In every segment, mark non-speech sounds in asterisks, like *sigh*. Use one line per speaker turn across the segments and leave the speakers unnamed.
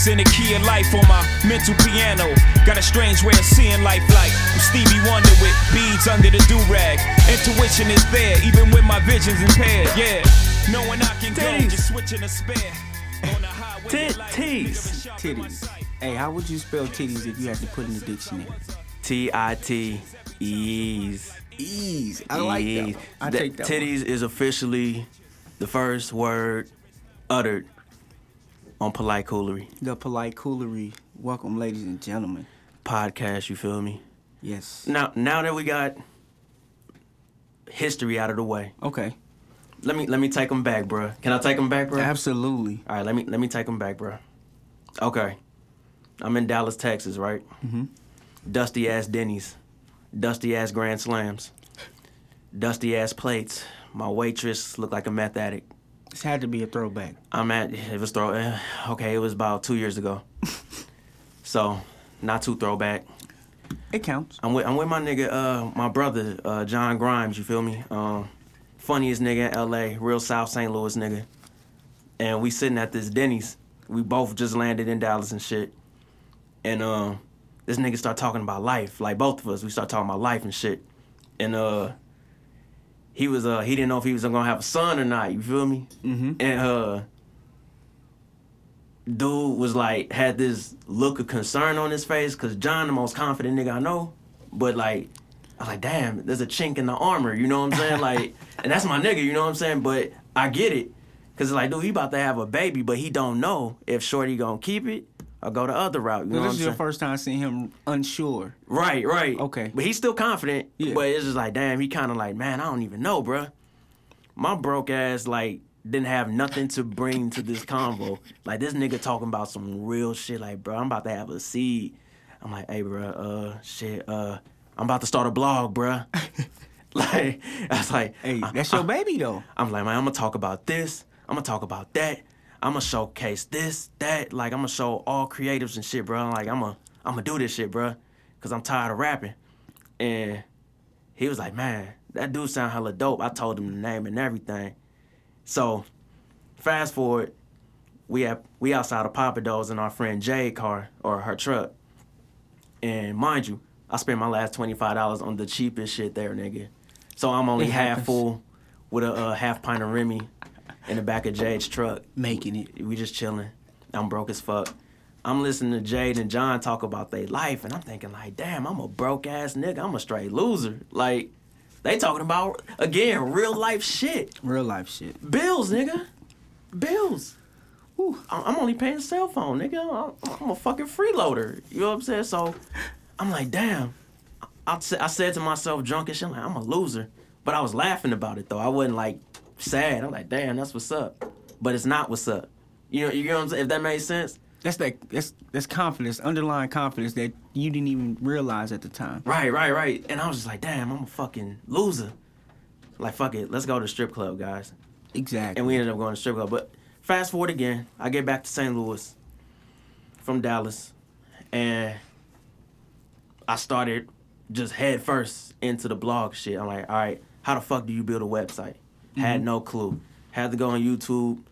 Titties in the key of life on my mental piano. Got a strange way of seeing life like I'm Stevie Wonder with beads under the do rag. Intuition is there, even when my vision's impaired. Yeah, knowing I can go,
Titties.
just switching a spare. On the highway,
Tit-
life,
titties.
Titties.
sight.
Hey, how would you spell titties if you had to put in the dictionary?
T I T ease.
Ease. I like that. One. I take that. one.
Titties is officially the first word uttered on polite coolery
The polite coolery. Welcome, ladies and gentlemen.
podcast. You feel me?
Yes.
Now, now that we got history out of the way,
Okay.
let me let me take them back, bruh. Can I take them back, bruh?
Absolutely.
All right, let me let me take them back, bruh. Okay, I'm in Dallas, Texas, right? Mm-hmm. Dusty ass Denny's, dusty ass Grand Slams, dusty ass plates. My waitress looked like a meth addict.
This had to be a throwback.
I'm at it was throw eh, okay, it was about two years ago. *laughs* so, not too throwback.
It counts.
I'm with I'm with my nigga, uh, my brother, uh, John Grimes. You feel me? Um, funniest nigga in L.A., real South St. Louis nigga. And we sitting at this Denny's. We both just landed in Dallas and shit. And um, this nigga start talking about life, like both of us. We start talking about life and shit. And uh, he was uh, he didn't know if he was gonna have a son or not. You feel me?
Mm-hmm.
And uh dude was like had this look of concern on his face because John the most confident nigga I know. But like I was like, damn, there's a chink in the armor, you know what I'm saying? *laughs* Like and that's my nigga, you know what I'm saying? But I get it. Cause it's like, dude, he about to have a baby, but he don't know if Shorty gonna keep it or go the other route. You know
So this is your
saying?
first time seeing him unsure.
Right, right.
Okay.
But he's still confident.
Yeah.
But it's just like, damn, he kind of like, man, I don't even know, bruh. My broke ass, like, didn't have nothing to bring to this convo. Like, this nigga talking about some real shit. Like, bro, I'm about to have a seed. I'm like, hey, bruh, uh, shit, uh, I'm about to start a blog, bruh. *laughs* like, I was like,
Hey, that's
I-
your baby though.
I'm like, man, I'm gonna talk about this. I'm gonna talk about that. I'm gonna showcase this, that. Like, I'm gonna show all creatives and shit, bro. Like, I'm gonna, I'm gonna do this shit, bro, cause I'm tired of rapping. And he was like, man, that dude sound hella dope. I told him the name and everything. So, fast forward, we have we outside of Papa Do's in our friend Jade car or her truck. And mind you, I spent my last twenty five dollars on the cheapest shit there, nigga. So I'm only half full with a uh, half pint of Remy in the back of Jade's truck.
Making it.
We just chilling. I'm broke as fuck. I'm listening to Jade and John talk about their life, and I'm thinking like, damn, I'm a broke ass nigga. I'm a straight loser. Like, they talking about again real life shit.
Real life shit.
Bills, nigga. Bills. Whew, I'm only paying cell phone, nigga. I'm, I'm a fucking freeloader. You know what I'm saying? So I'm like, damn. I, I said to myself, drunk and shit, I'm like, I'm a loser. But I was laughing about it though. I wasn't like sad. I'm like, damn, that's what's up. But it's not what's up. You know, you know what I'm saying? If that makes sense.
That's that. That's that's confidence, underlying confidence that you didn't even realize at the time.
Right, right, right. And I was just like, damn, I'm a fucking loser. Like, fuck it, let's go to the strip club, guys.
Exactly.
and we ended up going to strip club. But fast forward again, I get back to St. Louis from Dallas, and I started just head first into the blog shit. I'm like, all right, how the fuck do you build a website? Had no clue. Had to go on YouTube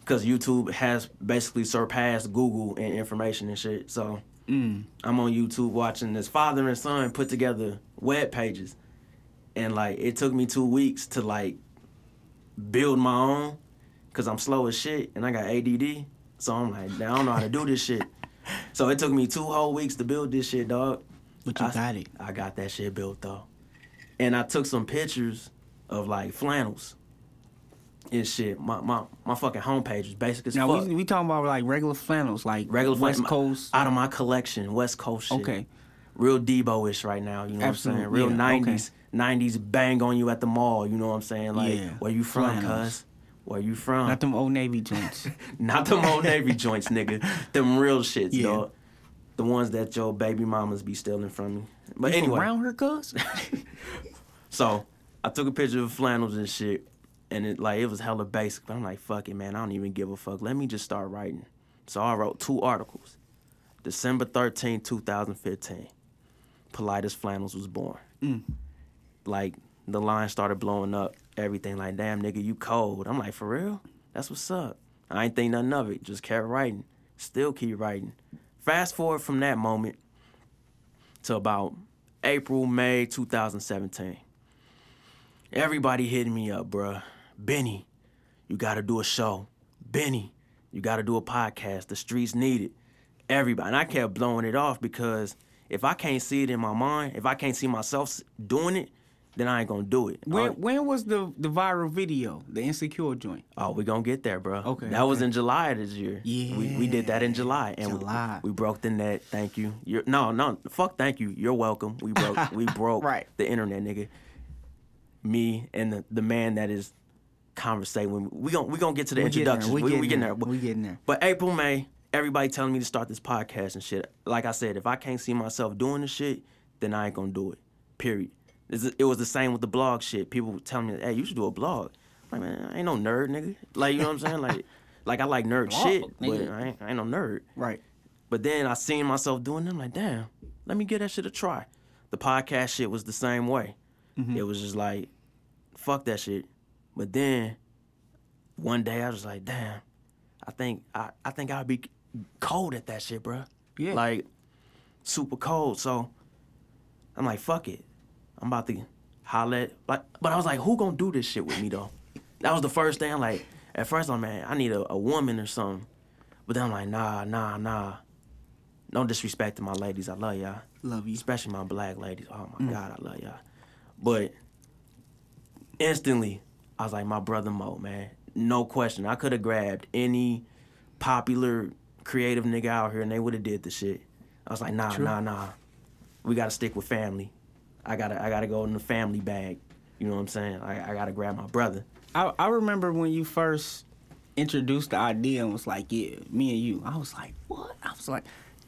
because YouTube has basically surpassed Google in information and shit. So
Mm.
I'm on YouTube watching this father and son put together web pages. And like it took me two weeks to like build my own because I'm slow as shit and I got ADD. So I'm like, I don't know how to do this shit. *laughs* So it took me two whole weeks to build this shit, dog.
But you
I,
got it.
I got that shit built though. And I took some pictures of like flannels and shit. My my, my fucking homepage was basic as
Now
fuck.
we we talking about like regular flannels, like
Regular
West
flannel-
Coast.
out of my collection, West Coast shit.
Okay.
Real Debo-ish right now, you know
Absolute-
what I'm saying? Real
yeah, okay.
90s, 90s bang on you at the mall, you know what I'm saying? Like,
Yeah,
where you from,
flannels.
cuz? Where you from?
Not them old Navy joints. *laughs*
Not them old Navy joints, nigga. *laughs* Them real shits,
Yeah.
dog. The ones that your baby mamas be stealing from me. But
You
anyway,
around her, cuz. *laughs*
so I took a picture of flannels and shit, and it like it was hella basic. But I'm like, fuck it, man. I don't even give a fuck. Let me just start writing. So I wrote two articles. December 13, 2015. Politest Flannels was born.
Mm.
Like the line started blowing up. Everything like, damn nigga, you cold. I'm like, for real? That's what's up. I ain't think nothing of it. Just kept writing. Still keep writing. Fast forward from that moment to about April, May 2017. Everybody hitting me up, bruh. Benny, you gotta do a show. Benny, you gotta do a podcast. The streets need it. Everybody. And I kept blowing it off because if I can't see it in my mind, if I can't see myself doing it, then I ain't gonna do it.
When when was the the viral video, the insecure joint?
Oh, we gonna get there, bro.
Okay,
That was in July of this year. We, we did that in July. And we-
July.
We, broke the net. Thank you. You're no, no, fuck thank you. You're welcome. We broke we *laughs* broke
Right.
the internet, nigga. Me and the, the man that is conversating with me. We gon' we gonna get to the
We getting there, we
we,
getting
we getting
there,
there.
we getting there.
But April, May, everybody telling me to start this podcast and shit. Like I said, if I can't see myself doing the shit, then I ain't gonna do it. Period. It was the same with the blog shit. People were telling me, "Hey, you should do a blog." I'm like, man, I ain't no nerd, nigga. Like, you know what I'm saying? Like, *laughs* like I like nerd
Blog,
shit, but. I ain't, I ain't no nerd.
Right.
But then I seen myself doing them. Like, damn, let me give that shit a try. The podcast shit was the same way.
Mm-hmm.
It was just like, fuck that shit. But then one day I was like, damn, I think I, I think I'd be cold at that shit, bro.
Yeah.
Like super cold. So I'm like, fuck it. I'm about to holler at like but I was like, who gonna do this shit with me though? That was the first thing. I'm like, at first I'm like, I need a, a woman or something. But then I'm like, nah, nah, nah. No disrespect to my ladies. I love y'all.
Love you.
Especially my black ladies. Oh my mm. God, I love y'all. But instantly, I was like, my brother Mo, man. No question. I could have grabbed any popular creative nigga out here and they would have did the shit. I was like, nah,
True.
nah, nah. We gotta stick with family. I gotta I gotta go in the family bag. You know what I'm saying? I, I gotta grab my brother.
I, I remember when you first introduced the idea and was like, yeah, me and you. I was like, what? I was like,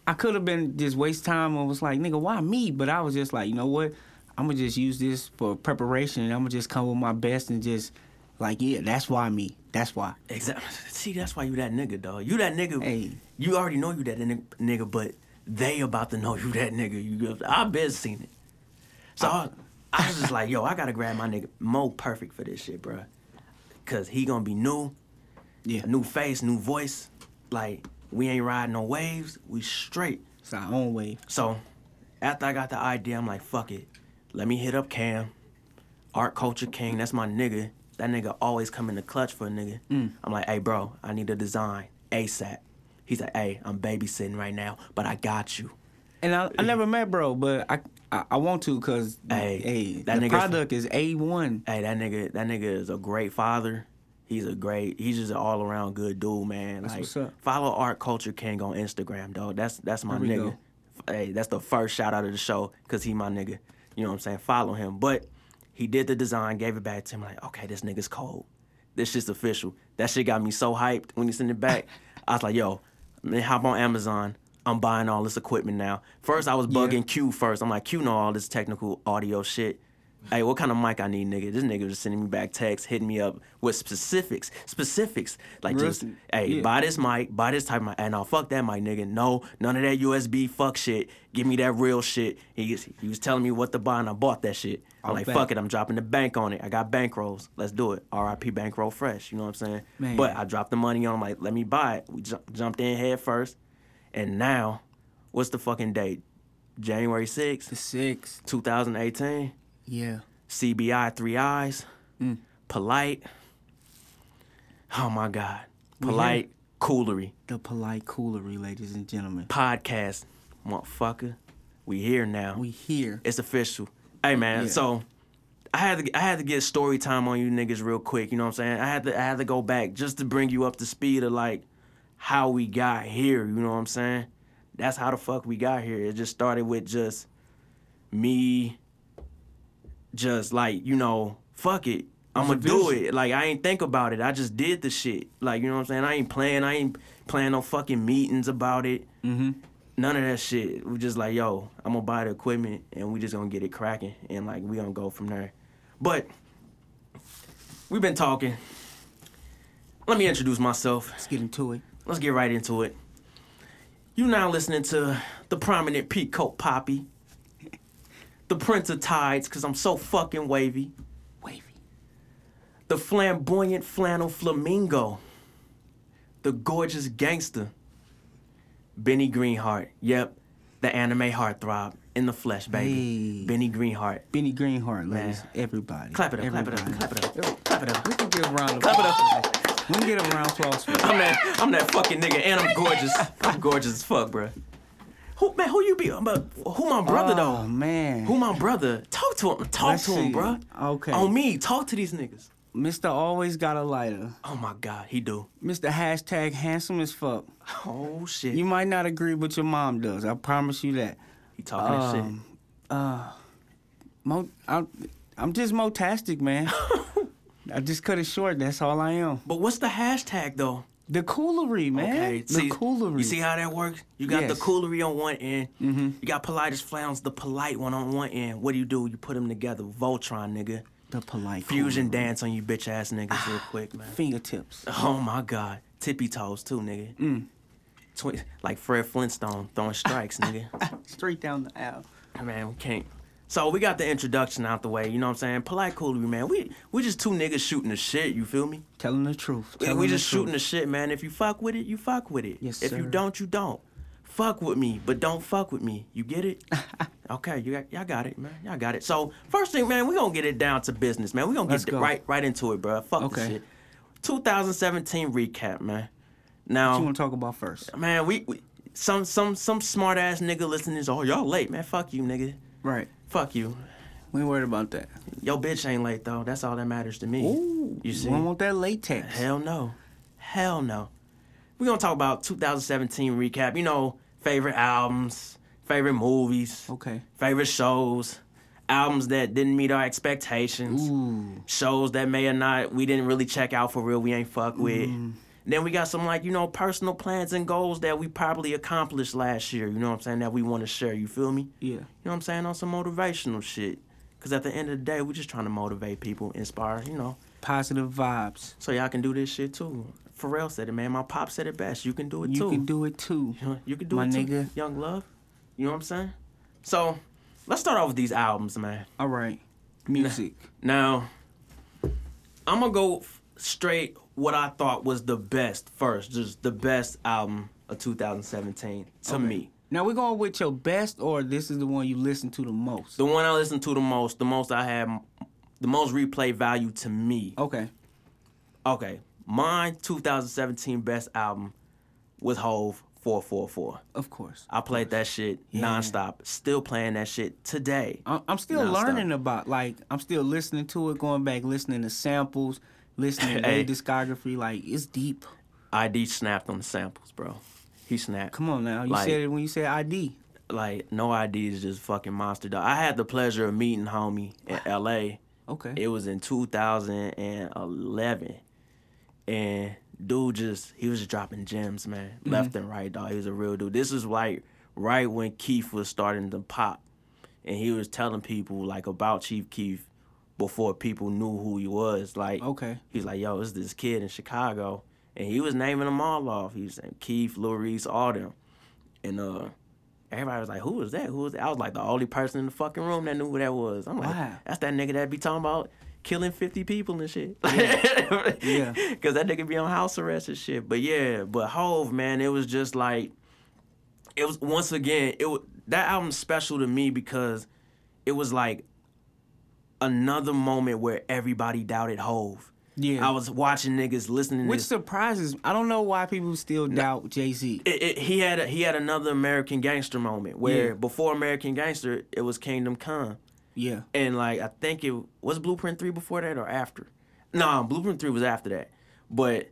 I could have been just waste time and was like, nigga, why me? But I was just like, you know what? I'm gonna just use this for preparation and I'm gonna just come with my best and just like, yeah, that's why me. That's why.
Exactly. See, that's why you that nigga, dog. You that nigga.
Hey.
You already know you that nigga, but they about to know you that nigga. You, I been seen it. So I, I was just like, yo, I gotta grab my nigga Mo perfect for this shit, bruh. Cause he gonna be new,
Yeah.
new face, new voice. Like we ain't riding no waves. We straight.
It's our own way.
So after I got the idea, I'm like, fuck it. Let me hit up Cam, Art Culture King. That's my nigga. That nigga always come in the clutch for a nigga. Mm. I'm like, hey, bro, I need a design ASAP. He's like, hey, I'm babysitting right now, but I got you.
And I, I never met bro, but I I, I want to because
Hey,
hey,
that
the product is a one.
Hey, that nigga, that nigga is a great father. He's a great, he's just an all around good dude, man.
That's
like,
what's up.
follow Art Culture King on Instagram, dog. That's that's my nigga.
go.
Hey, that's the first shout out of the show because he my nigga. You know what I'm saying? Follow him. But he did the design, gave it back to him. Like, okay, this nigga's cold. This shit's official. That shit got me so hyped when he sent it back. I was like, yo, man, hop on Amazon. I'm buying all this equipment now. First, I was
Yeah.
bugging Q first. I'm like, Q know all this technical audio shit. Hey, what kind of mic I need, nigga? This nigga was sending me back texts, hitting me up with specifics, specifics. Like just, hey,
yeah.
buy this mic, buy this type of mic. And I'll fuck that mic, nigga. No, none of that USB fuck shit. Give me that real shit. He, he was telling me what to buy, and I bought that shit. I'm like, fuck it, I'm dropping the bank on it. I got bankrolls. Let's do it. RIP Bankroll Fresh. You know what I'm saying?
Man.
But I dropped the money on him, like, let me buy it. We ju- jumped in head first. And now, what's the fucking date? January 6th,
The six.
2018.
Yeah.
CBI Three Eyes,
Mm.
Polite. Oh my God, Polite Coolery
The polite coolery, ladies and gentlemen.
podcast, motherfucker. We here now.
We here.
it's official. Hey man,
Yeah.
so I had to I had to get story time on you niggas real quick. You know what I'm saying? I had to I had to go back just to bring you up to speed of like how we got here. You know what I'm saying? That's how the fuck we got here. It just started with just me, just like you know, fuck it. I'm gonna do it. Like I ain't think about it. I just did the shit. Like you know what I'm saying? I ain't playing. I ain't playing no fucking meetings about it.
Mm-hmm.
None of that shit. We just like, yo, I'm gonna buy the equipment and we just gonna get it cracking and like we gonna go from there. But we've been talking. Let me introduce myself.
Let's get into it.
Let's get right into it. You now listening to the prominent Peacoat Poppy, the Prince of Tides, cause I'm so fucking wavy.
Wavy.
The flamboyant flannel flamingo, the gorgeous gangster, Benny Greenheart. Yep, the anime heartthrob in the flesh, baby.
Hey.
Benny Greenheart.
Benny Greenheart, ladies.
Man.
Everybody.
Clap it up, clap it up, clap it up, clap it up.
We can give a round of
Clap it up.
applause. We can get a round of applause.
I'm that, I'm that fucking nigga, and I'm gorgeous. I'm gorgeous as fuck, bruh. Who man? Who you be? But who my brother
Oh,
though?
man.
Who my brother? Talk to him. Talk
Let's
to him,
see.
bruh.
Okay.
On me. Talk to these niggas.
Mr. Always Got a Lighter.
Oh my god, he do.
Mr. Hashtag Handsome as fuck.
Oh shit.
You might not agree, but your mom does. I promise you that.
he talking that shit.
Um, uh, mo, I'm, I'm just motastic, man. *laughs* I just cut it short. That's all I am.
But what's the hashtag though?
The coolery, man.
Okay,
the
see,
coolery.
You see how that works? You got the coolery on one end. Mm-hmm. You got politest flannels, the polite one on one end. What do you do? You put them together. Voltron, nigga.
the polite
Fusion
coolery.
dance on you bitch ass niggas real quick, man.
fingertips.
Oh my god. Tippy toes too, nigga. Mm. Twi- like Fred Flintstone throwing strikes, nigga. *laughs*
Straight down the aisle.
Man, we can't. So we got the introduction out the way, you know what I'm saying? Polite coolery, man. We we just two niggas shooting the shit, you feel me?
Telling the truth.
We,
telling
we just shooting the shit, man. If you fuck with it, you fuck with it.
Yes,
if you don't, you don't. Fuck with me, but don't fuck with me. You get it? *laughs* okay, you got y'all got it, man. Y'all got it. So first thing, man, we gonna get it down to business, man. We gonna
Let's
get
go.
right right into it, bro. Fuck this
Okay.
shit. 2017 recap, man. Now What
you want to talk about first?
man, we, we some some some smart ass nigga listening is oh y'all late, man. Fuck you, nigga.
Right.
Fuck you.
We ain't worried about that.
Yo, bitch ain't late though. That's all that matters to me.
Ooh,
you see?
We don't want that latex.
Hell no. Hell no. We're gonna talk about 2017 recap. You know, favorite albums, favorite movies,
Okay.
favorite shows, albums that didn't meet our expectations,
Ooh.
shows that may or not we didn't really check out for real. We ain't fuck with. Mm. Then we got some like you know personal plans and goals that we probably accomplished last year. You know what I'm saying? That we want to share. You feel me?
Yeah.
You know what I'm saying? On some motivational shit. Cause at the end of the day, we're just trying to motivate people, inspire. You know.
Positive vibes.
So y'all can do this shit too. Pharrell said it, man. My pop said it best. You can do it
You
too.
You can do it too.
You know, You can do
My
it too.
nigga.
Young Love. You know what I'm saying? So let's start off with these albums, man.
All right. Music.
Now, I'm gonna go straight what I thought was the best first, just the best album of 2017 to
Okay.
me.
Now we're going with your best, or this is the one you listen to the most.
The one I listen to the most, the most I have, the most replay value to me.
Okay.
Okay, my 2017 best album was Hove 444.
Of course.
I played that shit
Yeah.
nonstop. Still playing that shit today.
I'm still learning about like I'm still listening to it, going back, listening to samples, listening to *laughs*
Hey.
their discography. Like it's deep.
ID snapped on the samples, bro. He snapped.
Come on now, you
Like-
said it when you said ID.
Like no ID is just fucking monster dog. I had the pleasure of meeting homie in LA.
Okay.
It was in 2011, and dude just he was just dropping gems, man,
Mm-hmm.
left and right, dog. He was a real dude. This is like right when Keef was starting to pop, and he was telling people like about Chief Keef before people knew who he was. Like,
Okay.
he's like, yo, it's this kid in Chicago, and he was naming them all off. He was saying Keef, Reese, all them, and uh. Everybody was like, "Who was that? Who was that?" I was like the only person in the fucking room that knew who that was. I'm like,
Wow.
"That's that nigga that be talking about killing 50 people and shit."
Yeah. *laughs*
Cause that nigga be on house arrest and shit. But yeah, but Hove, man, it was just like it was once again, it was that album's special to me because it was like another moment where everybody doubted Hove.
Yeah.
I was watching niggas listening to
Which
this.
surprises I don't know why people still doubt Jay Z.
He had a, he had another American Gangster moment where
Yeah.
before American Gangster it was Kingdom Come.
Yeah.
And like I think it was Blueprint three before that or after. No, Blueprint three was after that. But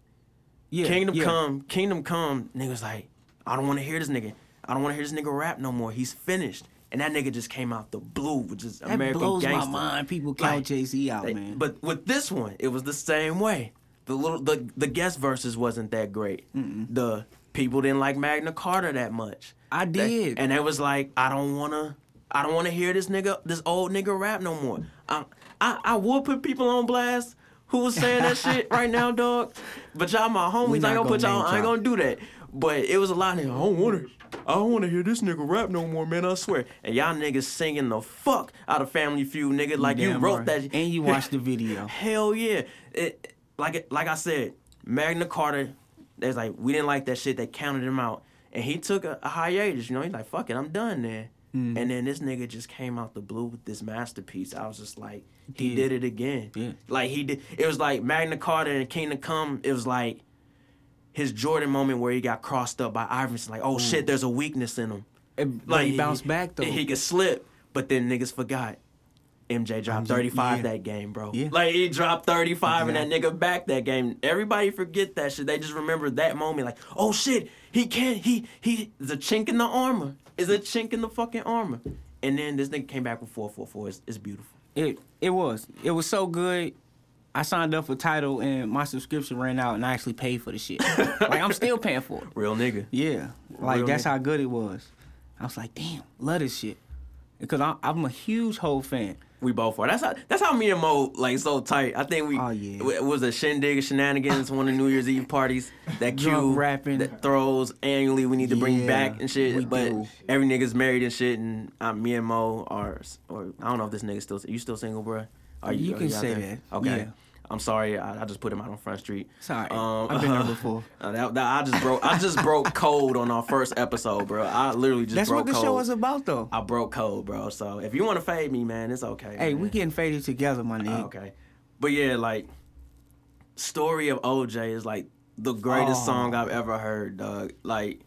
Yeah.
Kingdom
yeah.
Come, Kingdom Come, niggas like, I don't want to hear this nigga. I don't want to hear this nigga rap no more. He's finished. And that nigga just came out the blue, which is
That
American
blows
Gangster.
my mind. People count
Like,
Jay Z out, man.
But with this one, it was the same way. The little the the guest verses wasn't that great. The people didn't like Magna Carta that much.
I did.
and it was like, I don't wanna I don't wanna hear this nigga this old nigga rap no more. I I, I would put people on blast who was saying that *laughs* shit right now, dog. But y'all my homies, I ain't gonna put y'all I ain't gonna do that. But it was a lot of niggas, I don't wanna I don't wanna hear this nigga rap no more, man, I swear. And y'all niggas singing the fuck out of Family Feud, nigga, like you wrote
right.
that
And you watched the video. *laughs*
Hell yeah. It, like like I said, Magna Carta, there's like we didn't like that shit. They counted him out. and he took a, a hiatus. You know, he's like, "Fuck it, I'm done there."
Mm.
And then this nigga just came out the blue with this masterpiece. I was just like, he
Yeah.
did it again.
Yeah.
Like he did. It was like Magna Carta and King Kingdom Come. It was like his Jordan moment where he got crossed up by Iverson. Like, oh mm. shit, there's a weakness in him.
It- but he bounced back though.
He could slip, but then niggas forgot. MJ dropped
MJ
35
yeah.
that game, bro.
Yeah.
Like he dropped 35 and that nigga back that game. Everybody forget that shit. They just remember that moment like, oh shit, he can't he he is a chink in the armor. Is a chink in the fucking armor. And then this nigga came back with 444. It's, it's beautiful.
It it was. It was so good. I signed up for Tidal and my subscription ran out and I actually paid for the shit. *laughs* like I'm still paying for it.
Real nigga.
Yeah. Like
Real
that's
nigga.
how good it was. I was like, damn, love this shit. Because I, I'm a huge Hov fan.
We both are. That's how. That's how me and Mo like so tight. I think we.
Oh, yeah.
It was a shindig shenanigans. one of the New Year's Eve parties that Q
rapping.
that throws annually. We need to bring
Yeah,
back and shit. but
do.
every nigga's married and shit. And uh, me and Mo are. Or I don't know if this nigga still. You still single, bro? Are
You
are
can
out
say
there?
that.
Okay.
Yeah.
I'm sorry. I, I just put him out on Front Street.
Sorry.
Um,
I've been there *laughs* before.
uh, that, that- I just broke. I just broke code on our first episode, bro. I literally just.
That's
broke
what the
code.
show is about though.
I broke code, bro. So if you want to fade me, man, it's okay.
hey,
man.
we getting faded together, my nigga.
Oh, okay. But yeah, like story of OJ is like the greatest
Oh.
song I've ever heard, dog. Like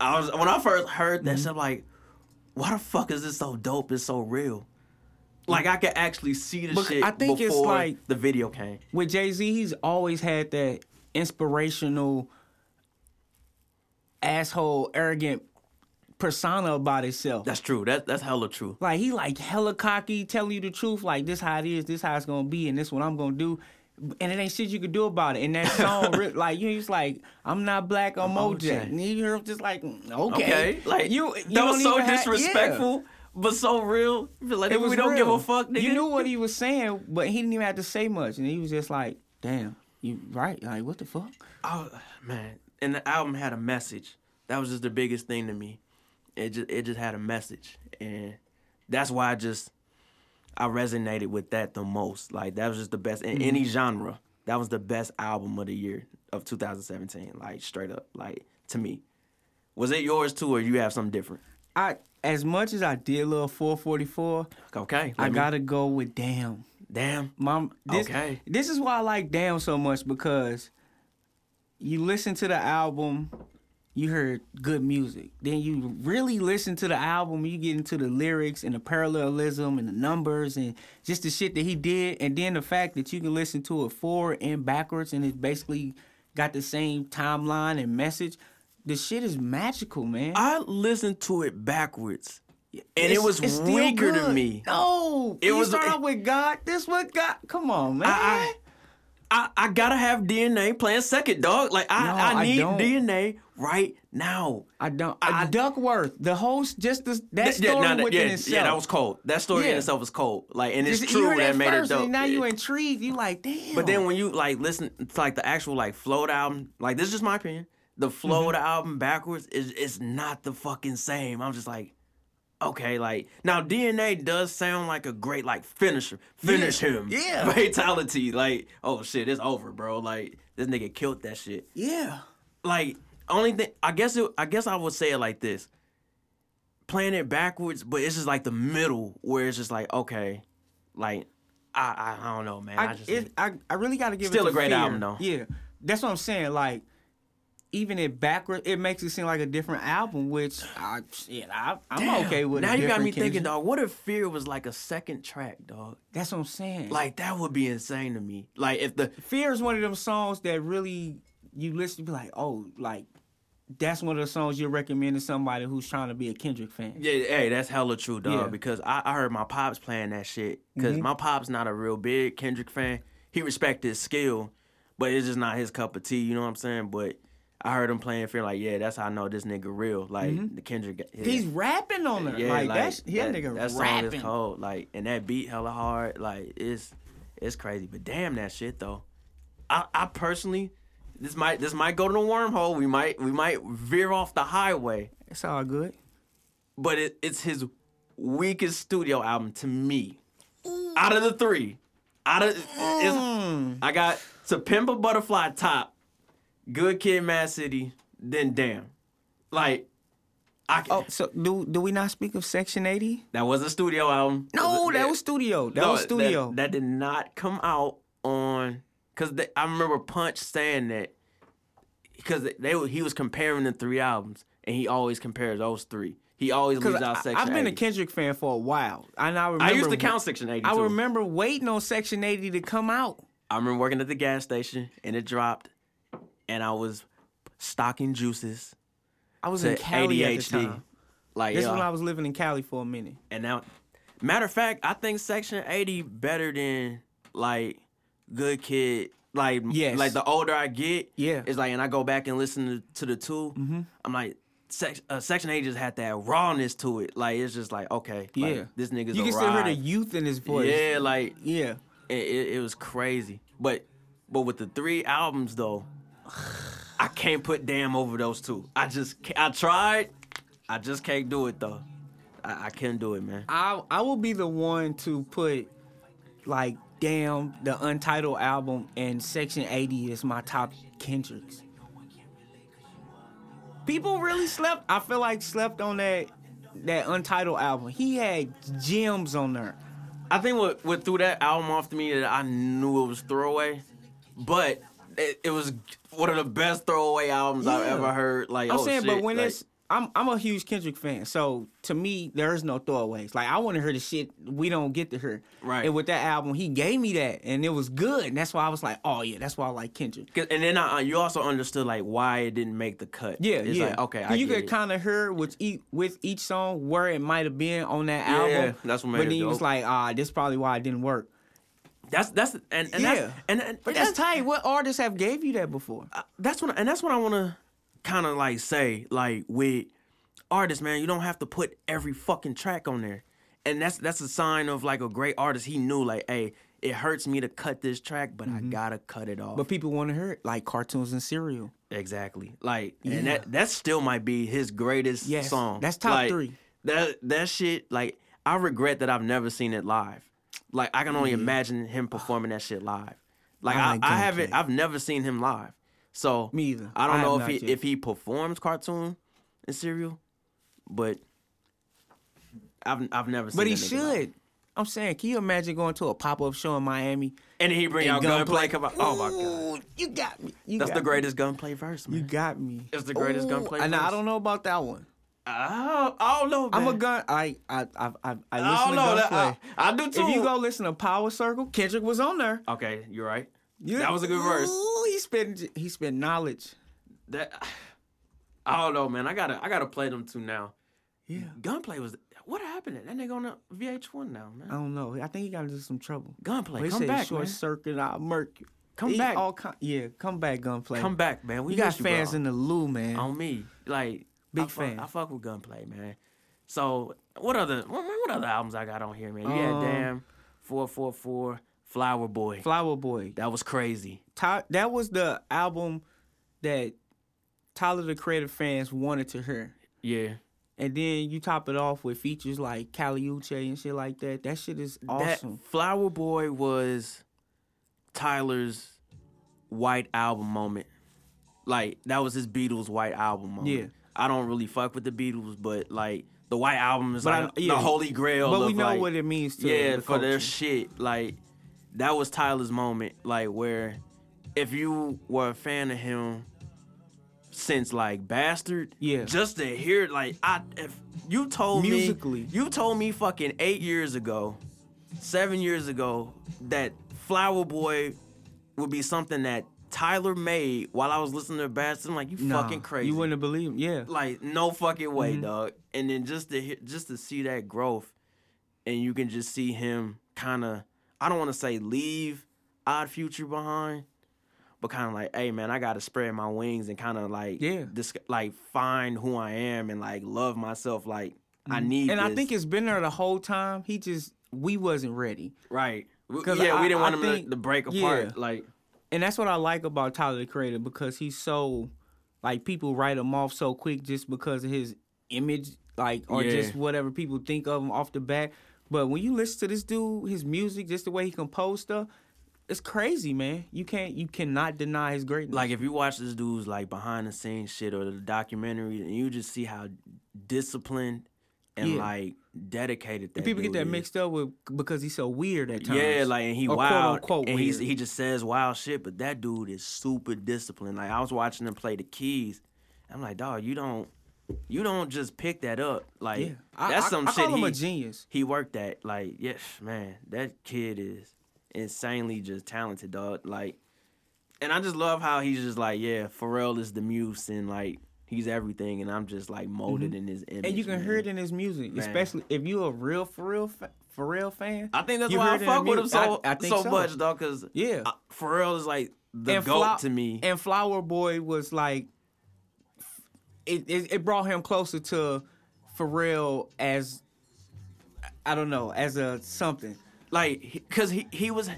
I was when I first heard
Mm-hmm.
that shit, I'm like, why the fuck is this so dope? It's so real. Like I could actually see the
But
shit
I think it's
before
like-
the video came.
With Jay Z, he's always had that inspirational, asshole, arrogant persona about himself.
That's true. That that's hella true.
Like he like hella cocky, telling you the truth. Like this how it is, this how it's gonna be, and this what I'm gonna do. And it ain't shit you could do about it. And that song, *laughs* like you, just like I'm not black, I'm, OJ.
OJ.
And you hear him just like okay,
Okay. Like
you, you
that was so
even have-
disrespectful, but so real. Like
It
we
was
don't give a
real.
fuck, nigga.
You knew what he was saying, but he didn't even have to say much, and he was just like, "Damn, you right? Like what the fuck?"
Oh man, and the album had a message. That was just the biggest thing to me. It just it just had a message, and that's why I just I resonated with that the most. Like that was just the best in mm-hmm. any genre. That was the best album of the year of 2017. Like straight up, like to me. Was it yours too, or you have something different?
I as much as I did love 444,
Okay,
I
me-
gotta go with Damn.
damn.
Mom, this,
Okay.
this is why I like Damn so much because you listen to the album, you heard good music. Then you really listen to the album, you get into the lyrics and the parallelism and the numbers and just the shit that he did. And then the fact that you can listen to it forward and backwards and it basically got the same timeline and message. The shit is magical, man.
I listened to it backwards, and it was weaker to me.
No,
It
it
was-
start out with God. This what God. Come on, man.
I, I, I gotta have DNA playing second, dog. Like I,
No,
I
I
need
don't.
DNA right now.
I don't.
I-
I, Duckworth, the host, just the, that
Th-
story
nah, nah,
within
yeah,
itself.
yeah, that was cold. That story in itself was cold. Like, and it's
Just-
true
you
that made it dope.
Now you
Yeah.
intrigued. You like, damn.
But then when you like listen to like the actual like float album, like this is just my opinion. The flow
Mm-hmm.
of the album backwards is it's not the fucking same. I'm just like, okay, like now DNA does sound like a great like finisher, finish
Yeah,
him, *laughs*
yeah.
fatality. Like, oh shit, it's over, bro. Like this nigga killed that shit.
yeah,
like only thing I guess it, I guess I would say it like this. Playing it backwards, but it's just like the middle where it's just like okay, like I I, I don't know, man. I,
I,
just
it, I I really got to give it
Still
it
a great
Fear.
album, though.
Yeah, that's what I'm saying. Like. Even it backward, it makes it seem like a different album, which I, shit, I, I'm
Damn.
okay with.
Now you got me thinking,
Kendrick.
dog. What if Fear was like a second track, dog?
That's what I'm saying.
Like that would be insane to me. Like if the
Fear is one of them songs that really you listen to be like, oh, like that's one of the songs you recommend to somebody who's trying to be a Kendrick fan.
yeah, hey, that's hella true, dog.
Yeah.
Because I, I heard my pops playing that shit. Because mm-hmm. my pops not a real big Kendrick fan. He respect his skill, but it's just not his cup of tea. You know what I'm saying? But I heard him playing Fear, like yeah, that's how I know this nigga real. Like mm-hmm. the Kendrick.
He's rapping on there.
Yeah,
like,
like,
that's yeah,
that,
nigga
that song
rapping.
is cold. Like, and that beat hella hard. Like, it's it's crazy. But damn that shit though. I I personally, this might this might go to the wormhole. We might we might veer off the highway.
It's all good.
But it, it's his weakest studio album to me. Out of the three, out of it's, mm. I got To Pimp a Butterfly top, Good Kid, Mad City, then Damn. Like, I
Oh, so do do we not speak of Section 80?
that was a studio album.
No, that was studio. That
No,
was studio.
That, did not come out on because I remember Punch saying that because they, were- he was comparing the three albums and he always compares those three. He always leaves out Section
I've been
80.
a Kendrick fan for a while, and I remember
I used to count Section 80
I
too.
remember waiting on Section 80 to come out.
I remember working at the gas station and it dropped, and I was stocking juices
I was
to
in Cali at the time.
Like,
This is when I was living in Cali for a minute.
and now, matter of fact, I think Section 80 better than like Good Kid. Like,
Yes.
like the older I get,
Yeah.
it's like, and I go back and listen to, to the 2 I'm like, Sec- uh, Section 80 just had that rawness to it. Like, it's just like, okay, like,
Yeah,
this nigga's
You
a
can still hear the youth in his voice.
Yeah, like
yeah.
it, it, it was crazy. But but with the three albums though, I can't put damn over those two. I just I tried, I just can't do it though. I, I can't do it, man.
I I will be the one to put like damn the untitled album and Section 80 is my top Kendricks. People really slept. I feel like slept on that that untitled album. He had gems on there.
I think what what threw that album off to me that I knew it was throwaway, but it, it was one of the best throwaway albums I've ever heard. Like
I'm
oh,
saying,
shit,
but when
like,
it's I'm I'm a huge Kendrick fan, so to me there is no throwaways. Like I want to hear the shit we don't get to hear.
Right.
And with that album, he gave me that, and it was good. And that's why I was like, oh yeah, that's why I like Kendrick.
and then I, you also understood like why it didn't make the cut.
Yeah,
it's
yeah.
Like, okay, I
you
get
could kind of hear with each with each song where it might have been on that
Yeah,
album.
that's what made
But
it
then you was like, ah, this probably why it didn't work.
That's that's and, and
Yeah.
that's and, and
But that's tight. What artists have gave you that before?
that's what and that's what I want to kind of like say like with artists, man, you don't have to put every fucking track on there, and that's that's a sign of like a great artist. He knew like, hey, it hurts me to cut this track, but I gotta cut it off.
Mm-hmm. But people want to hear it, like cartoons and cereal.
exactly, like,
Yeah.
and that that still might be his greatest
Yes,
song.
that's top
Like,
three.
That that shit, like, I regret that I've never seen it live. Like, I can only mm. imagine him performing that shit live. Like,
I
I,
like
I,
Gunplay.
haven't, I've never seen him live. So
Me either.
I don't
I
know if he
yet.
if he performs cartoon and cereal, but I've I've never seen.
But he
nigga live.
should. I'm saying, can you imagine going to a pop up show in Miami?
And then he bring out gunplay. Come out. Oh my god,
you got me. You
that's
got
the
me.
greatest gunplay verse, man.
You got me.
It's the greatest gunplay verse.
And I don't know about that one.
Oh, I don't know.
I'm a gun. I I I I, I
I
listen to. Gunplay.
I, I do too.
If you go listen to Power Circle, Kendrick was on there.
okay, you're right.
You-
That was a good verse.
Ooh, he spent he spent knowledge.
That I don't know, man. I gotta I gotta play them two now.
Yeah.
Gunplay was what happened? That nigga on the VH1 now, man.
I don't know. I think he got into some trouble.
Gunplay, come back,
short
man.
circuit, I'll murk you.
Come
He
back.
All kind, yeah, come back, gunplay.
Come back, man. We
You got fans
bro.
in the Lou, man.
on me. Like
Big
I fuck,
fan.
I fuck with Gunplay, man. So what other what, what other albums I got on here, man? You had
Um,
Damn, Four Four Four, Flower Boy.
Flower Boy.
that was crazy.
Ty- that was the album that Tyler the Creator fans wanted to hear.
Yeah.
And then you top it off with features like Kali Uchis and shit like that. That shit is awesome.
That Flower Boy was Tyler's white album moment. Like that was his Beatles white album moment.
Yeah.
I don't really fuck with the Beatles, but like the white album is
But I- yeah.
the holy grail.
but we know
like-
what it means to
yeah
the
for their shit. Like that was Tyler's moment. Like where if you were a fan of him since like Bastard,
Yeah.
just to hear like I if you told
Musically.
me you told me fucking eight years ago, seven years ago that Flower Boy would be something that Tyler made while I was listening to Bastard. I'm like, you
Nah,
fucking crazy.
You wouldn't have believed. Yeah.
like no fucking way,
Mm-hmm.
dog. And then just to just to see that growth, and you can just see him kind of I don't want to say leave Odd Future behind, but kind of like, hey man, I got to spread my wings and kind of like
Yeah.
dis- like find who I am and like love myself. Like I need,
Mm-hmm. and I think it's been there the whole time. He just we wasn't ready.
right.
'Cause
Yeah,
I-
we didn't want
I
him to-
think-
to, break apart.
yeah.
Like
And that's what I like about Tyler the Creator because he's so like people write him off so quick just because of his image, like or
Yeah.
just whatever people think of him off the bat. But when you listen to this dude, his music, just the way he composed stuff, it's crazy, man. You can't you cannot deny his greatness.
Like if you watch this dude's like behind the scenes shit or the documentary, and you just see how disciplined and
Yeah.
like dedicated that
people get that
is.
mixed up with because he's so weird at times.
Yeah, like and he
Or
wild,
quote unquote
and
weird.
he just says wild shit. But that dude is super disciplined. Like I was watching him play the keys. I'm like, dog, you don't, you don't just pick that up. Like
yeah.
That's
I-
some
I
shit
call him
he
a genius.
he worked at. Like yes, man, that kid is insanely just talented, dog. Like, and I just love how he's just like, yeah, Pharrell is the muse and like he's everything, and I'm just like molded in his image.
Mm-hmm. And you can
man.
hear it in his music,
Man.
especially if you're a real Pharrell fa- Pharrell fan.
I think that's
you
why I
heard it in
fuck with him so
I- I think
so,
so.
much, dog. Cause
Yeah.
I- Pharrell is like the
and
goat to me.
And Flower Boy was like, it, it it brought him closer to Pharrell as I don't know as a something.
like because he, he was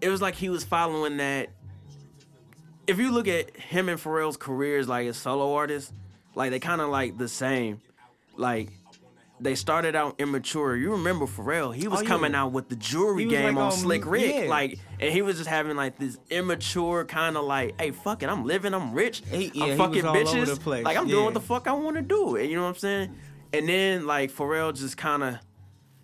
it was like he was following that if you look at him and Pharrell's careers like as solo artists like they kind of like the same like they started out immature you remember Pharrell he was
Oh, yeah.
coming out with the jewelry game
like
on
on-
Slick Rick
yeah.
like and he was just having like this immature kind of like hey fuck it I'm living I'm rich
He- yeah,
I'm fucking bitches like I'm doing what the fuck I want to do and you know what I'm saying and then like Pharrell just kind of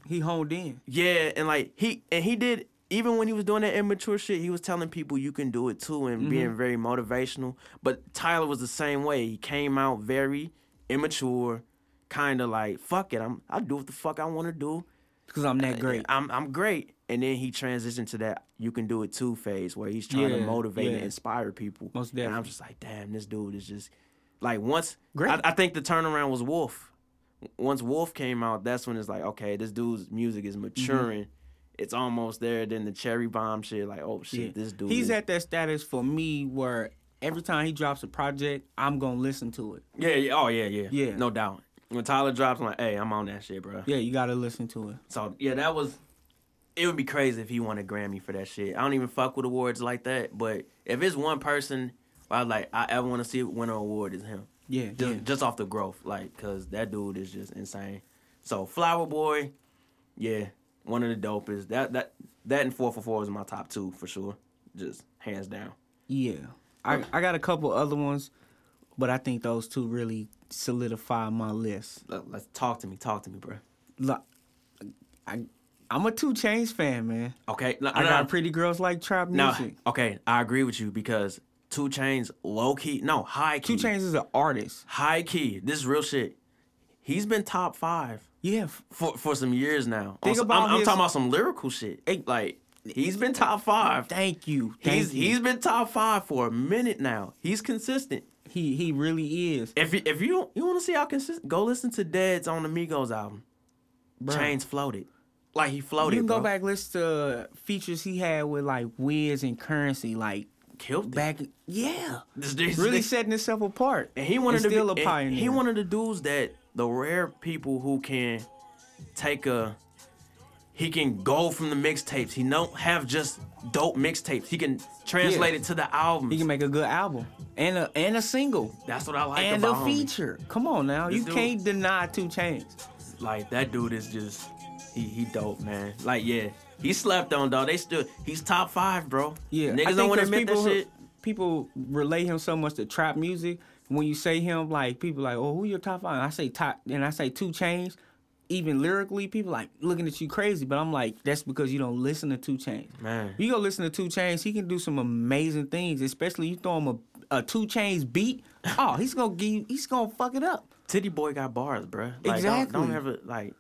He honed in.
yeah, and like he and he did even when he was doing that immature shit, he was telling people you can do it too and mm-hmm. being very motivational. But Tyler was the same way. He came out very immature, kind of like fuck it, I'm I'll do what the fuck I want to do.
Because I'm that uh, great.
I'm I'm great. And then he transitioned to that you can do it too phase where he's trying to
Yeah,
motivate and inspire people.
Most definitely.
And I'm just like, damn, this dude is just like once
Great.
I, I think the turnaround was Wolf. Once Wolf came out, that's when it's like, okay, this dude's music is mm-hmm. maturing. It's almost there. Then the cherry bomb shit, like, oh shit,
Yeah.
this dude.
He's at that status for me where every time he drops a project, I'm gonna listen to it.
yeah, yeah, oh yeah, yeah,
Yeah.
no doubt. When Tyler drops, I'm like, hey, I'm on that shit, bro.
Yeah, you gotta listen to it.
So yeah, that was. It would be crazy if he won a Grammy for that shit. I don't even fuck with awards like that. But if it's one person, I like I ever want to see win an award is him.
Yeah,
Just,
yeah.
just off the growth, like, cause that dude is just insane. So Flower Boy, yeah, one of the dopest. That that that and four for four is my top two for sure, just hands down.
Yeah. I, I got a couple other ones, but I think those two really solidify my list.
Let- Let's talk to me, talk to me, bro.
Look, I I'm a 2 Chainz fan, man.
Okay, no,
I
no,
got pretty girls like trap
no,
music.
okay, I agree with you because 2 Chainz, low key, no high key,
2 Chainz is an artist.
high key. This is real shit. He's been top five
Yeah,
for for some years now.
Think
some-
about
I'm, I'm talking about some lyrical shit. Like he's been top five.
thank you. Thank
He's
you.
he's been top five for a minute now. He's consistent.
he he really is.
If you, if you you want to see how consistent, go listen to Deadz on a Migos album.
Bruh.
Chainz floated, like he floated.
You can go
bro.
back listen to features he had with like Wiz and Curren$y, like
killed it.
back. Yeah,
This, this,
really
this- *laughs*
setting himself apart.
and he wanted
and
to
still
be,
a pioneer.
He one of the dudes that the rare people who can take a. He can go from the mixtapes. He don't have just dope mixtapes. He can translate
Yeah.
it to the album.
He can make a good album and a and a single
That's what I like
and
about
a feature. Come on now,
This
you
dude-
can't deny 2 Chainz.
Like that dude is just he he dope, man. Like yeah, he slept on dog. They still he's top five, bro.
Yeah,
niggas don't want to admit
people,
that shit.
People relate him so much to trap music. When you say him, like people like, oh, who your top five? I say top, and I say 2 Chainz. Even lyrically, people like looking at you crazy, but I'm like, that's because you don't listen to 2 Chainz.
Man.
you go listen to 2 Chainz, he can do some amazing things. Especially you throw him a, a 2 Chainz beat. *laughs* Oh, he's gonna give, you- he's gonna fuck it up.
Tity Boi got bars, bro. Like, Don't,
Exactly.
don't ever like.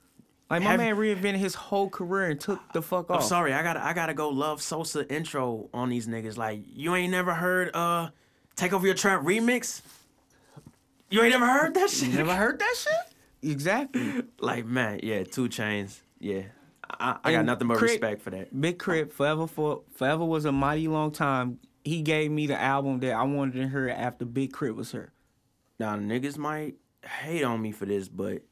Like my
Have-
man reinvented his whole career and took the fuck
I'm sorry, I gotta I gotta go love Sosa intro on these niggas. Like you ain't never heard uh Take Over Your Trap remix. You ain't never heard that shit.
You never heard that shit? Exactly. *laughs*
Like man, yeah, 2 Chainz. Yeah, I, I got nothing but
K.R.I.T.-
respect for that.
Big K.R.I.T., forever for forever was a mighty long time. He gave me the album that I wanted to hear after Big K.R.I.T. was here.
Now niggas might hate on me for this, but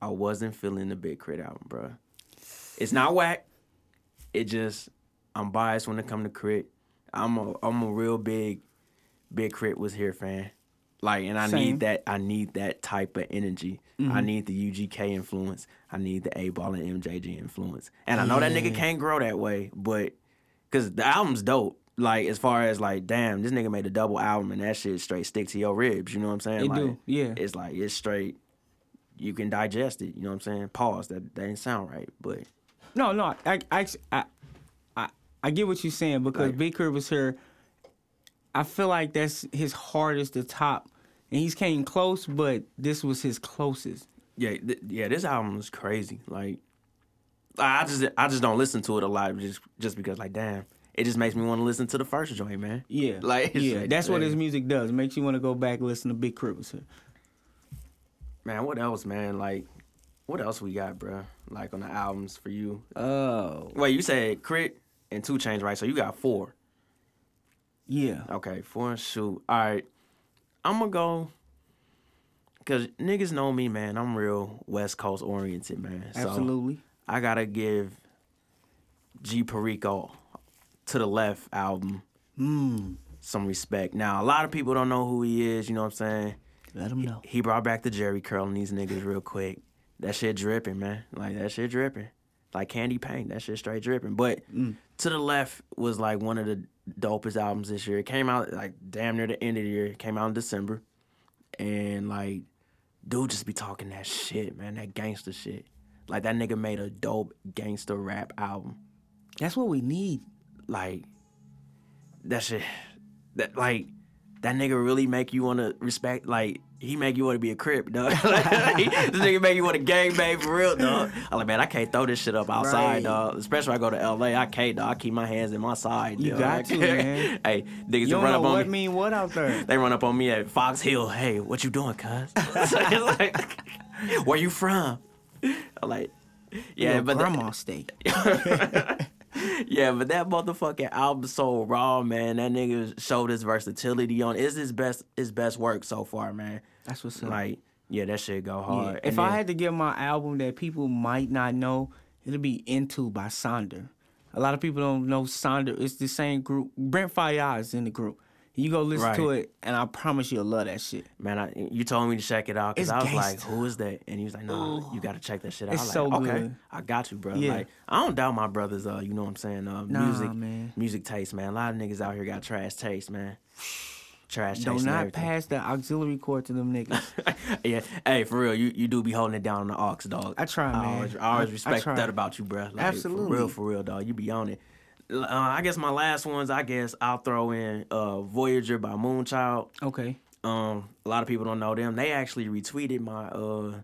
I wasn't feeling the Big K.R.I.T. album, bro. It's not whack. It just I'm biased when it come to Crit. I'm a I'm a real big Big K.R.I.T. was here fan. Like and I
Same.
need that I need that type of energy.
Mm-hmm.
I need the UGK influence. I need the 8Ball and MJG influence. And I know that nigga can't grow that way, but cause the album's dope. Like as far as like, damn, this nigga made a double album and that shit straight stick to your ribs. You know what I'm saying?
It
like,
do, yeah.
It's like it's straight. You can digest it. You know what I'm saying? Pause. That that didn't sound right, but
No, no, I, I, I, I, I get what you're saying because
Like-
Big was here. I feel like that's his hardest to top, and he's came close, but this was his closest.
yeah, th- yeah. This album is crazy. Like, I just I just don't listen to it a lot just just because like, damn, it just makes me want to listen to the first joint, man.
Yeah, *laughs*
Like,
yeah,
like,
that's what his music does. It makes you want to go back and listen to Big here.
Man, what else, man? Like, what else we got, bruh? Like on the albums for you?
Oh,
Wait, you said K.R.I.T and 2 Chainz, right? So you got four.
Yeah.
Okay, four and shoot. All right, I'm gonna go. Cause niggas know me, man. I'm real West Coast oriented, man. So
Absolutely.
I gotta give G Perico to the left album
Mm.
some respect. Now a lot of people don't know who he is. You know what I'm saying?
Let him know.
He brought back the Jheri curl on these niggas real quick. That shit dripping, man. Like that shit dripping. Like candy paint. That shit straight dripping. But to the left was like one of the dopest albums this year. It came out like damn near the end of the year. It came out in December. And like, dude just be talking that shit, man. That gangster shit. Like that nigga made a dope gangster rap album.
That's what we need.
Like that shit that like that nigga really make you wanna respect like he make you wanna be a crip, dog. *laughs* like, this nigga make you wanna gang bang for real, dog. I'm like, man, I can't throw this shit up outside,
Right.
dog. Especially when I go to LA. I can't, dog. I keep my hands in my side.
You
dog.
got to, man. *laughs*
hey, niggas run up on
what
me.
mean what out there. *laughs*
They run up on me at Fox Hill. Hey, what you doing, cuz? Like, where you from? I'm like, yeah, but the-
grandma steak.
Yeah, but that motherfucking album so raw, man. That nigga showed his versatility on. Is his best his best work so far, man.
That's what's up.
Like, yeah, that shit go
Yeah.
hard.
If
And
I had to give my album that people might not know, it'll be Into by Sonder. A lot of people don't know Sonder. It's the same group. Brent Faiyaz is in the group. You go listen to it, and I promise you'll love that shit.
man, I, you told me to check it out because I was like, "Who is that?" And he was like, "No, you got to check that shit out."
It's
I
so
like, okay. I got you, bro.
Yeah.
Like, I don't doubt my brothers. Uh, you know what I'm saying? Uh,
Nah,
music,
man.
music taste, man. A lot of niggas out here got trash taste, man. Trash taste.
Do not pass the auxiliary cord to them niggas. *laughs*
yeah, hey, for real, you, you do be holding it down on the aux, dog.
I try,
I
man.
always, I always
I- I
respect
try.
that about you, bro. Like,
Absolutely.
for real, for real, dog. You be on it. Uh, I guess my last ones, I guess I'll throw in uh, Voyager by Moonchild.
okay.
Um, a lot of people don't know them. They actually retweeted my uh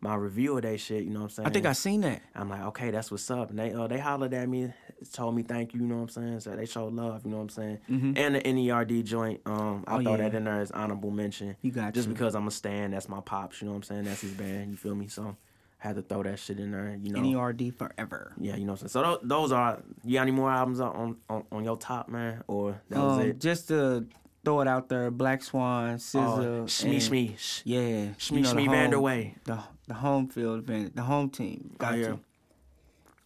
my review of that shit. You know what I'm saying?
I think I seen that.
I'm like, okay, that's what's up. And they uh, they hollered at me, told me thank you. You know what I'm saying? So they showed love. You know what I'm saying? And the NERD joint. Um,
Mm-hmm. Oh,
throw
yeah.
that in there as honorable mention.
You got
just
to.
because I'm a stand. That's my pops. You know what I'm saying? That's his band. You feel me? So I had to throw that shit in there. You know.
NERD forever.
yeah, you know what I'm saying. So tho- those are. You got any more albums on on, on your top, man? Or that was
Um,
it?
just to throw it out there, Black Swan,
Oh,
SZA,
Shmee
and-
Shmee. Sh-
Yeah,
Shmee
you know, home-
Vanderway.
The the home field the home team. Got
Oh, yeah.
you.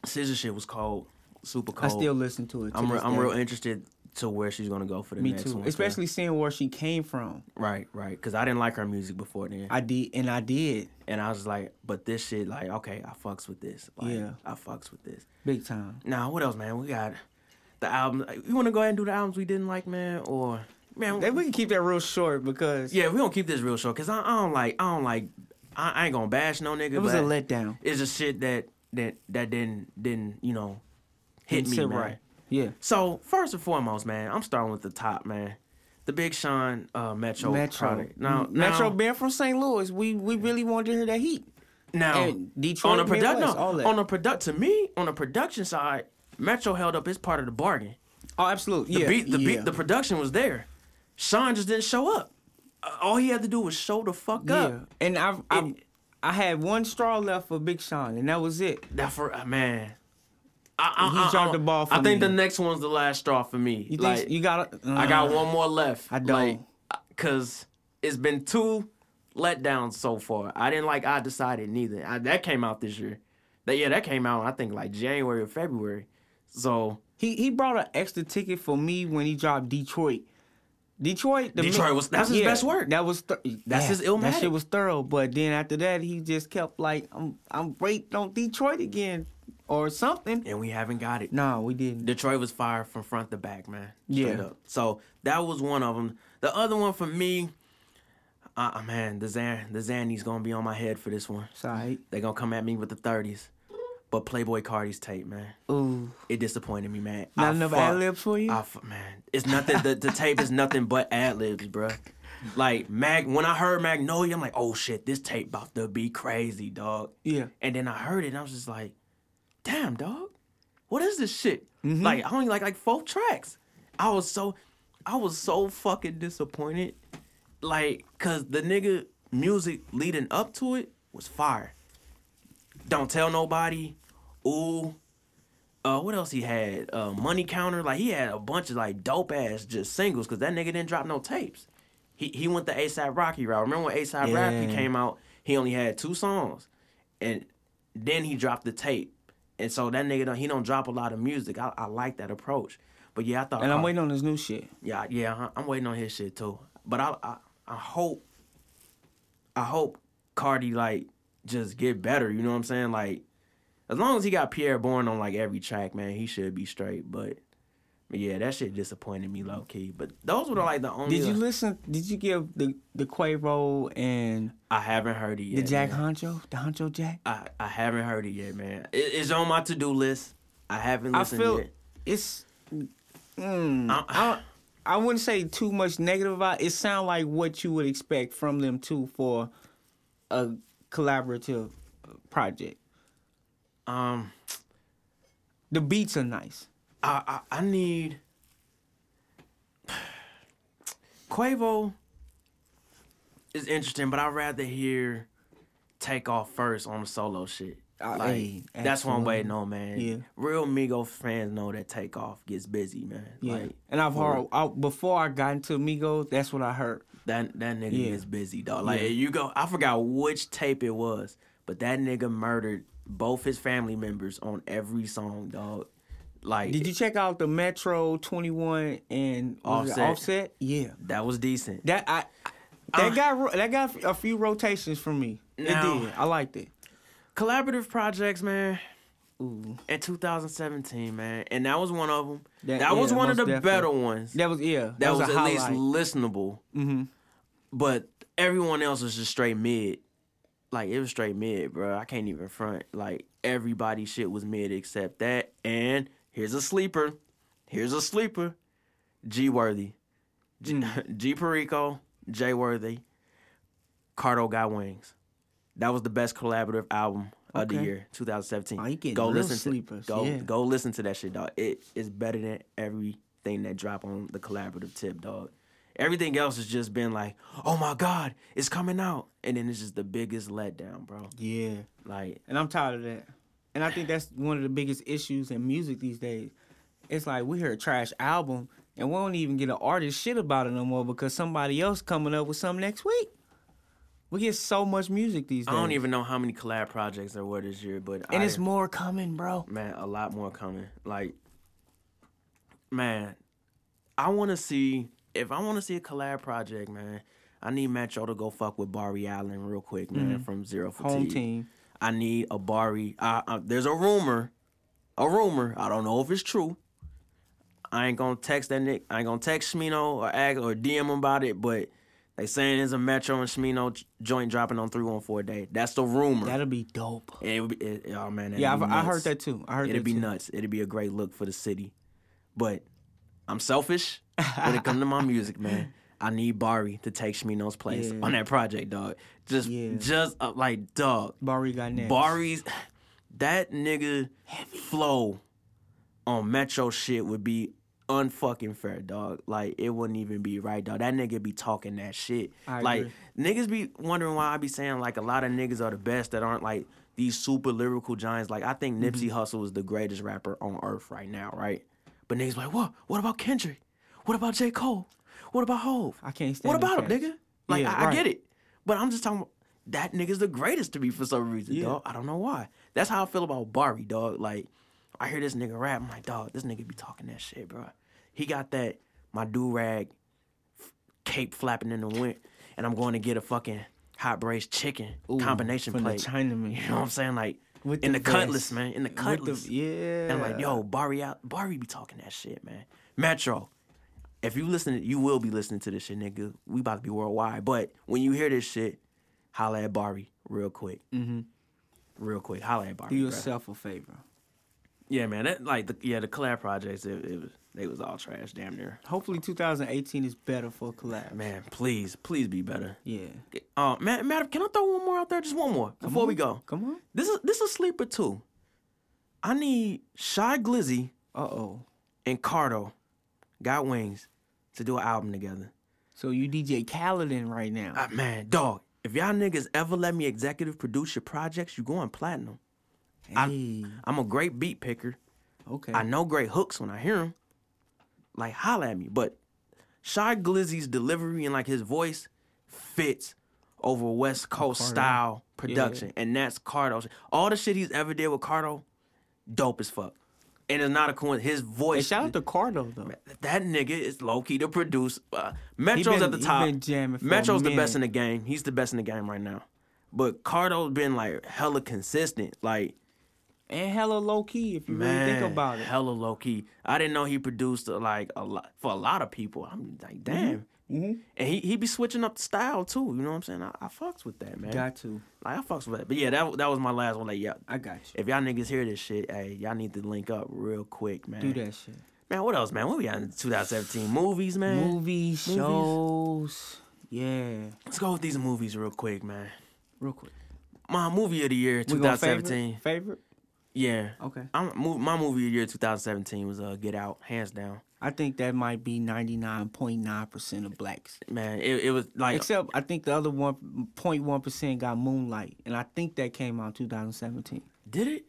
SZA shit was cold, super cold.
I still listen to it. To
I'm re- I'm real interested to where she's gonna go for the
Me
next
too,
one.
especially seeing where she came from.
right, right, because I didn't like her music before then,
I did, and I did
and I was like, but this shit, like, okay, I fucks with this. Like,
Yeah.
I fucks with this.
big time.
Now, what else, man? We got the album. You want to go ahead and do the albums we didn't like, man, or man?
Maybe we can keep that real short because
yeah, we gonna keep this real short, cause I, I don't like, I don't like, I, I ain't gonna bash no nigga.
it was a letdown.
It's just shit that that that didn't didn't you know hit
Didn't
me, man.
right. Yeah,
So first and foremost, man, I'm starting with the top, man. The Big Sean uh, Metro
Metro.
product. Now,
Metro
now,
being from St. Louis, we we really wanted to hear that heat.
now
and Detroit,
on the product,
Midwest,
no,
all that.
on the product to me, on the production side, Metro held up his part of the bargain.
Oh, absolutely.
The
yeah,
beat, the
yeah.
beat, the production was there. Sean just didn't show up. All he had to do was show the fuck
yeah.
up.
And I I I had one straw left for Big Sean, and that was it.
That for uh, man. I, I,
He dropped the ball
I think the next one's the last straw for me.
You
like,
think you got? Uh,
I got one more left.
I don't.
Like, Cause it's been two letdowns so far. I didn't like I decided neither. I, that came out this year. That yeah, that came out I think like January or February. So
He he brought an extra ticket for me when he dropped Detroit. Detroit, the
Detroit was- that's his
yeah,
best work.
That was th-
That's
yeah,
his
That
Illmatic.
shit was thorough. But then after that, he just kept like, I'm I'm waiting on Detroit again. Or something.
and we haven't got it.
No, we didn't.
Detroit was fired from front to back, man. Straight
Yeah.
up. So that was one of them. The other one for me, uh, man, the Zan, the Zanny's gonna be on my head for this one.
Alright.
They gonna come at me with the thirties. But Playboi Carti's tape, man,
Ooh,
it disappointed me, man.
not
I
enough ad libs for you.
I f- man, it's nothing. The, the tape is nothing but ad libs, bruh. Like Mag, when I heard Magnolia, I'm like, oh shit, this tape about to be crazy, dog.
yeah,
And then I heard it, and I was just like, damn, dog, what is this shit?
Mm-hmm.
Like I only like like four tracks. I was so, I was so fucking disappointed. Like, cause the nigga music leading up to it was fire. Don't tell nobody. Ooh. Uh, what else he had? Uh, Money Counter. Like he had a bunch of like dope ass just singles. Cause that nigga didn't drop no tapes. He he went the ASAP Rocky route. Remember when ASAP Rocky came out? He only had two songs, and then he dropped the tape. And so that nigga don't he don't drop a lot of music. I, I like that approach. But yeah, I thought.
and I'm waiting on his new shit.
yeah, yeah, I'm waiting on his shit too. But I, I, I hope, I hope Carti like just get better. You know what I'm saying? Like, as long as he got Pi'erre Bourne on like every track, man, he should be straight. But yeah, that shit disappointed me low key. But those were like the only.
Did you listen? Did you give the the Quavo and
I haven't heard it yet. the.
Jack
man.
Huncho, the Huncho Jack?
I, I haven't heard it yet, man. It, it's on my to do list. I haven't
I
listened
feel
yet.
it's. Mm,
I-
I, I wouldn't say too much negative about it. It sound like what you would expect from them too for a collaborative project.
Um,
The beats are nice.
I, I I need Quavo is interesting, but I'd rather hear Takeoff first on the solo shit.
Uh,
Like
hey,
that's what I'm
absolutely.
waiting on, man.
Yeah.
Real Migo fans know that Takeoff gets busy, man.
Yeah,
Like
and I've heard I, before I got into Migos. That's what I heard.
that that nigga
Yeah.
gets busy, dog. Like
Yeah.
you go, I forgot which tape it was, but that nigga murdered both his family members on every song, dog. Like
Did you check out the Metro Twenty One and
Offset.
Offset? Yeah,
that was decent.
that I. That
Uh,
got that got a few rotations from me.
Now-
it did. I liked it.
collaborative projects, man.
Ooh.
In 2017, man, and that was one of them. That,
That-
was one of the
most
better ones.
That was yeah.
that, was,
a
at least listenable.
Mm-hmm.
But everyone else was just straight mid. Like it was straight mid, bro. I can't even front. Like everybody shit was mid except that. And here's a sleeper. Here's a sleeper. G Worthy. G. *laughs* G Perico, Jay Worthy, Cardo Got Wings. That was the best collaborative album of the year, 2017.
Oh, you getting
go listen
sleepers,
to go
yeah.
go listen to that shit, dog. It is better than everything that drop on the collaborative tip, dog. Everything else has just been like, oh my god, it's coming out, and then it's just the biggest letdown, bro.
Yeah,
Like,
and I'm tired of that. And I think that's one of the biggest issues in music these days. It's like we hear a trash album and we don't even get an artist shit about it no more because somebody else coming up with something next week. We get so much music these days.
I don't even know how many collab projects there were this year, but
and
I,
it's more coming, bro.
man, a lot more coming. Like, man, I want to see if I want to see a collab project, man. I need Metro to go fuck with Barry Allen real quick, man, from Zero Fatigue.
Mm-hmm. Home team.
I need a Barry. I, I, there's a rumor, a rumor. I don't know if it's true. I ain't gonna text that Nick. I ain't gonna text Smino or ask or DM him about it, but they saying there's a Metro and Smino joint dropping on three one four day. That's the rumor.
That'll be dope.
It would be, it, oh man,
Yeah, I heard that too. I heard
It'd be
too.
nuts. It'd be a great look for the city. But I'm selfish when it comes to my *laughs* music, man. I need Barry to take Smino's place
Yeah.
on that project, dog. Just,
Yeah.
just uh, like, dog.
Barry got next.
Barry's that nigga flow on Metro shit would be unfucking fair, dog. Like it wouldn't even be right, dog. That nigga be talking that shit.
I
like
agree.
niggas be wondering why I be saying like a lot of niggas are the best that aren't like these super lyrical giants. Like I think
Mm-hmm.
Nipsey Hussle is the greatest rapper on earth right now, right? But niggas be like, what? What about Kendrick? What about J. Cole? What about Hov?
I can't stand
What about him, nigga? Like
Yeah,
I, I get it, but I'm just talking. About, that nigga's the greatest to me for some reason,
Yeah.
dog. I don't know why. That's how I feel about Barry, dog. Like I hear this nigga rap, I'm like, dog, this nigga be talking that shit, bro. He got that my do rag cape flapping in the wind, and I'm going to get a fucking hot braised chicken
Ooh,
combination plate.
Chinaman.
You know what I'm saying? Like
With
in the,
the
cutlass, man, in the
With the-
cutlass.
yeah.
And like, yo, Barry out, Barry be talking that shit, man. Metro, if you listen, you will be listening to this shit, nigga. We about to be worldwide. But when you hear this shit, holla at Barry real quick. Mm-hmm. Real quick, holla at Barry.
Do yourself a favor.
Yeah, man. That like the yeah the collab projects. It, it was they was all trash, damn near.
Hopefully 2018 is better for collab.
Man, please, please be better.
Yeah.
Uh, man, matter. Can I throw one more out there? Just one more before we go.
Come on.
This is this is sleeper too. I need Shy Glizzy
Uh oh.
and Cardo, Got Wings, to do an album together.
So you DJ Khaled in right now.
Ah, man, dog. If y'all niggas ever let me executive produce your projects, you going platinum.
hey.
I'm a great beat picker.
okay.
I know great hooks when I hear them. Like holla at me, but Shy Glizzy's delivery and like his voice fits over West Coast
Cardo.
style production, and that's Cardo. All the shit he's ever did with Cardo, dope as fuck. And it's not a coincidence. His voice.
shout out to Cardo though.
that nigga is low key to produce. Uh, Metro's
been-
at the top.
been jamming for
Metro's the best in the game. He's the best in the game right now. But Cardo's been like hella consistent. Like
And hella low key if you
man,
really think about it.
hella low key. I didn't know he produced uh, like a lot for a lot of people. I'm like, damn.
Mm-hmm. Mm-hmm.
And he he be switching up the style too. You know what I'm saying? I, I fucks with that, man.
Got to.
like I fucks with that. But yeah, that that was my last one. Like yeah,
I got you.
if y'all niggas hear this shit, hey, y'all need to link up real quick, man.
Do that shit.
Man, what else, man? What we got in 2017? Movies, man.
Movies, shows. Yeah.
Let's go with these movies real quick, man.
Real quick.
My movie of the year, 2017.
favorite? Favorite?
Yeah.
Okay.
I'm, my movie of the year, 2017, was uh, Get Out, hands down.
I think that might be 99.9% of blacks.
Man, it, it was like
Except I think the other 1.1% got Moonlight. And I think that came out 2017.
Did it?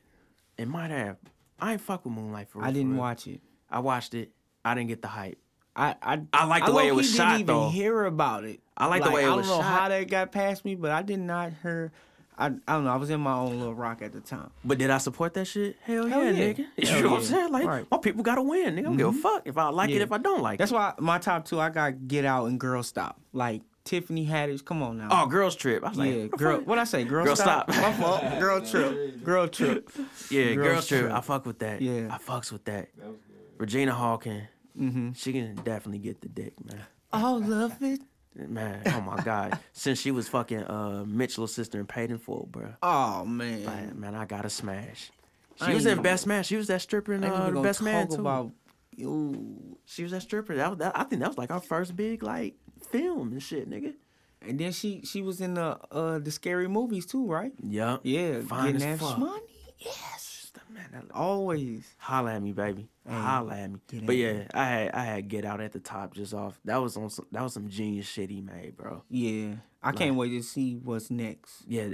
It might have. I ain't fuck with Moonlight for real.
I didn't
real.
watch it.
I watched it. I didn't get the hype.
I I,
I like the way it was shot,
didn't even
though.
hear about it.
I like the way it was shot.
I don't know
shot.
how that got past me, but I did not hear. I, I don't know. I was in my own little rock at the time.
But did I support that shit? Hell,
Hell
yeah,
yeah.
nigga. *laughs*
Hell
you know what I'm saying? Like,
Right. Mm-hmm.
my people gotta win. Nigga, I don't give a fuck if I like it, if I don't like
That's
it.
That's why my top two. I got Get Out and Girl Stop. Like Tiffany Haddish. Come on now.
Oh, girls trip. I was like,
yeah,
what the
girl.
fuck?
What I say? Girl,
Girl
stop.
Stop.
My fault. *laughs* Girl trip. Girl trip.
Yeah,
Girls
girls trip.
Trip.
I fuck with that.
Yeah.
I fucks with that. Regina Hawkins.
Mm-hmm.
She can definitely get the dick, man.
Oh, love it.
Man, oh my god. *laughs* Since she was fucking uh Mitchell's sister and Paid in Full, bro.
Oh man.
Man, man, I gotta smash. She was in Best Man. She was that stripper in uh, the Best Man too.
about. Ooh.
She was that stripper. That, was- that I think that was like our first big like film and shit, nigga.
And then she she was in the uh the scary movies too, right?
Yup.
Yeah,
Fine
getting
as
that
fuck.
money. Yes.
Man,
Always.
holla at me, baby. Holla at me. But yeah, I had I had Get Out at the top just off. That was on some, that was some genius shit he made, bro.
Yeah. I can't wait to see what's next.
Yeah,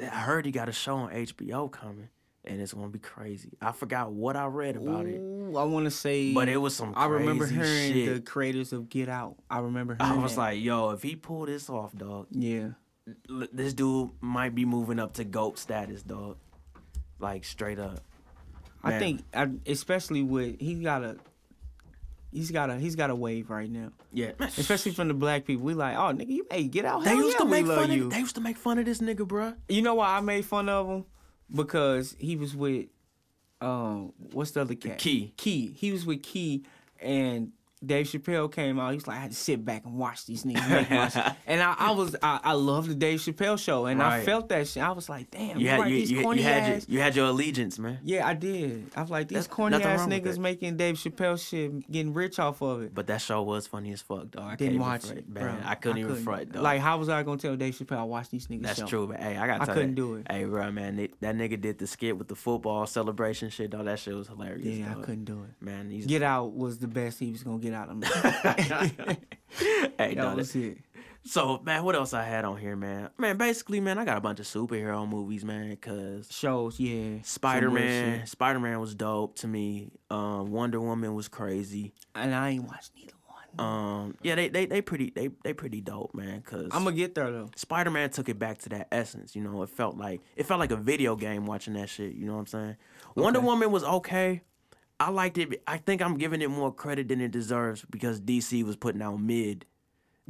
I heard he got a show on HBO coming, and it's gonna be crazy. I forgot what I read about it,
I want to say.
but it was some.
I remember hearing
shit.
the creators of Get Out. I remember
I was
that.
like, yo, if he pull this off, dog,
yeah.
this dude might be moving up to goat status, dog. Like straight up.
I think, I, especially with he got a, he's got a he's got a wave right now.
Yeah,
Especially from the black people, we like, oh nigga, you hey get out.
they
Hell
used
yeah,
to make fun.
you.
Of, they used to make fun of this nigga, bruh.
You know why I made fun of him? Because he was with, um, what's the other cat?
Key.
Key. He was with Key, and Dave Chappelle came out. He was like, I had to sit back and watch these niggas make. *laughs* And I, I was, I, I love the Dave Chappelle show, and I felt that shit. I was like, damn,
You
you
had
right,
you,
these
you,
corny
you had
ass.
your, you had your allegiance, man.
yeah, I did. I was like, these
That's-
corny ass niggas making Dave Chappelle shit, getting rich off of it.
But that show was funny as fuck, dog. I
Didn't watch it,
man.
bro.
I couldn't even front, dog.
Like, how was I gonna tell Dave Chappelle I watched these niggas?
That's
show?
true, but hey, I got.
I couldn't do it.
Hey, bro, man, they, that nigga did the skit with the football celebration shit. Dog, that shit was hilarious.
Yeah, I couldn't do it.
Man, he's
Get Out was the best he was gonna get out of me. *laughs*
hey,
that was it.
So, man, what else I had on here, man? Man, basically, man, I got a bunch of superhero movies, man, cause
Shows, yeah.
Spider Man. Spider Man was dope to me. Um, Wonder Woman was crazy.
And I ain't watched neither one.
Um, yeah, they they they pretty they they pretty dope, man. Cause
I'm gonna get there though.
Spider Man took it back to that essence. You know, it felt like it felt like a video game watching that shit. You know what I'm saying? Wonder Woman was okay. I liked it. I think I'm giving it more credit than it deserves because DC was putting out mid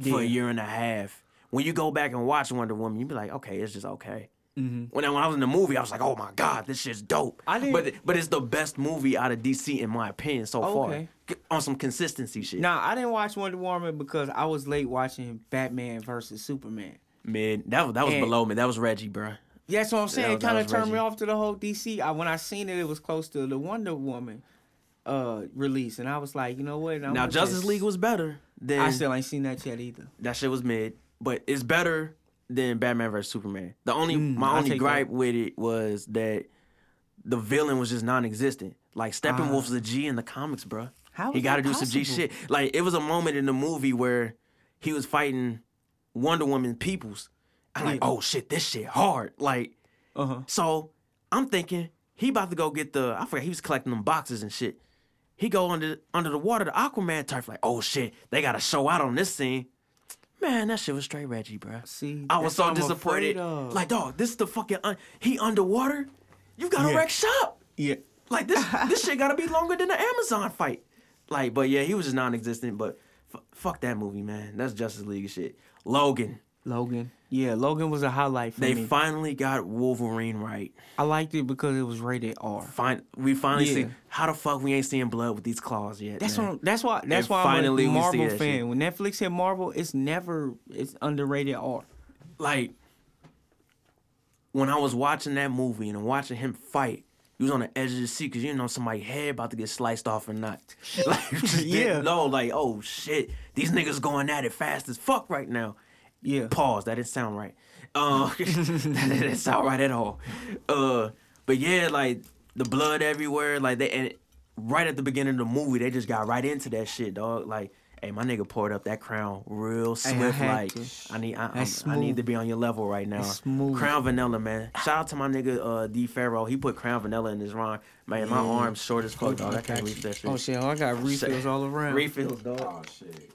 for a year and a half. When you go back and watch Wonder Woman, you be like, okay, it's just okay. Mm-hmm. When I, when I was in the movie, I was like, "Oh my god, this shit's dope."
I didn't-
but but it's the best movie out of DC in my opinion so
Okay.
far on some consistency shit.
Nah, I didn't watch Wonder Woman because I was late watching Batman versus Superman.
Mid that was that was
And-
below me. That was Reggie, bro.
Yeah, that's what I'm saying.
That-
it kind of turned me off to the whole DC. I, when I seen it, it was close to the Wonder Woman uh release, and I was like, you know what? I'm
Now Justice
just-
League was better than
I still ain't seen that yet either.
that shit was mid, but it's better than Batman vs Superman. The only
Mm,
my
I'll
only gripe
that.
with it was that the villain was just non-existent. Like Steppenwolf's
Ah.
a G in the comics, bro.
How
he got to do some G shit. Like it was a moment in the movie where he was fighting Wonder Woman peoples. I'm like, oh shit, this shit hard. Like
Uh huh.
so I'm thinking he about to go get the I forgot he was collecting them boxes and shit. He go under under the water, the Aquaman turf, like, oh shit, they gotta show out on this scene. Man, that shit was straight Reggie, bro.
See,
I was so disappointed. Like, dog, this is the fucking un- he underwater. You gotta
Yeah.
wreck shop.
Yeah.
Like this *laughs* this shit gotta be longer than the Amazon fight. Like, but yeah, he was just non-existent. But f- fuck that movie, man. That's Justice League shit. Logan,
Logan. Yeah, Logan was a highlight for
they
me.
finally got Wolverine right.
I liked it because it was rated R.
Fine, we finally
Yeah.
see how the fuck we ain't seeing blood with these claws yet.
That's
man.
what. That's why. That's
And
why
finally
I'm a Marvel fan.
shit.
When Netflix hit Marvel, it's never it's underrated R.
like when I was watching that movie and watching him fight. You was on the edge of the seat because you didn't know somebody's head about to get sliced off or not. *laughs* Like, *laughs*
Yeah.
didn't. Like, oh shit, these niggas going at it fast as fuck right now.
Yeah.
Pause. That didn't sound right. Uh, *laughs* that *laughs* didn't sound right at all. Uh, but yeah, like the blood everywhere. Like they and right at the beginning of the movie, they just got right into that shit, dog. Like, hey, my nigga poured up that crown real
Hey, I
swift. like,
to.
I need, I, I'm- I need to be on your level right now.
It's smooth.
Crown Vanilla, man. Shout out to my nigga uh, D Pharaoh. He put Crown Vanilla in his rhyme. Man, my arm's short as fuck, dog. I can't reach that shit.
Oh shit! I got refills all around.
Refills, dog.
Oh shit.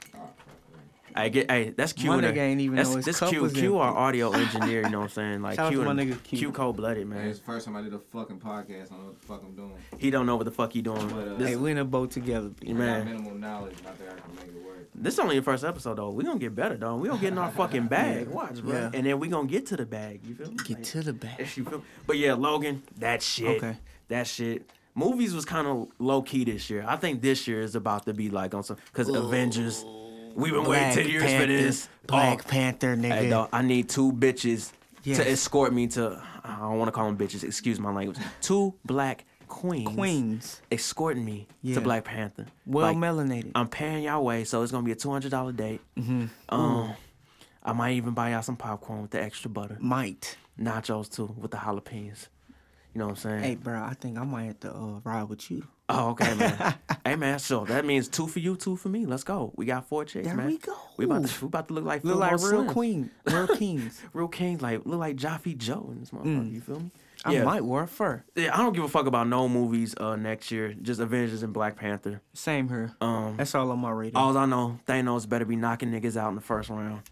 Fuck,
I get, hey, that's Q.
My
in
nigga
there.
ain't even
that's,
know his
this
cup
Q,
was
Q, our audio *laughs* engineer. You know what I'm saying? Like
Shout out
Q,
to my nigga Q.
Q cold blooded,
man.
man.
It's the first time I did a fucking podcast. I don't know what the fuck I'm doing.
He don't know what the fuck he doing.
But, uh,
this,
Hey, we in a boat together. B.
I
man,
minimal knowledge. Not that I can make it work.
this only the first episode though. We gonna get better, though. We gonna get in our fucking *laughs* bag.
Yeah.
Watch, bro.
Yeah.
And then we gonna get to the bag. You feel me?
Get
Like,
to the back.
You feel? But yeah, Logan, that shit.
Okay.
That shit. Movies was kind of low key this year. I think this year is about to be like on some because Avengers. We've been waiting ten years for this.
Black
Oh,
Panther, nigga.
Hey, dog, I need two bitches
Yes.
to escort me to. I don't want to call them bitches. Excuse my language. Two black queens.
Queens.
escorting me
Yeah.
to Black Panther.
Well
Like,
melanated.
I'm paying y'all way, so it's gonna be a two hundred dollar date.
Mm-hmm.
Um, I might even buy y'all some popcorn with the extra butter,
Might.
nachos too with the jalapenos. You know what I'm saying?
Hey, bro, I think I might have to uh, ride with you.
Oh, okay, man. *laughs* hey, man. So that means two for you, two for me. Let's go. We got four chicks,
There
man.
we go.
We about to, we about to look like
Look like real
Slim.
queen, real *laughs* kings.
real kings. Like look like Jaffe Joe in this motherfucker. You feel me?
Mm. I might wear a fur.
Yeah, I don't give a fuck about no movies uh, next year. Just Avengers and Black Panther.
Same here.
Um,
That's all on my radar.
all I know, Thanos better be knocking niggas out in the first round.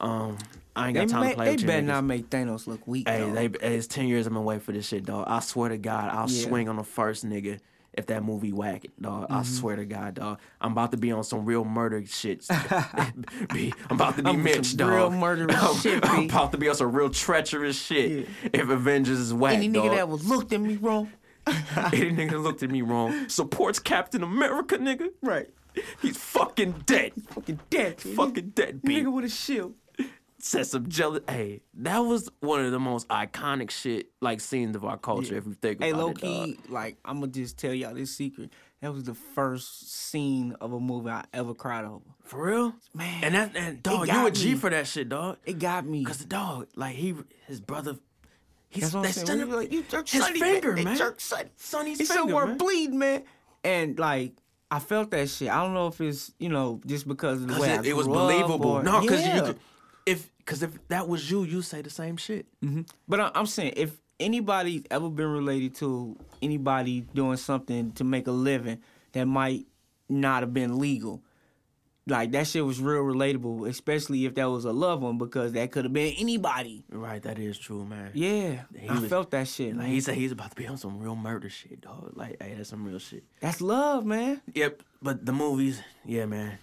Um, I ain't
they
got time
ma-
to play
they
with
better
niggas.
not make Thanos look weak.
Hey, they it's ten years I've been waiting for this shit, dog. I swear to God, I'll
Yeah.
swing on the first nigga if that movie whack it, dog. I
Mm-hmm.
swear to God, dog. I'm about to be on some real murder shit. *laughs* *laughs* I'm about to be
I'm
Mitch, dog.
real murderous *laughs*
I'm,
shit,
I'm about to be on some real treacherous shit. If Avengers is whack,
Any nigga
dog.
that was looked at me wrong.
Any nigga that looked at me wrong supports Captain America, nigga.
Right.
He's fucking dead.
He's Fucking dead. nigga.
Fucking dead, B.
nigga with a shield.
Said some jealous. Hey, that was one of the most iconic shit like scenes of our culture. If you think
Hey,
about
low
it, dog.
key, like I'm gonna just tell y'all this secret. That was the first scene of a movie I ever cried over.
For real,
Man,
And that and dog, you a G
me.
for that shit, dog.
It got me.
Cause the dog, like he, his brother, he's
That's what I'm like, you jerk
his
Sonny,
finger,
They
man.
jerk Sonny.
Sonny's finger, man.
bleeding, man. And like, I felt that shit. I don't know if it's you know just because of the way
it, it was believable.
or-
no, cause
yeah.
you could, if cause if that was you, you say the same shit. Mm-hmm.
But I- I'm saying if anybody's ever been related to anybody doing something to make a living that might not have been legal, like that shit was real relatable, especially if that was a loved one because that could have been anybody.
Right, that is true, man.
Yeah,
He
I
was-
felt that shit.
Like
man.
he said, he's about to be on some real murder shit, dog. Like, hey, that's some real shit.
That's love, man.
Yep, but the movies, yeah, man.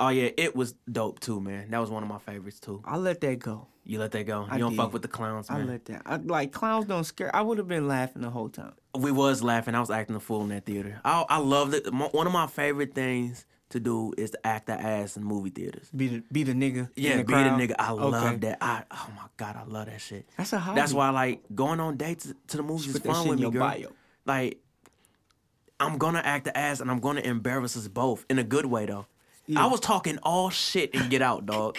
Oh yeah, it was dope too, man. That was one of my favorites too.
I let that go.
You let that go. You
I
don't
did.
fuck with the clowns,
I let that. I, like clowns don't scare. I would have been laughing the whole time.
we was laughing. I was acting a fool in that theater. I I loved it. Mo- One of my favorite things to do is to act the ass in movie theaters.
Be the be the nigga.
Yeah,
the
be the nigga. I
Okay.
love that. I oh my god, I love that shit.
That's a hobby.
That's why like going on dates to the movies is
Put
fun with me,
your
girl.
bio.
Like, I'm gonna act the ass and I'm gonna embarrass us both in a good way though.
Yeah.
I was talking all shit and get out, dog.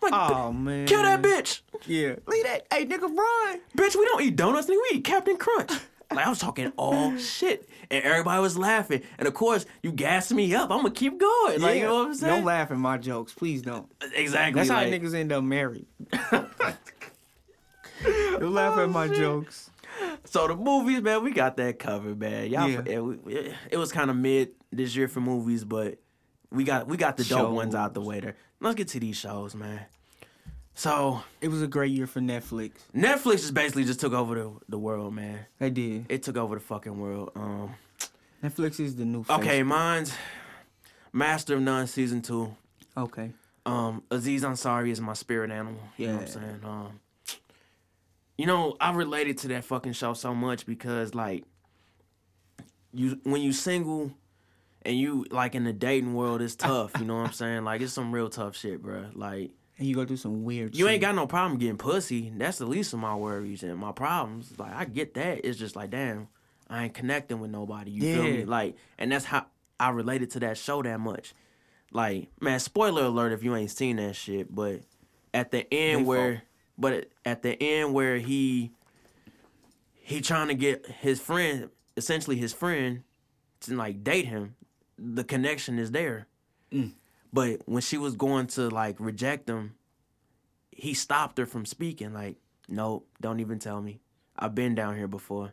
Like,
Oh man.
kill that bitch,
Yeah. Leave that. Hey nigga, run.
bitch. We don't eat donuts, nigga. We eat Captain Crunch. Like I was talking all *laughs* shit, and everybody was laughing. And of course, you gassed me up. I'm gonna keep going. Like you know what I'm saying?
Don't laugh at my jokes, please don't.
Exactly.
That's how niggas end up married. *laughs* don't laugh at my oh, jokes.
So the movies, man, we got that covered, man. Y'all,
Yeah.
yeah. it, eh, it was kind of mid this year for movies, but we got we got the dope ones out the way there. Let's get to these shows, man. So
It was a great year for Netflix.
Netflix just basically just took over the, the world, man.
They did.
It took over the fucking world. Um,
Netflix is the new.
okay, mine's Master of None season two.
Okay.
Um, Aziz Ansari is my spirit animal. You know what I'm
Yeah.
saying? Um, you know, I related to that fucking show so much because like you when you single and you like in the dating world, it's *laughs* tough. you know what I'm saying? Like it's some real tough shit, bro. Like
And you go through some weird. Shit.
You
shit.
ain't got no problem getting pussy. That's the least of my worries and my problems. Like I get that. It's just like damn, I ain't connecting with nobody. You feel me? Like, and that's how I related to that show that much. Like, man, spoiler alert if you ain't seen that shit. But at the end
They
where,
fault.
but at the end where he he trying to get his friend, essentially his friend, to like date him, the connection is there.
Mm.
But when she was going to like reject him, he stopped her from speaking. Like, nope, don't even tell me. I've been down here before.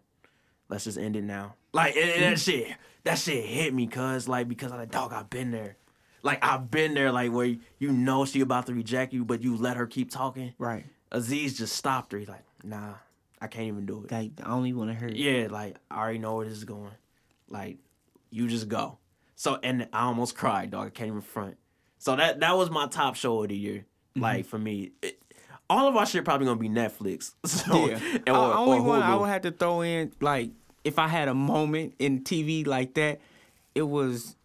Let's just end it now. Like and- and that shit, that shit hit me, cause like because I'm like, dog, I've been there. Like I've been there, like where you know she about to reject you, but you let her keep talking.
Right.
Aziz just stopped her. He's like, nah, I can't even do it.
Like I don't want to hear it.
Yeah, like I already know where this is going. Like, you just go. So and I almost cried, dog. I can't even front. So that that was my top show of the year.
Mm-hmm.
Like for me, it, all of our shit probably gonna be Netflix. *laughs* So
Yeah.
or,
I,
or
only one I would have to throw in, like, if I had a moment in TV like that, it was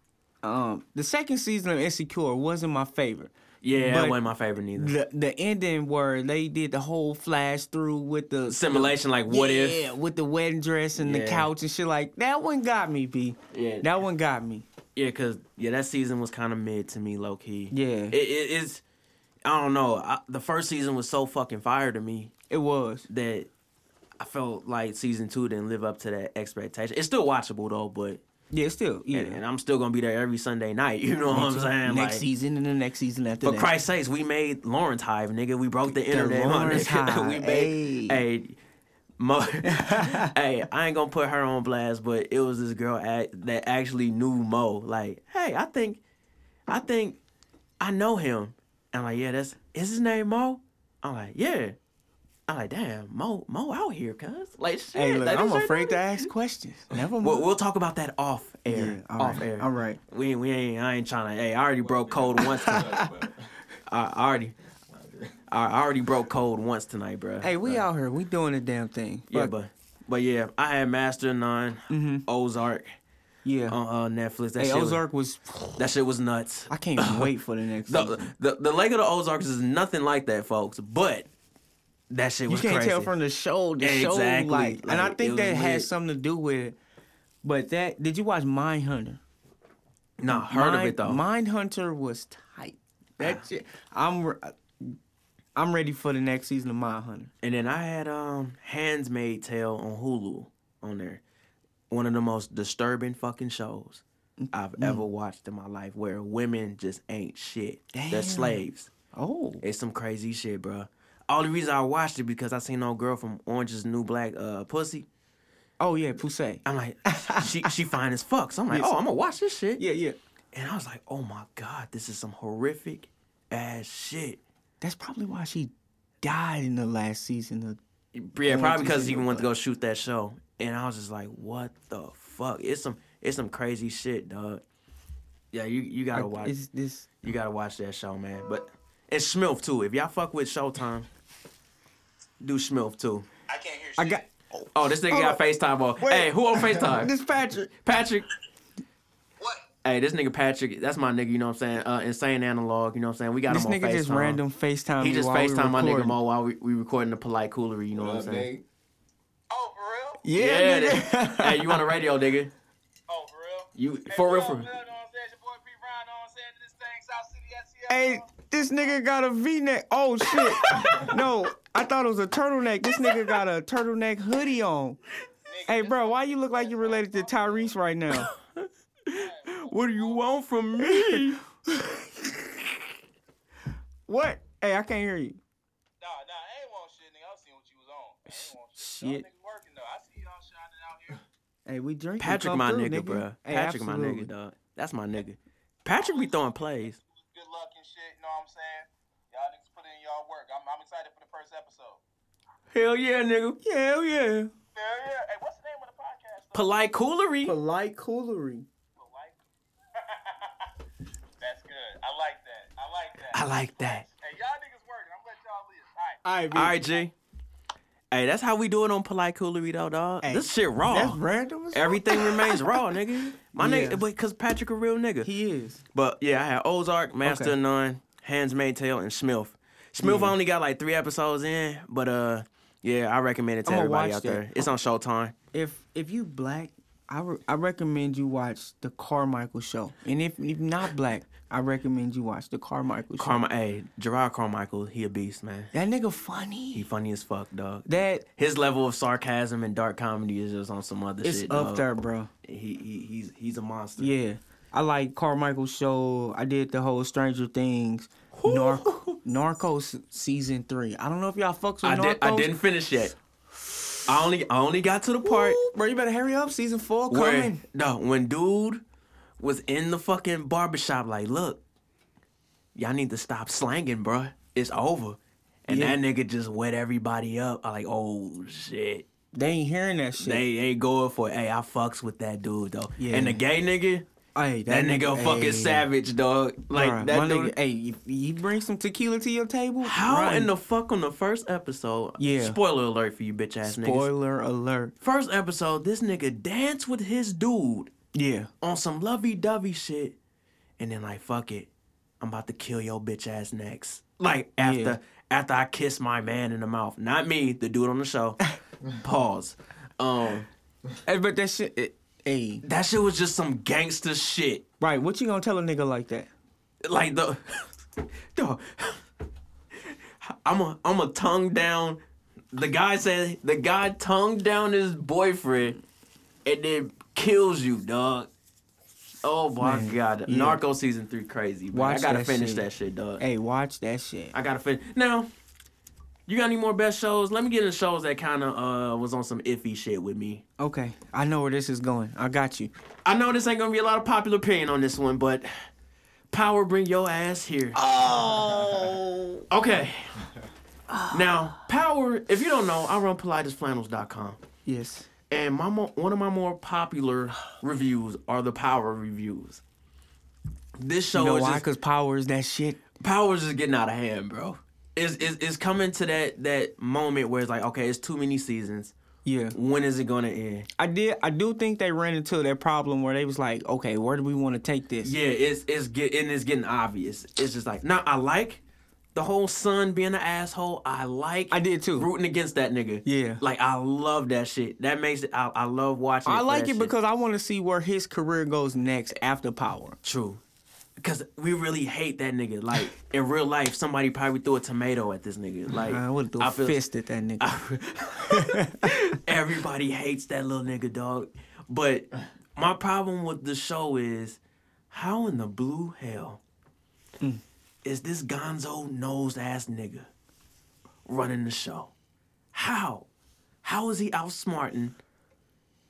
um the second season of Insecure wasn't my favorite.
yeah,
but-
wasn't my favorite neither.
The the ending where they did the whole flash through with the
Simulation, like what
yeah,
if?
Yeah, with the wedding dress and the couch and shit like that one got me, B.
Yeah.
That one got me.
Yeah, cause yeah, that season was kind of mid to me, low key.
Yeah.
it, it is. I don't know. I, the first season was so fucking fire to me
It was.
that I felt like season two didn't live up to that expectation. It's still watchable though, but
Yeah, it's still. Yeah.
and, and I'm still gonna be there every Sunday night. *laughs* You know what I'm saying?
Next
Like,
season and the next season after
For
that.
Christ's sakes, we made Lawrence Hive, nigga. We broke the, internet. huh,
Lawrence? *laughs* Hive,
we made,
hey.
hey, Mo, *laughs* hey, I ain't gonna put her on blast, but it was this girl act, that actually knew Mo. Like, hey, I think, I think, I know him. I'm like, yeah, that's is his name Mo? I'm like, yeah. I'm like, damn, Mo, Mo out here, cuz. Like, shit.
Hey, look,
like,
I'm afraid to ask questions. *laughs* Never mind.
We'll, we'll talk about that off air.
Yeah,
off
right,
air.
all right.
We we ain't. I ain't trying to. Hey, I already broke code once. *laughs* I, I already. I already broke code once tonight, bro.
hey, we out here. We doing the damn thing.
Yeah, but but yeah, I had Master Nine, Ozark
yeah.
on uh, Netflix. That
hey,
shit
Ozark was.
Was, that shit was nuts.
I can't *laughs* wait for the next.
The,
season.
the the Lake of the Ozarks is nothing like that, folks. But that shit
You can't
crazy.
tell from the show. The show,
Exactly.
like, and I think that
was
had something to do with it. But that did you watch Mindhunter?
Nah, heard of it though.
Mindhunter was tight. That *sighs* shit. I'm. I'm ready for the next season of My Mindhunter.
And then I had um Handmaid's Tale on Hulu on there. One of the most disturbing fucking shows I've
Mm.
ever watched in my life where women just ain't shit. They're slaves.
Oh,
It's some crazy shit, bro. Only reason I watched it because I seen no girl from Orange is New Black uh pussy.
oh yeah, Poussey.
I'm like, *laughs* she she fine as fuck. So I'm like,
Yes.
oh, I'm gonna watch this shit.
Yeah, yeah.
And I was like, oh my god, this is some horrific ass shit.
That's probably why she died in the last season of
Yeah, probably because
the
he
New
went to go shoot that show, and I was just like, "What the fuck?" It's some, it's some crazy shit, dog. Yeah, you you gotta
I-
watch.
It's this.
You gotta watch that show, man. But and Smilf too. If y'all fuck with Showtime, do Smilf too.
I can't hear shit.
I got
Oh, this nigga got FaceTime on.
Wait.
Hey, who on *laughs* FaceTime?
this Patrick.
Patrick.
What?
Hey, this nigga Patrick, that's my nigga, you know what I'm saying? Uh, insane analog, you know what I'm saying? We got
This
him on FaceTime.
This nigga just random FaceTime.
He just
while we
FaceTime my nigga. Mo while we, we recording the polite coolery, you know what,
What
I'm saying?
nigga?
Oh, for real?
Yeah,
Yeah,
nigga.
hey, you on the radio, nigga?
Oh, for real?
You
Hey,
for real for real.
Know what I'm saying? It's your boy P. Brown, know what I'm saying? This thing, South City, SCL.
Hey, this nigga got a V-neck. Oh shit. *laughs* no, I thought it was a turtleneck. This nigga got a turtleneck hoodie on. Hey, bro, why you look like you related to Tyrese right now? *laughs*
What do you want from me? *laughs*
What? Hey, I can't hear you.
Nah, nah, I ain't want shit, nigga. I seen what you was on. I ain't want shit.
Shit.
Y'all niggas working, though. I see y'all shining out here.
Hey, we drinking.
Patrick my
through,
nigga, bro.
Hey,
Patrick my
absolutely.
nigga, dog. That's my nigga. Patrick be throwing plays.
Good luck and shit, you know what I'm saying? Y'all niggas put in y'all work. I'm, I'm excited for the first episode.
Hell yeah, nigga.
Hell yeah.
Hell yeah. Hey, what's the name of the podcast? though?
Polite coolery.
Polite coolery.
Polite. That's good. I like that. I like that.
I like that.
Hey, y'all niggas working. I'm letting y'all live. All right.
All right,
All right, G. Hey, that's how we do it on polite coolery though, dog.
Hey,
this shit raw.
That's random. as.
Everything remains raw, *laughs* nigga. My
Yeah.
nigga, but cause Patrick a real nigga.
He is.
But yeah, I had Ozark, Master
Okay.
of None, Handmaid's Tale, and Smilf. Smilf
Yeah.
only got like three episodes in, but uh, yeah, I recommend it to
I'ma
everybody out
that.
there. It's on Showtime.
If if you black, I, re- I recommend you watch the Carmichael show. And if if not black, I recommend you watch the Carmichael show.
Carmi- hey, Gerard Carmichael, he a beast, man.
that nigga funny.
He funny as fuck, dog.
that
His level of sarcasm and dark comedy is just on some other
it's
shit.
up
dog.
there, bro.
He, he he's he's a monster.
Yeah. I like Carmichael's show. I did the whole Stranger Things. Narc- *laughs* Narcos season three. I don't know if y'all fucks with
I
Narcos.
did I didn't finish yet. I only I only got to the part
Ooh, bro, you better hurry up. Season four
where
coming.
no when dude was in the fucking barbershop like look y'all need to stop slanging bruh it's over and
Yeah.
that nigga just wet everybody up I like oh shit
They ain't hearing that shit.
they ain't going for it hey I fucks with that dude though
Yeah.
and the gay nigga
hey,
that, nigga, a fucking
hey,
savage dog like that dude
nigga, hey, if you bring some tequila to your table.
how
run.
in the fuck on the first episode
Yeah.
spoiler alert for you bitch ass niggas
spoiler alert?
first episode this nigga danced with his dude
Yeah,
on some lovey dovey shit, and then like fuck it, I'm about to kill your bitch ass next. Like after
Yeah.
after I kiss my man in the mouth, not me, the dude on the show. *laughs* Pause. Um,
Hey, but that shit. It, hey,
that shit was just some gangster shit.
right? What you gonna tell a nigga like that?
Like the, *laughs* dog. I'm a I'm a tongue down. The guy said the guy tongued down his boyfriend, and then kills you, dog. Oh my
Man,
god,
yeah.
Narco season three crazy. Man. I gotta
that
finish
shit.
that shit, dog.
Hey, watch that shit.
I gotta finish now. You got any more best shows? Let me get into shows that kind of uh was on some iffy shit with me.
Okay, I know where this is going. I got you.
I know this ain't gonna be a lot of popular opinion on this one, but power bring your ass here.
Oh. *laughs*
Okay. now, power, if you don't know, I run politestflannels.com.
Yes.
And my mo- one of my more popular reviews are the power reviews. This show
You know
is
why?
just,
Cause power is that shit.
power's just getting out of hand, bro. It's, it's, it's coming to that that moment where it's like, okay, it's too many seasons.
Yeah.
When is it gonna end?
I did. I do think they ran into that problem where they was like, okay, where do we want to take this?
Yeah, it's it's get and it's getting obvious. It's just like, now I like the whole son being an asshole. I like
I did too.
rooting against that nigga.
Yeah.
like I love that shit. That makes it. I, I love watching.
I like it
shit.
because I want to see where his career goes next after Power.
True. Because we really hate that nigga. Like *laughs* in real life, somebody probably threw a tomato at this nigga. Like
I would threw a
feel-
fist at that nigga. *laughs*
Everybody hates that little nigga, dog. But my problem with the show is how in the blue hell
Mm.
Is this gonzo nose ass nigga running the show? How? How is he outsmarting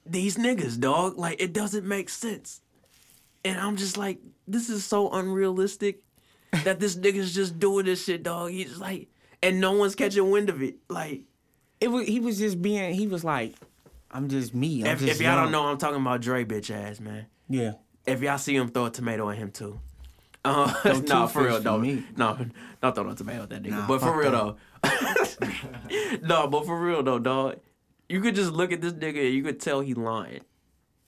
these niggas, dog? Like it doesn't make sense. And I'm just like, this is so unrealistic *laughs* that this nigga's just doing this shit, dog. He's like, and no one's catching wind of it. Like,
it was. He was just being. He was like, I'm just me. I'm
if,
just
if y'all
young."
don't know, I'm talking about Dre bitch ass, man.
Yeah.
if y'all see him, throw a tomato at him too. Uh, no, *laughs*
two
for real, no,
me.
no, *laughs* don't throw no tomato at that nigga.
Nah,
but for real
that.
though, *laughs* no, but for real though, dog, you could just look at this nigga and you could tell he lying,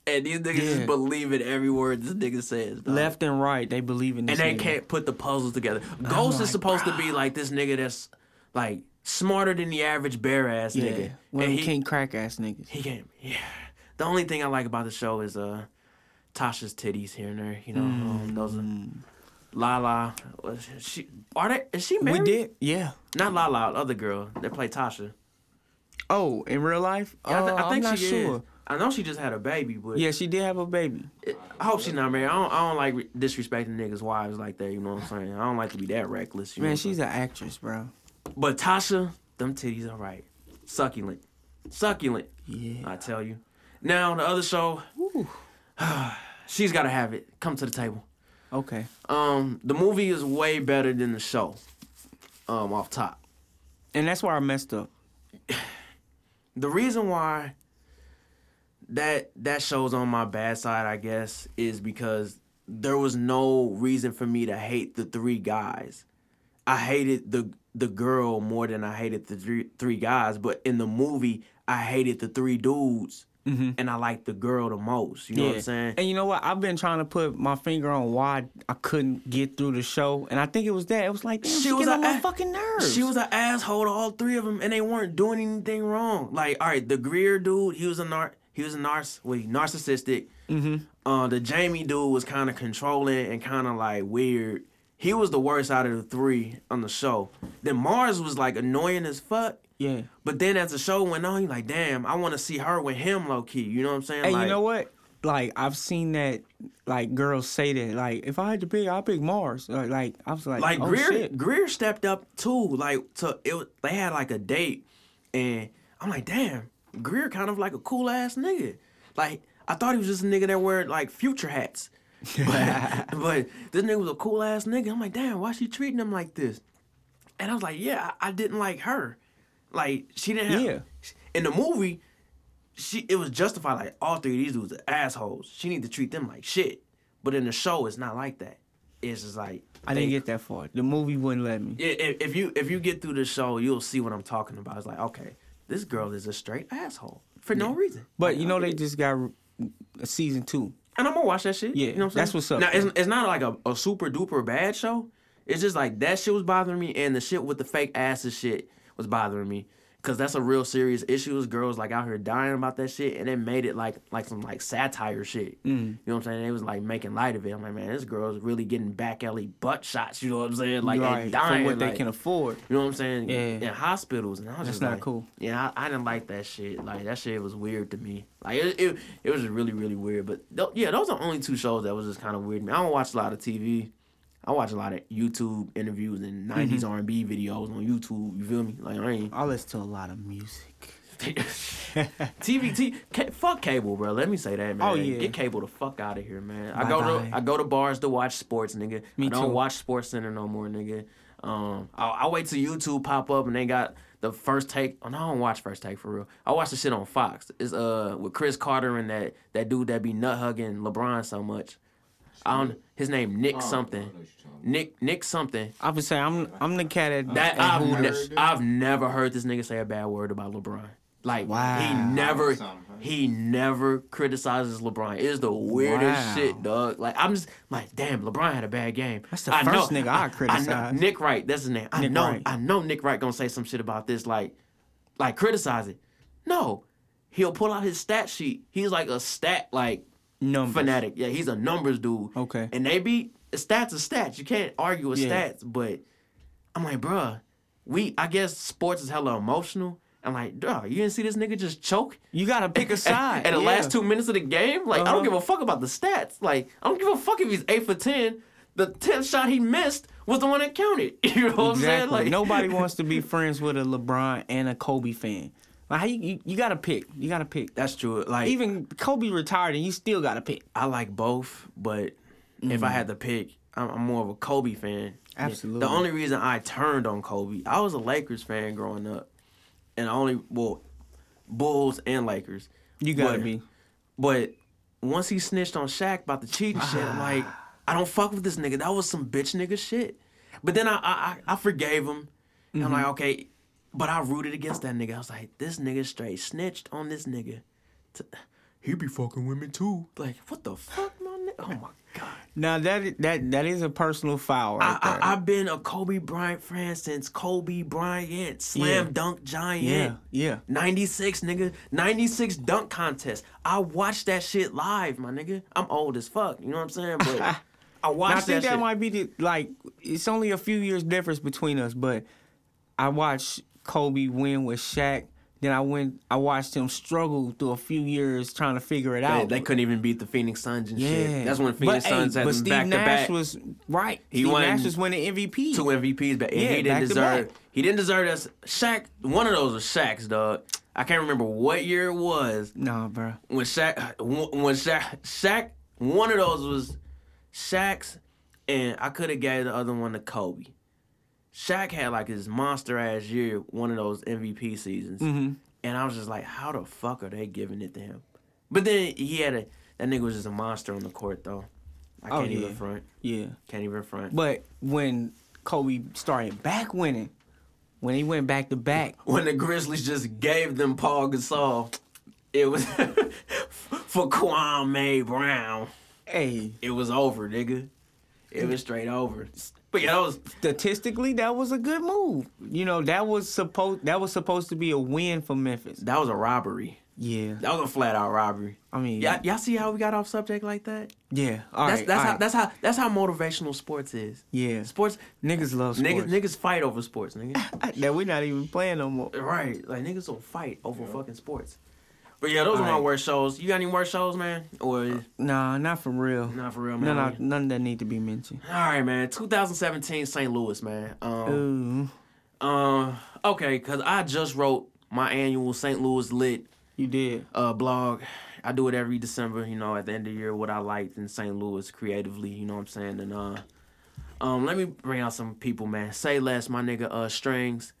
and these niggas
Yeah.
just believe in every word this nigga says. dog.
Left and right, they believe in this.
and they
nigga.
can't put the puzzles together. Ghost is
like,
supposed to be like this nigga that's like smarter than the average bare ass
Yeah,
nigga.
of
and he,
king crack ass niggas.
he can't. Yeah. The only thing I like about the show is uh Tasha's titties here and there. You know, um, those are Lala. She are they? Is she married?
We did, yeah.
Not Lala, the other girl that played Tasha.
Oh, in real life?
Yeah, I, th-
Uh,
I think
I'm not
she
sure.
is. I know she just had a baby, but
Yeah, she did have a baby.
it- I hope she's not married. I don't, I don't like re- disrespecting niggas' wives like that. You know what I'm saying? I don't like to be that reckless. You
Man, she's an actress, bro.
But Tasha, them titties are right. Succulent. Succulent.
Yeah.
I tell you. Now the other show, *sighs* she's gotta have it. Come to the table.
Okay.
Um, the movie is way better than the show. Um, off top.
And that's where I messed up. *sighs*
The reason why that that show's on my bad side, I guess, is because there was no reason for me to hate the three guys. I hated the the girl more than I hated the three three guys, but in the movie, I hated the three dudes, and I liked the girl the most. You know what I'm saying?
And you know what? I've been trying to put my finger on why I couldn't get through the show, and I think it was that. It was like, damn, she,
was
on
a-
my fucking nerves.
She was an asshole to all three of them, and they weren't doing anything wrong. Like, all right, the Greer dude, he was a nar, he was a narc, wait, narcissistic. Mm-hmm. Uh, the Jamie dude was kind of controlling and kind of like weird. He was the worst out of the three on the show. Then Mars was like annoying as fuck.
Yeah.
But then as the show went on, you like, damn, I want to see her with him low key. You know what I'm saying?
Hey,
like,
you know what? Like I've seen that, like girls say that, like if I had to pick, I'll pick Mars. Like, like I was like,
like
oh,
Greer
shit.
Greer stepped up too. Like to it they had like a date and I'm like, damn, Greer kind of like a cool ass nigga. Like I thought he was just a nigga that wear like future hats. *laughs* But, but this nigga was a cool ass nigga. I'm like, damn, why she treating him like this? And I was like, yeah, I, I didn't like her. Like she didn't have
Yeah.
in the movie, she it was justified like all three of these dudes are assholes. She need to treat them like shit. But in the show, it's not like that. It's just like
I didn't get that far. The movie wouldn't let me.
yeah, if, if you if you get through the show, you'll see what I'm talking about. It's like, okay, this girl is a straight asshole for no reason.
But
Like,
you know they just got a season two.
and I'm gonna watch that shit.
Yeah,
you know what I'm saying?
that's what's up,
Now it's, it's not like a, a super duper bad show. It's just like that shit was bothering me, and the shit with the fake asses shit was bothering me. Cause that's a real serious issue. Is girls like out here dying about that shit, and it made it like like some like satire shit.
Mm.
You know what I'm saying? They was like making light of it. I'm like, man, this girl's really getting back alley butt shots. You know what I'm saying? Like
right,
and dying
for what they can afford.
you know what I'm saying?
Yeah.
In hospitals, and I was
That's
just
not
like,
cool.
Yeah, I, I didn't like that shit. Like that shit was weird to me. Like it, it, it was really, really weird. But th- yeah, those are only two shows that was just kind of weird me. I don't watch a lot of TV. I watch a lot of YouTube interviews and '90s
Mm-hmm.
R&B videos on YouTube. You feel me? Like I ain't
I listen to a lot of music. *laughs*
TV, T, ca- fuck cable, bro. Let me say that, man.
Oh, yeah.
get cable the fuck out of here, man. I go to I go to bars to watch sports, nigga.
Me
I don't
too.
watch Sports Center no more, nigga. Um, I, I wait till YouTube pop up and they got the first take. Oh, no, I don't watch first take for real. I watch the shit on Fox. It's uh with Cris Carter and that that dude that be nut hugging LeBron so much. I don't. His name Nick
Oh,
something.
I know what you're talking about.
Nick Nick something.
I would say I'm I'm the cat at
That
at
I've, ne- I've never heard this nigga say a bad word about LeBron. Like
Wow.
he never he never criticizes LeBron. It is the weirdest
Wow.
shit, dog. Like I'm just like, damn, LeBron had a bad game.
That's the
I
first
know,
nigga I
know-
criticize.
Nick Wright, that's his name. I
Nick
know,
Wright.
I know Nick Wright gonna say some shit about this, like, like criticize it. No, he'll pull out his stat sheet. He's like a stat like
Numbers.
fanatic. Yeah, he's a numbers dude.
Okay.
And they be stats are stats. You can't argue with
Yeah.
stats. But I'm like, bruh, we I guess sports is hella emotional. I'm like, duh, you didn't see this nigga just choke
You gotta pick a *laughs* side.
at, the
yeah.
last two minutes of the game? Like, I
Uh-huh.
don't give a fuck about the stats. Like, I don't give a fuck if he's eight for ten. The tenth shot he missed was the one that counted. *laughs* You know what I'm saying?
Exactly.
Like
Nobody *laughs* wants to be friends with a LeBron and a Kobe fan. Like how you, you, you gotta pick. You gotta pick.
That's true. Like
Even Kobe retired and you still gotta pick.
I like both, but if I mm. had to pick, I'm, I'm more of a Kobe fan.
Absolutely.
The only reason I turned on Kobe, I was a Lakers fan growing up, and I only well, Bulls and Lakers.
You gotta
But-
be.
But once he snitched on Shaq about the cheating *sighs* shit, I'm like, I don't fuck with this nigga. That was some bitch nigga shit. But then I I, I, I forgave him. And I'm like, mm-hmm. okay, but I rooted against that nigga. I was like, this nigga straight snitched on this nigga. He be fucking women too. Like, what the fuck, my nigga? Oh my god.
Now that that that is a personal foul right
I, I've been a Kobe Bryant fan since Kobe Bryant, slam
Yeah.
dunk giant.
yeah, yeah.
96, nigga. 96 dunk contest. I watched that shit live, my nigga. I'm old as fuck. You know what I'm saying? But *laughs* I watched.
Now, I think
that,
that,
shit.
might be the like. It's only a few years difference between us, but I watched Kobe win with Shaq. Then I went. I watched him struggle through a few years trying to figure it
They,
out.
they couldn't even beat the Phoenix Suns and
yeah,
shit. That's when Phoenix
but,
Suns
hey,
had
but
them
Steve
back to
Nash
back.
was right.
He
Steve
won
Nash was winning MVP.
two MVPs, but
Yeah,
he didn't deserve. He didn't deserve that. Shaq, one of those was Shaq's, dog. I can't remember what year it was
Nah, bro.
when Shaq, when Shaq, Shaq, one of those was Shaq's, and I could have gave the other one to Kobe. Shaq had like his monster ass year, one of those MVP seasons,
Mhm.
and I was just like, how the fuck are they giving it to him? But then he had a that nigga was just a monster on the court though. I
Oh,
can't even
yeah.
front.
Yeah,
Can't even front.
but when Kobe started back winning, when he went back to back, *laughs*
when the Grizzlies just gave them Paul Gasol, it was *laughs* for Kwame Brown.
hey,
It was over, nigga. It was straight over. But yeah, that was
statistically that was a good move. You know, that was supposed that was supposed to be a win for Memphis.
that was a robbery.
Yeah,
That was a flat out robbery.
I mean,
Y'all, y'all see how we got off subject like that?
yeah. All
that's
right,
that's
all
how
right.
that's how that's how motivational sports is.
yeah.
Sports
Niggas love sports.
niggas niggas fight over sports, nigga. *laughs*
that we're not even playing no more.
right. Like niggas don't fight over fucking sports. But yeah, those are my worst shows. You got any worst shows, man? Or
Nah, not for real.
not for real, man?
None, none that need to be mentioned.
All right, man. 2017 St. Louis, man. Um,
Ooh,
um, okay, cause I just wrote my annual St. Louis Lit
you did.
uh blog. I do it every December, you know, at the end of the year, what I liked in St. Louis creatively, you know what I'm saying? And uh, um, let me bring out some people, man. Say less, my nigga, uh, Strings,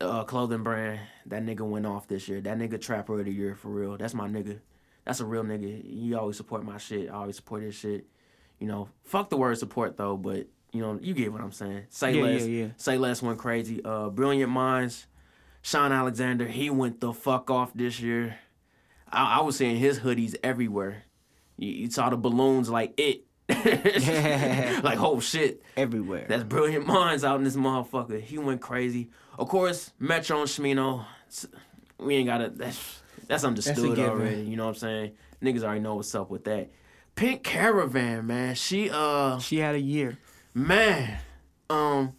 uh, clothing brand. That nigga went off this year. That nigga trapper of the year for real. That's my nigga. That's a real nigga. He always support my shit. I always support his shit. You know, fuck the word support though, but you know, you get what I'm saying. Say
Yeah,
less.
yeah, yeah.
Say less went crazy. Uh, Brilliant Minds, Sean Alexander, he went the fuck off this year. I, I was seeing his hoodies everywhere. You, you saw the balloons like it. *laughs* like, oh shit.
Everywhere.
That's brilliant minds out in this motherfucker. He went crazy. Of course, Metro and Smino, we ain't gotta. That's that's understood
given.
already. You know what I'm saying? Niggas already know what's up with that. Pink Caravan, man. She uh,
she had a year.
man, um,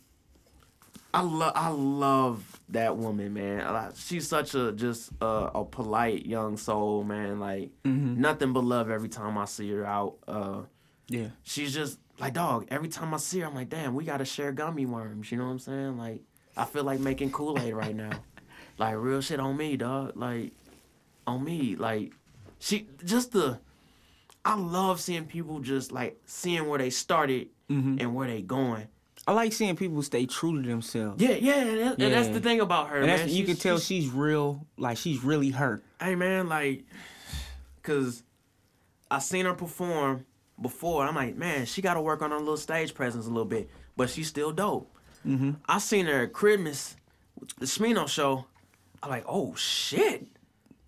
I love I love that woman, man. She's such a just uh, a polite young soul, man. Like nothing but love every time I see her out. Uh,
Yeah.
she's just like dog. Every time I see her, I'm like, damn, we gotta share gummy worms. You know what I'm saying? Like, I feel like making Kool Aid right now. *laughs* like real shit on me, dog. Like, on me. Like, she just the. I love seeing people just like seeing where they started mm-hmm. and where they going.
I like seeing people stay true to themselves.
Yeah, yeah, and, that, and that's the thing about her,
And
man.
you can tell
she's-
she's real, like she's really hurt.
hey man, like, *sighs* cause I seen her perform before. I'm like, man, she got to work on her little stage presence a little bit, but she's still dope. Mm-hmm. I seen her at Christmas, the Smino show. I'm like, oh shit,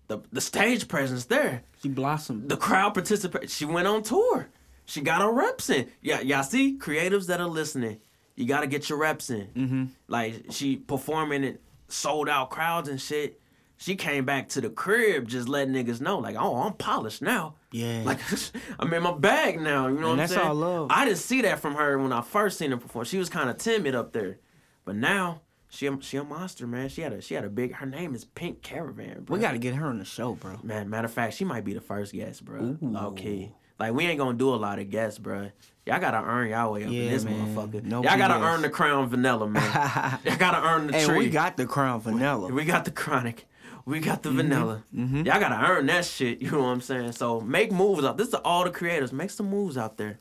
the the stage presence there.
She blossomed.
The crowd participated. She went on tour. She got her reps in. Yeah, y'all see creatives that are listening. You got to get your reps in. Mm-hmm. Like she performing it, sold out crowds and shit. She came back to the crib just letting niggas know, like, oh, I'm polished now.
Yeah.
Like *laughs* I'm in my bag now. You know what I'm saying?
that's all love.
I didn't see that from her when I first seen her perform. She was kind of timid up there, but now she a, she a monster, man. She had a she had a big. Her name is Pink Caravan. Bro.
we got to get her on the show, bro.
Man, matter of fact, she might be the first guest, bro. Okay. Like we ain't gonna do a lot of guests, bro. Y'all gotta earn y'all way up
Yeah,
in this
man.
motherfucker.
No
y'all gotta earn the crown vanilla, man. *laughs* y'all gotta earn the
Hey,
tree.
we got the crown vanilla.
We got the chronic. We got the
Mm-hmm.
vanilla. Y'all gotta earn that shit. You know what I'm saying? So make moves out. This is all the creators. Make some moves out there,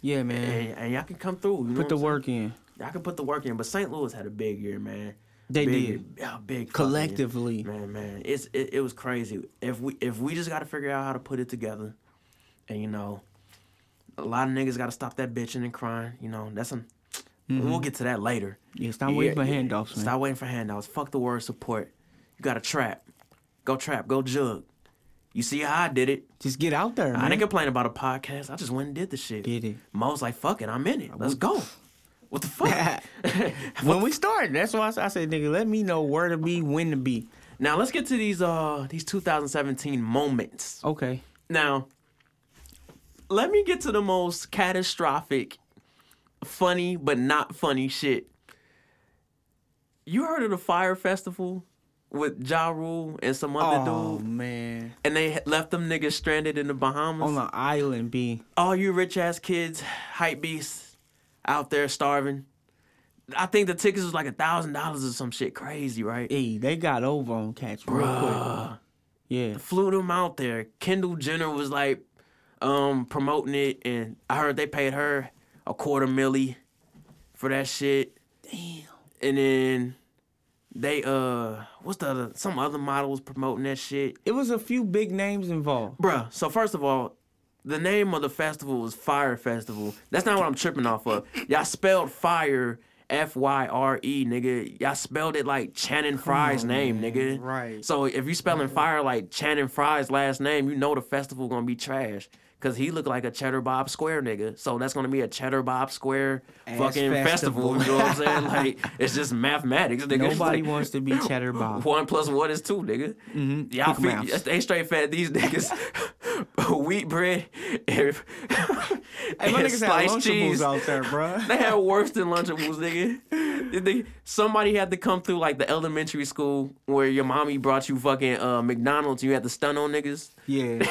yeah, man.
and, and y'all can come through.
Put the work in.
Y'all can put the work in. But St. Louis had a big year, man.
They
big,
did.
Yeah, big.
Collectively.
man, man, it's it, it was crazy. If we if we just got to figure out how to put it together, and you know, a lot of niggas got to stop that bitching and crying. You know, that's some. We'll get to that later.
Yeah, stop waiting for handouts, man.
Stop waiting for handouts. Fuck the word support. You got to trap. Go trap. Go jug. You see how I did it.
Just get out there, man.
I didn't complain about a podcast. I just went and did the shit.
Did it.
Mo's like, fuck it, I'm in it. Let's go. What the *laughs* fuck? *laughs*
when we started, that's why I said, I said, nigga, let me know where to be, when to be.
now let's get to these uh these 2017 moments.
Okay.
Now, let me get to the most catastrophic, funny but not funny shit. You heard of the Fyre Festival with Ja Rule and some other
Oh
dude,
man,
and they left them niggas stranded in the Bahamas.
on the island, B.
all you rich ass kids, hype beasts, out there starving. I think the tickets was like a thousand dollars or some shit crazy, right?
Hey, they got over on Catch real quick. Yeah.
Flew them out there. Kendall Jenner was like um promoting it, and I heard they paid her a quarter milli for that shit.
Damn.
And then they uh, what's the other? Some other model was promoting that shit.
It was a few big names involved.
Bruh, so first of all, the name of the festival was Fyre Festival. That's not what I'm tripping off of. Y'all spelled fire F Y R E, nigga. Y'all spelled it like Channing Frye's name, nigga.
Right.
So if you spelling fire like Channing Frye's last name, you know the festival gonna be trash. Cause he looked like a Cheddar Bob Square nigga. So that's gonna be a Cheddar Bob Square
Ass
fucking festival.
festival.
You know what I'm saying? *laughs* Like it's just mathematics, nigga.
Nobody
like-
wants to be Cheddar Bob. *laughs*
one plus one is two, nigga. Mm-hmm. Y'all feed, they straight fed these niggas *laughs* wheat bread and,
Hey,
and sliced
Lunchables
cheese.
out there, bruh.
They had worse than Lunchables, nigga. They- Somebody had to come through like the elementary school where your mommy brought you fucking uh, McDonald's. You had to stun on niggas.
Yeah.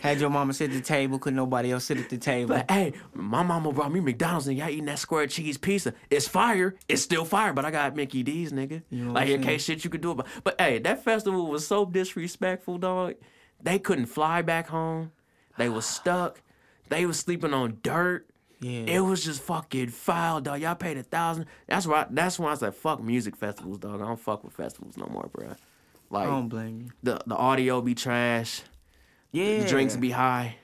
Had your mama sit at the table, could nobody else sit at the table.
Like, hey, my mama brought me McDonald's and y'all eating that square cheese pizza. It's fire. It's still fire, but I got Mickey D's, nigga.
You know
like, in case shit you could do about. But hey, that festival was so disrespectful, dog. They couldn't fly back home. They was *sighs* stuck. They was sleeping on dirt.
Yeah.
It was just fucking foul, dog. Y'all paid a thousand. That's why. That's why I said fuck music festivals, dog. I don't fuck with festivals no more, bro. Like
I don't blame you.
the the audio be trash.
Yeah.
The drinks be high.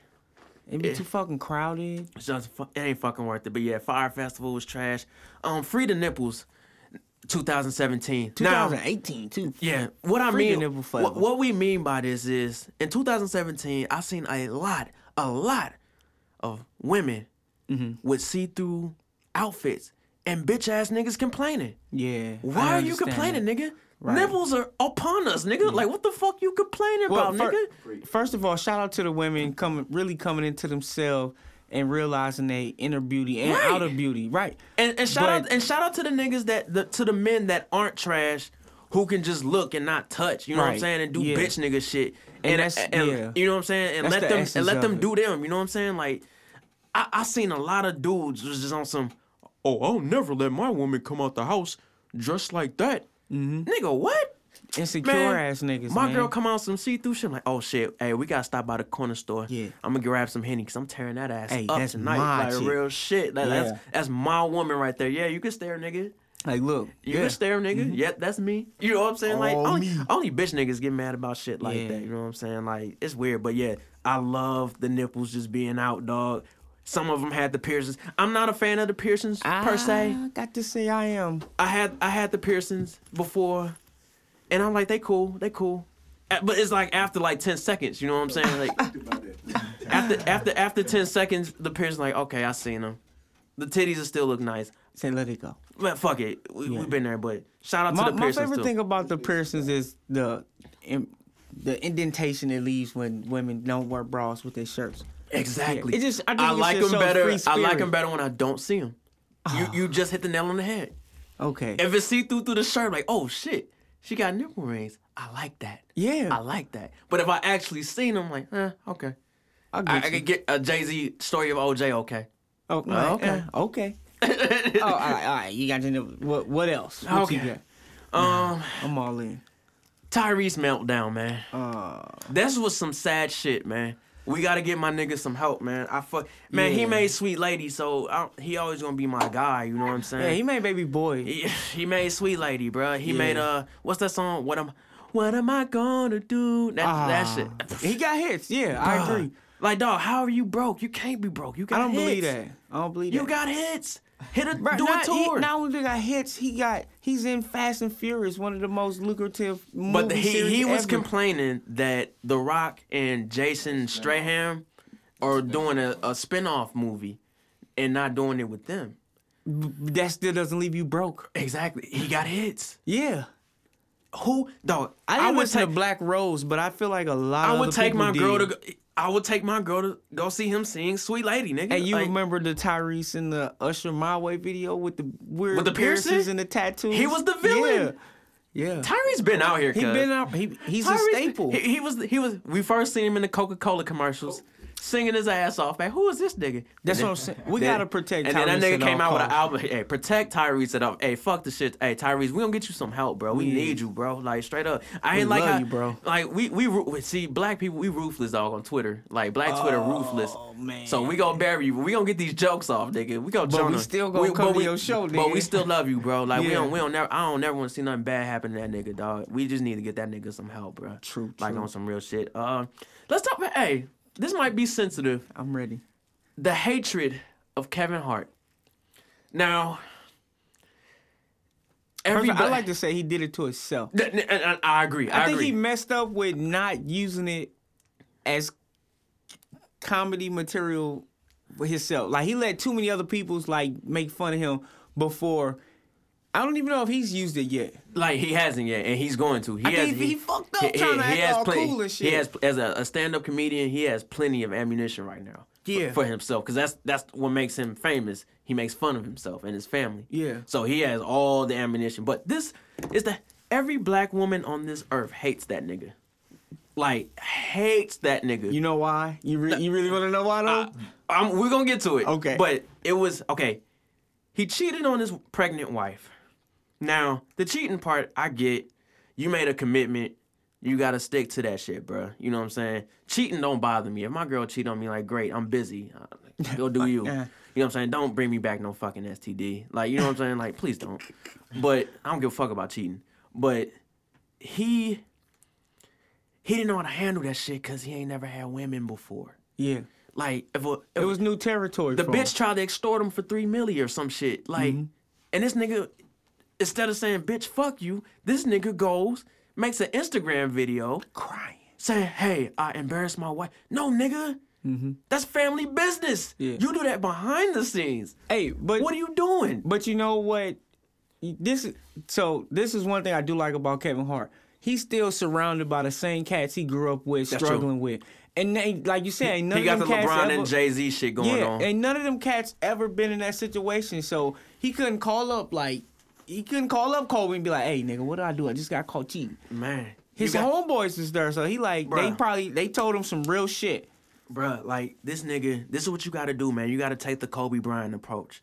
It be too fucking crowded.
It's just it ain't fucking worth it. But yeah, Fyre Festival was trash. Um, Free the Nipples, 2017. Now,
2018 too.
yeah, what I
Free
mean, what, what we mean by this is, in 2017, I seen a lot, a lot of women
Mm-hmm.
with see-through outfits and bitch ass niggas complaining.
Yeah.
Why are you complaining, nigga?
Right.
Nipples are upon us, nigga. Mm. Like, what the fuck you complaining
Well,
about,
fir-
nigga?
First of all, shout out to the women coming, really coming into themselves and realizing their inner beauty and
Right.
outer beauty. Right.
And, and shout
But-
out and shout out to the niggas that the, to the men that aren't trash who can just look and not touch. You know what I'm saying? And do
Yeah.
bitch nigga shit.
And
And,
that's-
and-
yeah.
you know what I'm saying? And
That's
let
the
them and let them
it.
do them. You know what I'm saying? Like I, I seen a lot of dudes was just on some. Oh, I'll never let my woman come out the house dressed like that. Mm-hmm. Nigga, what?
Insecure
Man,
ass niggas.
My
man.
girl come out some see through shit. I'm like, oh shit, hey, we gotta stop by the corner store.
Yeah.
I'm gonna grab some henny because I'm tearing that ass
Hey,
up
that's
tonight.
my
Like
chick.
real shit. Like,
Yeah.
That's that's my woman right there. Yeah, you can stare, nigga.
Like, look.
You
yeah.
can stare, nigga. Mm-hmm. Yep, that's me. You know what I'm saying? Like
All
only,
me.
only bitch niggas get mad about shit like
Yeah.
that. You know what I'm saying? Like it's weird, but yeah, I love the nipples just being out, dog. Some of them had the piercings. I'm not a fan of the piercings per ah, se.
I got to say I am.
I had I had the piercings before, and I'm like, they cool, they cool. But it's like after like ten seconds, you know what I'm saying? Like after after after ten seconds, the piercing like, okay, I seen them. The titties will still look nice.
Say let it go.
But fuck it, we,
Yeah.
we've been there. But shout out
My,
to the piercings.
my favorite
too.
thing about the piercings is the the indentation it leaves when women don't wear bras with their shirts.
Exactly.
It just- I
I like them better. I like them better when I don't see them. You you just hit the nail on the head.
Okay.
If it's see through through the shirt, like oh shit, she got nipple rings. I like that.
Yeah.
I like that. But if I actually seen them, like eh, okay.
I
I,
get
I could get a Jay Z story of OJ. Okay.
Oh,
Oh,
okay.
okay.
Okay. *laughs* oh, all right, all right. You got your nipple. What? What else? What
Okay. Um,
I'm all in.
Tyrese meltdown, man.
Uh,
This was some sad shit, man. We gotta get my nigga some help, man. I fuck, man. He made Sweet Lady, so I, he always gonna be my guy. You know what I'm saying?
yeah, he made baby boy.
He, *laughs* he made Sweet Lady, bruh. He
Yeah.
made uh, what's that song? What am, what am I gonna do? That that
Ah.
shit.
He got hits. Yeah, I agree.
Like, dog, how are you broke? You can't be broke. You got
I don't
hits.
believe that. I don't believe that.
You got hits. Hit a
Bruh,
do a
not, he- not only got hits, he got he's in Fast and Furious, one of the most lucrative movie
but the, he he was
ever.
complaining that The Rock and Jason Strahan are doing a, a spin-off movie and not doing it with them.
That still doesn't leave you broke.
Exactly. He got hits.
Yeah.
Who dog?
I didn't
would
listen
take
to Black Rose, but I feel like a lot.
I
of
would take
people
my girl to go, I would take my girl to go see him sing Sweet Lady, nigga.
And you
Like,
remember the Tyrese in the Usher My Way video with the weird
With the piercing?
piercings and the tattoos?
He was the villain.
Yeah. yeah.
Tyrese been out here.
He been out. He, he's a staple.
He, he was he was we first seen him in the Coca Cola commercials, singing his ass off. Man, who is this nigga?
That's
And
what I'm saying. We
then-
gotta protect
And then that nigga came out with an album. Hey, protect Tyrese at all. Hey, fuck the shit. Hey, Tyrese, we gonna get you some help, bro. We
Yeah.
need you, bro. Like straight up. I
We
ain't like
love
how,
you, bro.
Like we we see black people. We ruthless dog on Twitter. Like black Twitter ruthless.
Oh, man.
So we gonna bury you. We gonna get these jokes off, nigga. We gonna.
But we still gonna come
but
to
we-
your show, nigga.
But we still love you, bro. Like we don't we don't never. I don't never want to see nothing bad happen to that nigga, dog. We just need to get that nigga some help, bro.
True,
Like
true.
on some real shit. Uh, let's talk about. Hey, this might be sensitive.
I'm ready.
The hatred of Kevin Hart. Now, everybody.
I like to say he did it to himself.
And- and I agree. I,
I, think
agree.
he messed up with not using it as comedy material for himself. Like he let too many other people's like make fun of him before. I don't even know if he's used it yet.
Like he hasn't yet, and he's going to. He
I
has,
think he fucked up trying to act all cool and shit.
He has as a, a stand-up comedian. He has plenty of ammunition right now. for-
Yeah.
For, himself, because that's that's what makes him famous. He makes fun of himself and his family.
Yeah.
So he has all the ammunition. But this is the every black woman on this earth hates that nigga. Like hates that nigga.
You know why? You re- you really want to know why though?
I'm, we're gonna get to it.
Okay.
But it was okay. He cheated on his pregnant wife. Now the cheating part, I get. You made a commitment. You gotta stick to that shit, bro. You know what I'm saying? Cheating don't bother me. If my girl cheat on me, like great, I'm busy. Uh, Go do *laughs* you. You know what I'm saying? Don't bring me back no fucking STD. Like you know what I'm saying? Like please don't. But I don't give a fuck about cheating. But he he didn't know how to handle that shit because he ain't never had women before.
yeah.
Like if a, if
It was new territory.
the
for him.
bitch tried to extort him for three milli or some shit. Like,
Mm-hmm.
and this nigga, instead of saying "bitch, fuck you," this nigga goes makes an Instagram video
crying.
saying, "Hey, I embarrassed my wife." No, nigga, that's family business.
Mm-hmm. Yeah.
You do that behind the scenes.
Hey, but
What are you doing?
But you know what? This so. This is one thing I do like about Kevin Hart. He's still surrounded by the same cats he grew up with,
That's
struggling with, and they, like you said, ain't none
he got
of
the
them cats
LeBron
ever,
and Jay Z shit going
yeah,
on.
and none of them cats ever been in that situation. So he couldn't call up like he couldn't call up Kobe and be like, "Hey, nigga, what did I do? I just got caught cheating."
Man,
His
got-
homeboys is there, so he like they probably they told him some real shit.
Bruh, like this nigga, this is what you gotta do, man. You gotta take the Kobe Bryant approach.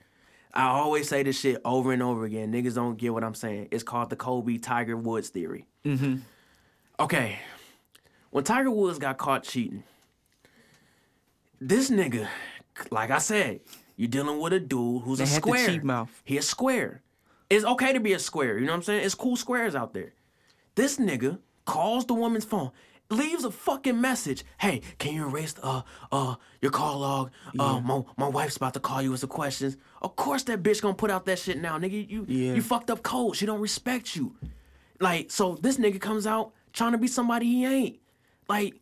I always say this shit over and over again. Niggas don't get what I'm saying. It's called the Kobe Tiger Woods theory. Mm-hmm. Okay. When Tiger Woods got caught cheating, this nigga, like I said, you're dealing with a dude who's
They
a
the
square.
cheap mouth.
He a square. It's okay to be a square. You know what I'm saying? It's cool squares out there. This nigga calls the woman's phone, leaves a fucking message. Hey, can you erase uh uh your call log? Uh, my my wife's about to call you with some questions. Of course that bitch gonna put out that shit now, nigga. You
Yeah.
you fucked up cold. She don't respect you. Like so, this nigga comes out trying to be somebody he ain't. Like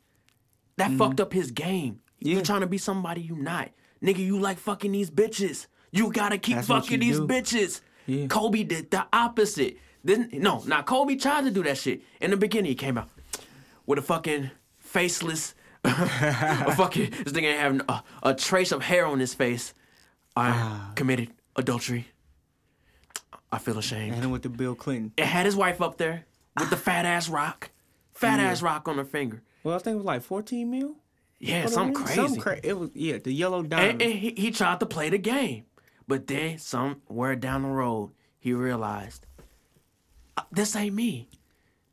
that fucked up his game. You
Mm-hmm.
Trying to be somebody you not. Nigga, you like fucking these bitches. You gotta keep
That's
fucking these
do.
bitches.
Yeah.
Kobe did the opposite. Then no, now Kobe tried to do that shit. In the beginning, he came out with a fucking faceless, *laughs* a fucking this nigga ain't having a, a trace of hair on his face. I
Ah.
committed adultery. I feel ashamed.
And then with the Bill Clinton.
It had his wife up there with the fat ass rock, fat ass rock on her finger.
Well, I think it was like fourteen mil.
Yeah, something crazy.
Something cra- it was yeah, the yellow diamond.
And, and he, he tried to play the game. But then somewhere down the road, he realized, "Uh, this ain't me.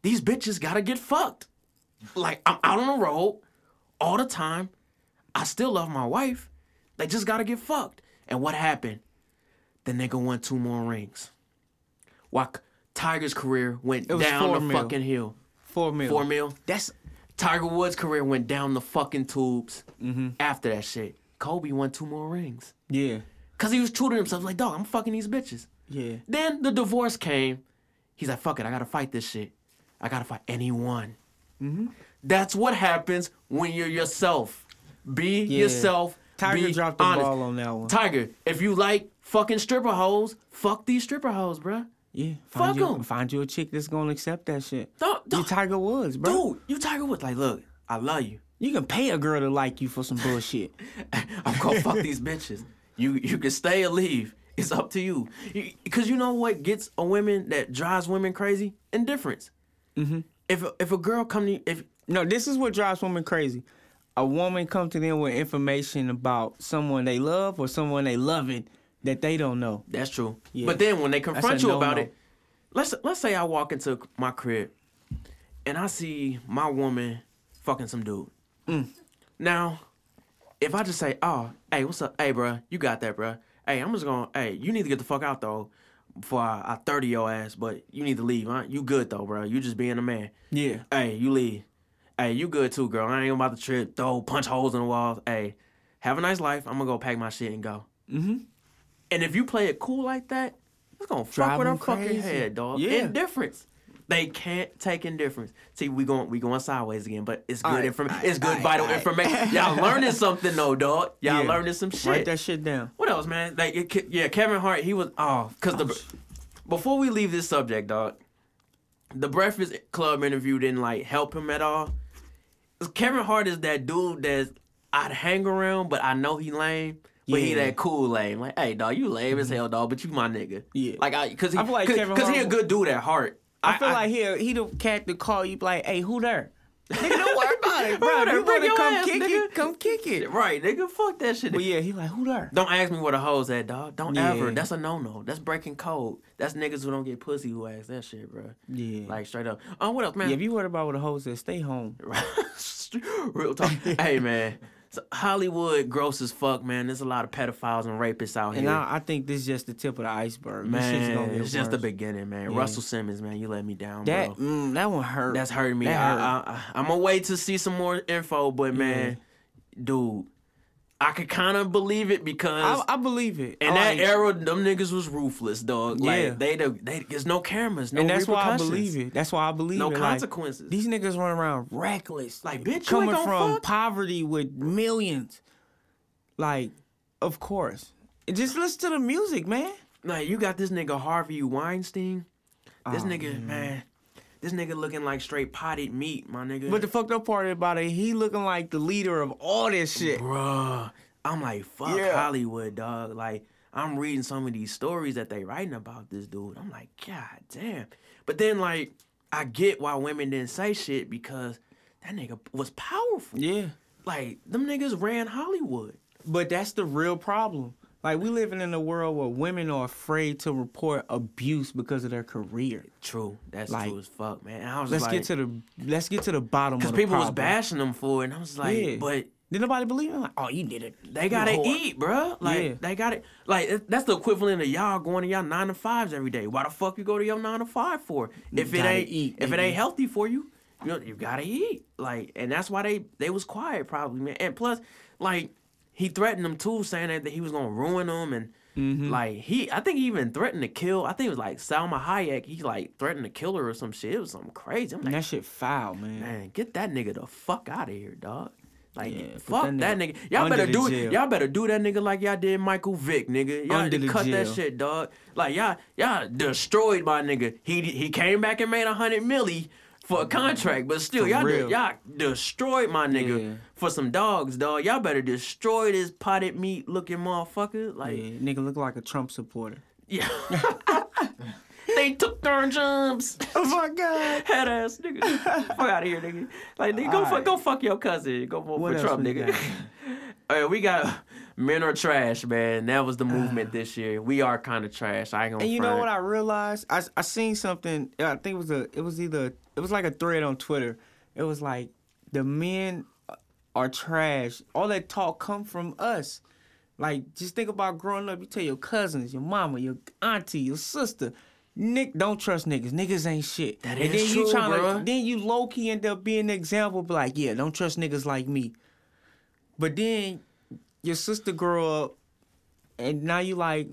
These bitches gotta get fucked. Like, I'm out on the road all the time. I still love my wife. They just gotta get fucked. And what happened? The nigga won two more rings. While Tiger's career went down the
mil.
fucking hill.
Four mil.
Four mil.
That's
Tiger Woods' career went down the fucking tubes after that shit. Kobe won two more rings.
Yeah.
Cause he was true to himself, like, dog, I'm fucking these bitches.
Yeah.
Then the divorce came. He's like, fuck it, I gotta fight this shit. I gotta fight anyone.
Mm-hmm.
That's what happens when you're yourself. Be
Yeah.
yourself.
Tiger
be
dropped the
honest.
ball on that one.
Tiger, if you like fucking stripper hoes, fuck these stripper hoes, bruh.
Yeah.
Fuck
Find you,
'em.
Find you a chick that's gonna accept that shit.
Don't,
You
don't,
Tiger Woods, bro.
dude, you Tiger Woods. Like, look, I love you.
You can pay a girl to like you for some bullshit. *laughs*
I'm gonna fuck these bitches. You you can stay or leave. It's up to you. Because you know what gets a women that drives women crazy? Indifference. Mm-hmm. If if a girl come to you, if
No, this is what drives women crazy. A woman come to them with information about someone they love or someone they loving that they don't know.
that's true.
Yeah.
But then when they confront you about
no-no.
it, let's let's say I walk into my crib and I see my woman fucking some dude.
Mm.
Now, if I just say, "Oh, hey, what's up? Hey, bro, you got that, bro. Hey, I'm just gonna, hey, you need to get the fuck out though, before I, I thirty your ass. But you need to leave, huh? You good though, bro. You just being a man.
Yeah.
Hey, you leave. Hey, you good too, girl. I ain't about to trip, throw, punch holes in the walls. Hey, have a nice life. I'm gonna go pack my shit and go. Mm-hmm. And if you play it cool like that, it's gonna fuck with her
them
fucking head, dog.
Yeah.
Indifference. They can't take indifference. See, we going we going sideways again, but it's good
Alright,
information. It's good
alright,
vital information. *laughs* Y'all learning something though, dog. Y'all
Yeah.
learning some shit.
Write that shit down.
What else, man? Like, it, yeah, Kevin Hart, he was oh, cause the oh, before we leave this subject, dog, the Breakfast Club interview didn't like help him at all. Kevin Hart is that dude that I'd hang around, but I know he lame. But he that cool lame. Like, hey, dog, you lame as mm-hmm. hell, dog, but you my nigga.
Yeah.
Like, I, cause he,
I feel like
cause,
Kevin
'cause he a good dude at heart.
I, feel like he he the cat to call you like, hey, who there? Nigga, don't worry about it, *laughs* bro. You wanna come
ass,
kick
nigga.
it? Come kick it.
right, nigga, fuck that shit.
But yeah, he like, who there?
Don't ask me where the hoes at, dog. Don't
Yeah.
ever. That's a no no. That's breaking code. That's niggas who don't get pussy who ask that shit, bro.
Yeah.
Like straight up. Oh, what else, man?
Yeah, if you worried about what the hoes said, stay home. *laughs*
Real talk. hey, man. So Hollywood gross as fuck, man. There's a lot of pedophiles and rapists out
And
here.
I, I think this is just the tip of the iceberg. This shit's
man, it's just the beginning, man.
Yeah.
Russell Simmons, man, you let me down,
That
bro.
mm, that one hurt.
That's hurting me.
That hurt.
I, I, I'm gonna wait to see some more info, but man, dude, I could kind of believe it because
I, I believe it.
And
I
that
like-
era, them niggas was ruthless, dog. Like
Yeah.
they, they, they, there's no cameras, no
and that's why I believe it. That's why I believe
No
it. Like,
consequences.
these niggas run around reckless,
Like, bitch,
coming from
fuck?
poverty with millions. Like, of course. And just listen to the music, man.
Like you got this nigga Harvey Weinstein. This
Oh,
nigga, man. This nigga looking like straight potted meat, my nigga.
But the fucked up part about it, he looking like the leader of all this shit.
bruh, I'm like, fuck
Yeah.
Hollywood, dog. Like, I'm reading some of these stories that they writing about this dude. I'm like, god damn. But then like, I get why women didn't say shit because that nigga was powerful.
Yeah.
Like, them niggas ran Hollywood.
But that's the real problem. Like we living in a world where women are afraid to report abuse because of their career.
True. That's
Like,
true as fuck, man. And I was
Let's
just
get to the let's get to the bottom
because people was bashing them for it, and I was like,
Yeah.
but
Did nobody believe him? Like, oh, you did it.
They gotta
whore.
eat, bruh. Like
Yeah.
they got it. Like that's the equivalent of y'all going to y'all nine to fives every day. Why the fuck you go to your nine to five for? If it ain't
eat,
if it ain't healthy for you, you know you gotta eat. Like and that's why they they was quiet probably, man. And plus, like he threatened them too, saying that, that he was gonna ruin them and.
Mm-hmm.
Like he, I think he even threatened to kill. I think it was like Salma Hayek. He like threatened to kill her or some shit. It was something crazy. I'm like,
that shit foul, man.
man, get that nigga the fuck out of here, dog. Like,
Yeah,
fuck
that
that
nigga
nigga. Y'all better do
jail.
y'all better do that nigga like y'all did Michael Vick, nigga. Y'all
Under
need to
the
cut that shit, dog. Like y'all y'all destroyed my nigga. He he came back and made a hundred milli for a contract, but still
For
y'all de- y'all destroyed my nigga
Yeah.
for some dogs, dog. Y'all better destroy this potted meat looking motherfucker. Like
Yeah, nigga look like a Trump supporter.
yeah. *laughs* they took their jobs.
Oh my god. *laughs*
Head ass nigga. fuck out of here, nigga. Like nigga, go fuck
Alright.
go fuck your cousin. Go vote for Trump, nigga. *laughs* All right, we got men are trash, man. That was the *sighs* movement this year. We are kind of trash. I ain't gonna.
And you know what I realized? I I seen something. I think it was a. It was either. It was like a thread on Twitter. It was like the men are trash. All that talk come from us. Like just think about growing up. You tell your cousins, your mama, your auntie, your sister. Nick, don't trust niggas. Niggas ain't shit.
That
and
is
then you
true,
tryna-
bruh.
Then you low key end up being an example, be like, yeah, don't trust niggas like me. But then your sister grow up, and now you like,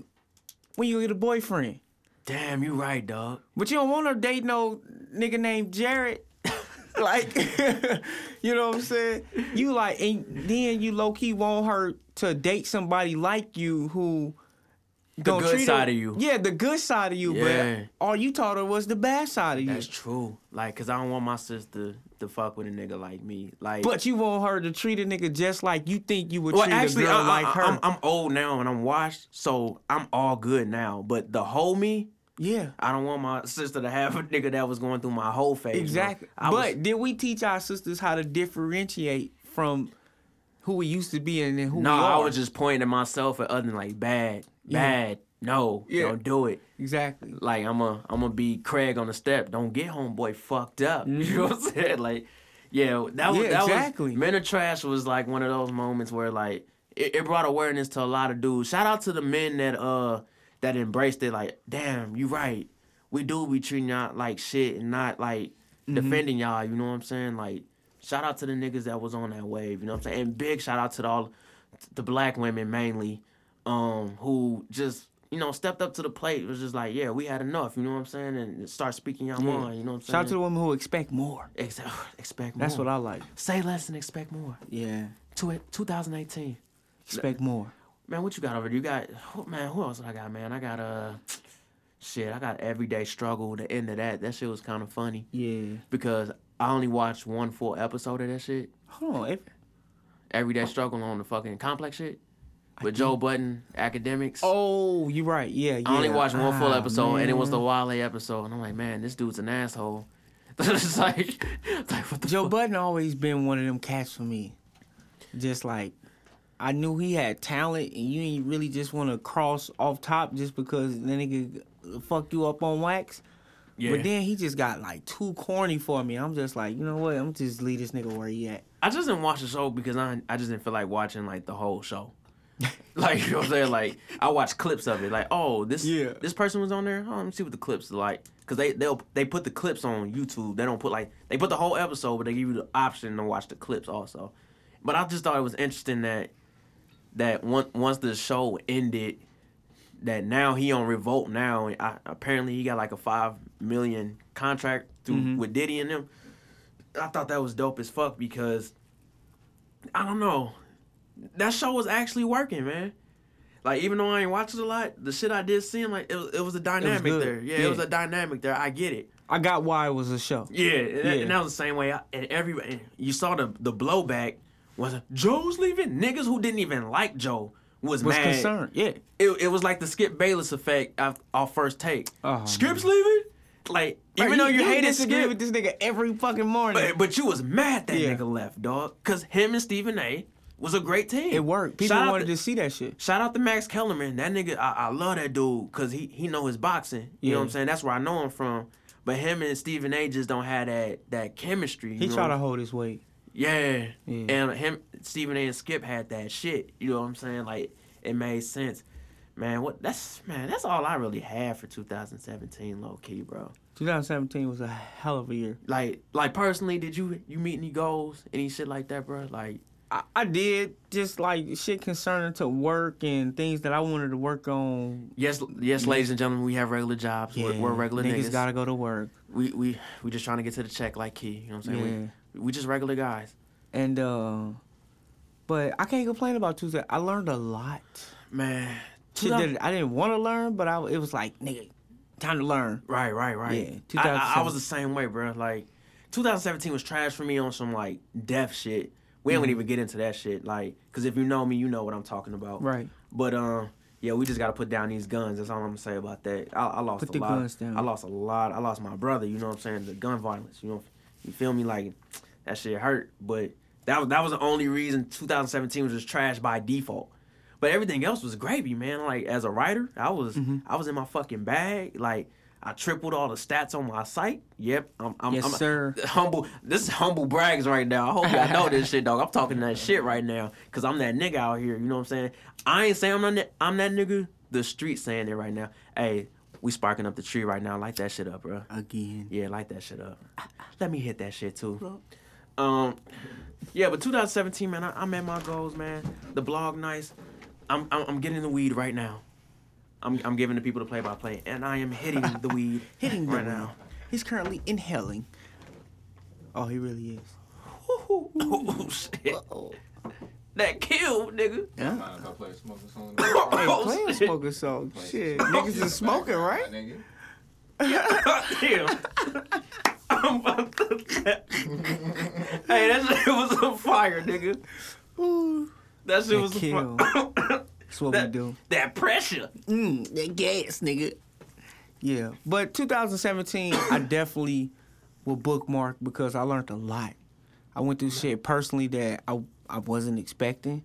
when you get a boyfriend,
Damn, you right, dog.
but you don't want her to date no nigga named Jared. *laughs* like, *laughs* you know what I'm saying? You like, and then you low key want her to date somebody like you who. don't
good
treat her-
side of you.
Yeah, the good side of you,
Yeah.
but all you taught her was the bad side of you.
That's true. Like, cause I don't want my sister to fuck with a nigga like me. Like,
But you want her to treat a nigga just like you think you would
well,
treat
actually,
a girl
I,
like her.
I'm, I'm old now and I'm washed, so I'm all good now. But the whole me,
yeah,
I don't want my sister to have a nigga that was going through my whole phase.
exactly. But
was-
did we teach our sisters how to differentiate from who we used to be and then who
no,
we are?
I was just pointing at myself at other than like bad,
Yeah.
No,
Yeah.
don't do it.
exactly.
Like I'm a, I'm gonna be Craig on the step. Don't get homeboy fucked up. *laughs* You know what I'm saying? Like, yeah, that was
Mm-hmm. Yeah,
that
exactly.
was Men of Trash was like one of those moments where like it, it brought awareness to a lot of dudes. Shout out to the men that uh that embraced it. Like, damn, you right. We do be treating y'all like shit and not like
Mm-hmm.
defending y'all. You know what I'm saying? Like, shout out to the niggas that was on that wave. You know what I'm saying? And big shout out to the, all the black women mainly, um, who just you know stepped up to the plate. It was just like, yeah, we had enough. You know what I'm saying? And start speaking your
Yeah.
mind. You know what I'm saying?
Shout out to the women who expect more. *sighs*
Expect, expect more.
That's what I like.
say less and expect more.
Yeah,
To it, 2018.
expect more.
Man, what you got over there? You got man. Who else I got? Man, I got uh, shit. I got everyday struggle. The end of that. That shit was kind of funny
Yeah.
because I only watched one full episode of that shit.
Hold on. If,
Everyday struggle on the fucking complex shit with Joe Button academics.
oh, you're right. Yeah, yeah.
I only watched one full
Ah,
episode, and it was the
man.
Wale episode. And I'm like, man, this dude's an asshole. *laughs* it's like, it's like what the
Joe
fuck?
Budden always been one of them cats for me. Just like I knew he had talent, and you ain't really just want to cross off top just because then he could fuck you up on wax.
yeah.
But then he just got like too corny for me. I'm just like, you know what? I'm just leave this nigga where he at.
I just didn't watch the show because I I just didn't feel like watching like the whole show. *laughs* like you know what I'm saying? Like I watched clips of it. Like oh this
Yeah.
this person was on there. Oh, let me see what the clips are like. Cause they they they put the clips on YouTube. They don't put like they put the whole episode, but they give you the option to watch the clips also. But I just thought it was interesting that that once once the show ended, that now he on Revolt now. I, apparently he got like a five million contract through mm-hmm. with Diddy and them. I thought that was dope as fuck because I don't know. That show was actually working, man. Like even though I ain't watched it a lot, the shit I did see, like it was, it was a dynamic
good.
there. Yeah,
Yeah.
it was a dynamic there. I get it.
I got why it was a show.
Yeah, and, that, and that was the same way. I, and everybody, you saw the the blowback was Joe's leaving. Niggas who didn't even like Joe was,
Was
mad.
concerned. Yeah.
It, it was like the Skip Bayless effect off, first take.
Oh,
Skip's leaving. Like even though you, hated Skip,
with this nigga every fucking morning,
but, but you was mad that
Yeah.
nigga left, dog. Cause him and Stephen A. was a great team.
it worked. People
Shout out
wanted
to-
to see that shit.
Shout out to Max Kellerman. That nigga, I, I love that dude because he, he know his boxing. You know what I'm saying? That's where I know him from. But him and Stephen A. just don't have that that chemistry. You
He tried to hold his weight.
Yeah.
Yeah.
And him, Stephen A. and Skip had that shit. You know what I'm saying? Like it made sense. Man, what? That's man. That's all I really had for 2017, low key, bro.
2017 was a hell of a year.
Like, like personally, did you you meet any goals, any shit like that, bro? Like,
I, I did just like shit concerning to work and things that I wanted to work on.
yes, yes, ladies and gentlemen, we have regular jobs. We're, we're regular
niggas.
niggas.
gotta go to work.
we we we just trying to get to the check like Key. You know what I'm saying? We, we just regular guys.
And uh but I can't complain about Tuesday. I learned a lot.
Man.
Shit that I didn't want to learn, but I it was like, nigga, time to learn.
Right, right, right.
Yeah,
I, I, I was the same way, bro. Like, 2017 was trash for me on some like deaf shit. We ain't gonna
Mm-hmm.
even get into that shit, like, cause if you know me, you know what I'm talking about.
Right.
But um, yeah, we just gotta put down these guns. That's all I'm gonna say about that. I, I lost
Put
a
the
lot.
guns down.
I lost a lot. I lost my brother. You know what I'm saying? The gun violence. You know, you feel me? Like that shit hurt. But that was that was the only reason 2017 was just trash by default. But everything else was gravy, man. Like as a writer, I was
Mm-hmm.
I was in my fucking bag. Like I tripled all the stats on my site. Yep, I'm, I'm,
Yes,
I'm
sir. *laughs*
humble. This is humble brags right now. I hope y'all know this shit, dog. I'm talking that shit right now because I'm that nigga out here. You know what I'm saying? I ain't saying I'm not. that- I'm that nigga. The street saying it right now. Hey, We sparking up the tree right now. Light that shit up, bro.
Again.
Yeah, light that shit up. Let me hit that shit too. Um, yeah, but 2017, man, I, I met my goals, man. The blog, nice. I'm, I'm I'm getting the weed right now. I'm I'm giving the people the play by play, and I am hitting *laughs* the weed
Hitting
right
the
now.
He's currently inhaling. Oh, he really is. *laughs*
Oh shit, that killed, nigga.
Yeah.
Mind if I play a smoking song? *coughs*
Hey, play a
shit.
smoking song. Shit,
some-
niggas is smoking, right?
Nigga.
Damn. *laughs* I'm about to. hey, that shit was on fire, nigga.
Ooh.
That shit
That
was
kill.
on fire. *coughs*
That's what
that,
we do.
that pressure.
Mm, that gas, nigga. Yeah, but 2017, *coughs* I definitely will bookmark because I learned a lot. I went through shit personally that I I wasn't expecting.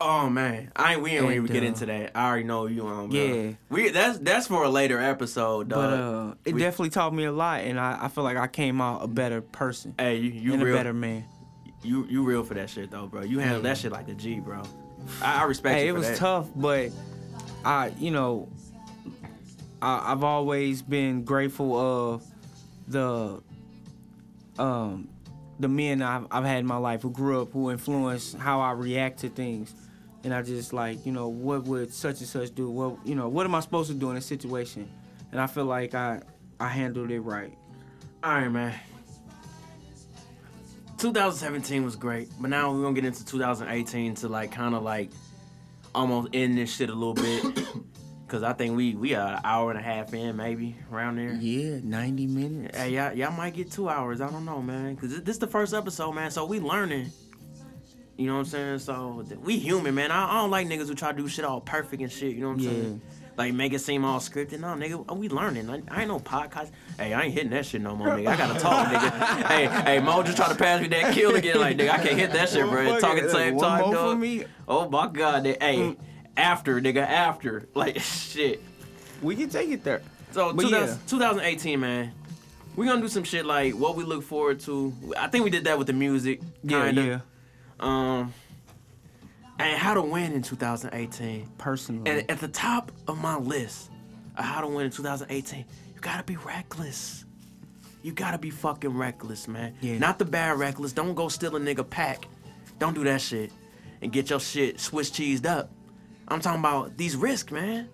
Oh man, I ain't. We ain't even get
uh,
into that. I already know you on. Bro.
Yeah.
we that's that's for a later episode, dog.
But uh, it
We-
definitely taught me a lot, and I, I feel like I came out a better person
Hey, you you
and
real.
a better man.
You you real for that shit though, bro. You handle that shit like a G, bro. I, I respect
Hey, it was
that.
tough, but I, you know, I, I've always been grateful of the, um, the men I've, I've had in my life who grew up, who influenced how I react to things, and I just like, you know, what would such and such do? What, you know, what am I supposed to do in a situation? And I feel like I, I handled it right.
All right, man. 2017 was great, but now we're gonna get into 2018 to like kind of like almost end this shit a little bit, *coughs* cause I think we we are an hour and a half in, maybe around there.
Yeah, ninety minutes.
Hey, y'all, y'all might get two hours. I don't know, man. Cause this, this the first episode, man. So we learning. You know what I'm saying? So we human, man. I, I don't like niggas who try to do shit all perfect and shit. You know what I'm
Yeah.
saying? Like make it seem all scripted. No, nigga, we learning. I, I ain't no podcast. Hey, I ain't hitting that shit no more, nigga. I gotta talk, *laughs* nigga. hey, hey, Mo just try to pass me that kill again. Like, nigga, I can't hit that shit, bro. Talking
it.
same
One
time,
more for me.
Oh my god, nigga. hey, after, nigga, after, like *laughs* shit.
We can take it there.
So
But
2000
yeah.
2018, man. We're gonna do some shit like what we look forward to. I think we did that with the music.
Yeah,
Kinda.
yeah.
Um, and how to win in 2018.
Personally.
And at the top of my list of how to win in 2018, you gotta be reckless. You gotta be fucking reckless, man.
Yeah.
Not the bad reckless. Don't go steal a nigga pack. Don't do that shit. And get your shit Swiss cheesed up. I'm talking about these risks, man.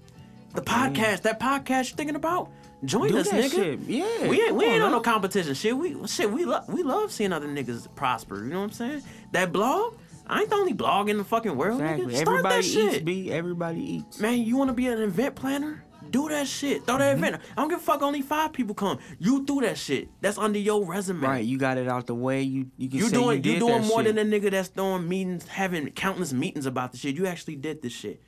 The podcast, that podcast you're thinking about? Join
Do
us,
that
nigga.
shit. Yeah,
We ain't, we ain't
on
on no competition shit. We shit we love we love seeing other niggas prosper. You know what I'm saying? That blog, I ain't the only blog in the fucking world.
Exactly.
Nigga. Start
Everybody
that shit.
eats, B. Everybody eats.
Man, you want to be an event planner? Do that shit. Throw that
Mm-hmm.
event. I don't give a fuck. Only five people come. You do that shit. That's under your resume.
Right, you got it out the way. You you can
You doing
you,
you, doing more
shit.
than a nigga that's throwing meetings, having countless meetings about the shit. You actually did this shit.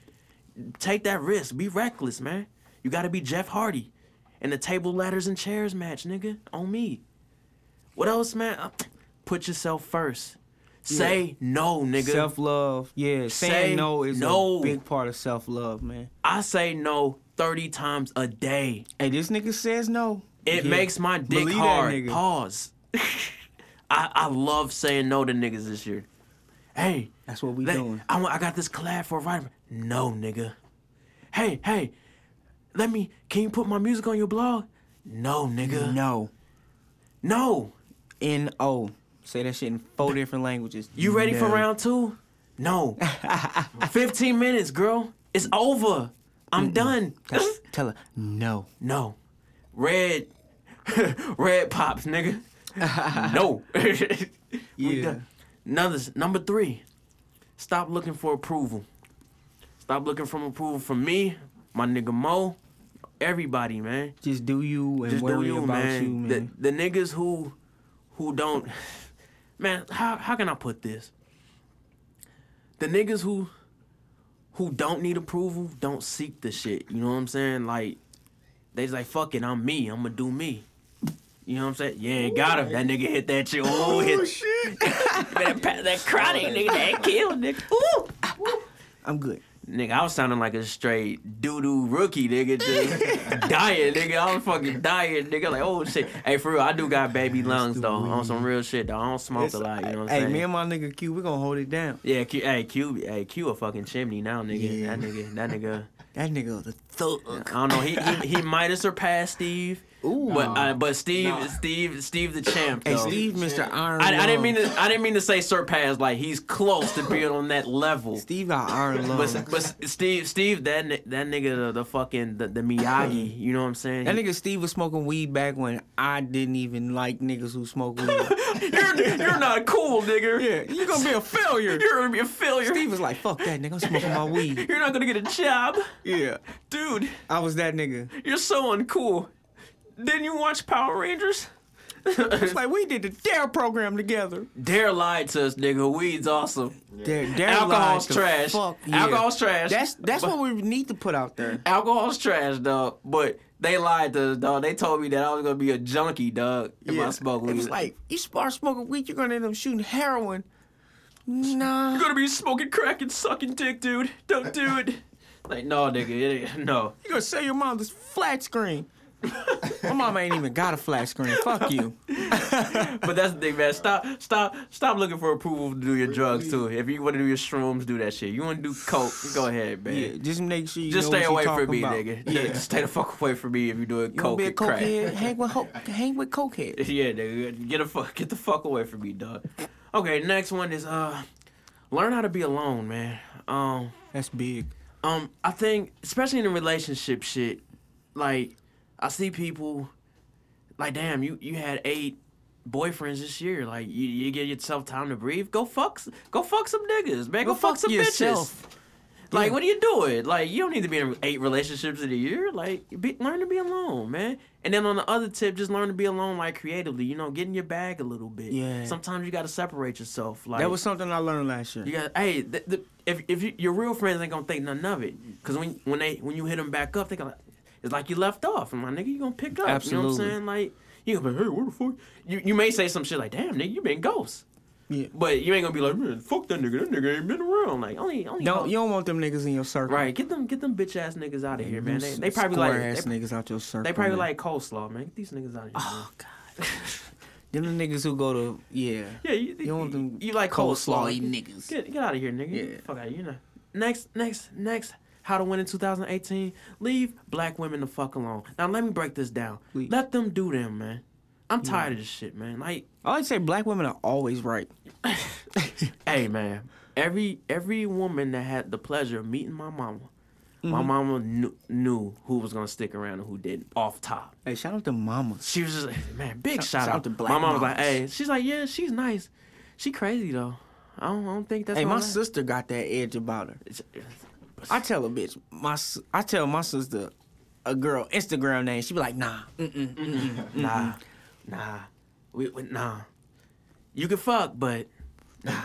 Take that risk. Be reckless, man. You got to be Jeff Hardy, in the table, ladders, and chairs match, nigga. On me. What else, man? Uh, Put yourself first. Say no, nigga.
Self love, yeah.
Say
Saying no is
no.
a big part of self love, man.
I say no thirty times a day.
Hey, this nigga says no.
It
Yeah.
makes my dick
Believe
hard.
nigga.
Pause. *laughs* I, I love saying no to niggas this year. Hey,
That's what we
let-
doing.
I, I got this collab for a writer. No, nigga. Hey, hey, let me. Can you put my music on your blog? No, nigga.
No.
No.
N O. Say that shit in four different languages.
You ready for round two? No. *laughs* 15 minutes, girl. It's over. I'm done.
Tell, tell her no.
No. Red. *laughs* Red pops, nigga. no. *laughs*
Yeah.
Another number three. Stop looking for approval. Stop looking for approval from me, my nigga Mo, everybody, man.
Just do you and
Just
worry
you,
about
man.
you, man.
The, the niggas who who don't man, how how can I put this? The niggas who who don't need approval don't seek the shit. You know what I'm saying? Like they just like fuck it, I'm me. I'm gonna do me. You know what I'm saying? Yeah, got him. That nigga hit that shit. Oh, hit
shit. *laughs*
that, that chronic nigga, that killed nigga. Ooh.
I'm good.
Nigga, I was sounding like a straight doo doo rookie, nigga. Just *laughs* dying, nigga. I was fucking dying, nigga. Like, oh shit. Hey, for real, I do got baby lungs though. On some real shit though. I don't smoke a lot. You know what I'm
hey,
saying?
Hey, me and my nigga Q, we gonna hold it down.
yeah, Q, hey, Q, hey, Q, a fucking chimney now, nigga.
Yeah.
That nigga, that nigga.
That nigga was a thug.
I don't know. He he, he might have surpassed Steve.
Ooh.
But uh, but Steve
Nah.
Steve Steve the champ though.
Hey, Steve, Mr. Iron.
I, I didn't mean to I didn't mean to say surpass. Like he's close to being on that level.
Steve got iron lungs.
But, but Steve Steve that that nigga the, the fucking the, the Miyagi. *clears throat* You know what I'm saying?
that nigga Steve was smoking weed back when I didn't even like niggas who smoke weed. *laughs*
you're you're not cool, nigga.
yeah, you gonna be a failure. *laughs*
You're gonna be a failure.
Steve was like, "Fuck that nigga, I'm smoking my weed." *laughs*
You're not gonna get a job,
Yeah,
dude.
I was that nigga.
You're so uncool. Didn't you watch Power Rangers? *laughs*
It's like we did the Dare program together.
Dare lied to us, nigga. Weed's awesome.
Dare, Dare
Alcohol's trash.
Fuck, yeah.
Alcohol's trash.
That's that's what we need to put out there.
Alcohol's trash, dog. But they lied to us, dog. They told me that I was gonna be a junkie, dog, if I smoke
It
weed.
was like you start smoking weed, you're gonna end up shooting heroin. Nah.
You're gonna be smoking crack and sucking dick, dude. Don't do it. *laughs* Like, no, nigga, it ain't, no.
You're gonna sell your mom this flat screen. My mom ain't even got a flat screen. Fuck you. *laughs*
But that's the thing, man. Stop, stop, stop looking for approval to do your drugs too. If you want to do your shrooms, do that shit. You want to do coke, go ahead, man.
Yeah, just make sure you
Just
know
stay
what
away from me,
talking
nigga.
about.
Yeah, just *laughs* stay the fuck away from me if you're doing
You wanna
coke
be a
and crack.
cokehead? Hang with ho- *laughs* hang with cokehead.
Yeah, nigga, get a fuck, get the fuck away from me, dog. Okay, next one is uh, learn how to be alone, man. Um,
That's big.
um, I think especially in the relationship shit, like I see people, like damn, you you had eight boyfriends this year. Like you, you get yourself time to breathe. Go fuck, go fuck some niggas, man. Go, fuck, some bitches. Like, what are you doing? Like, you don't need to be in eight relationships in a year. Like, be, learn to be alone, man. And then on the other tip, just learn to be alone, like creatively. You know, get in your bag a little bit.
Yeah.
Sometimes you got to separate yourself. Like
That was something I learned last year.
you got. Hey, the, the, if if you, your real friends ain't gonna think nothing of it, cause when when they when you hit them back up, they gonna it's like you left off, and my nigga, you gonna pick up. You know what I'm saying? Like you gonna be, like, hey, where the fuck? You you may say some shit like, damn, nigga, you been ghost.
Yeah.
But you ain't gonna be like, man, fuck that nigga. That nigga ain't been around. Like only only
Don't you don't want them niggas in your circle.
Right, get them, get them bitch ass niggas out of here, man. They, they probably like,
ass
they,
niggas out your circle.
they probably
man.
like coleslaw, man. Get these niggas out of here.
Oh god. *laughs* them the niggas who go to yeah.
yeah, you,
You want them
you like coleslaw?
coleslaw niggas.
Get, get out of here, nigga.
Yeah.
Fuck out. You know. Next, next, next. How to win in 2018? Leave black women the fuck alone. Now let me break this down.
Please.
Let them do them, man. I'm tired of this shit, man. Like,
I like say black women are always right. *laughs*
hey, man. Every every woman that had the pleasure of meeting my mama, my mm-hmm. mama knew, knew who was gonna stick around and who didn't. Off top.
Hey, shout out to mamas.
She was just like, man, big
Shout-
shout,
shout
out.
out to black
my mom was like, hey, she's like, yeah, she's nice. She crazy though. I don't, I don't think that's.
Hey, my
last."
sister got that edge about her.
It's-
I tell a bitch, my I tell my sister a girl Instagram name. She be like, nah, mm-mm, mm-mm. *laughs*
Nah, nah, we, we nah. You can fuck, but nah. *laughs*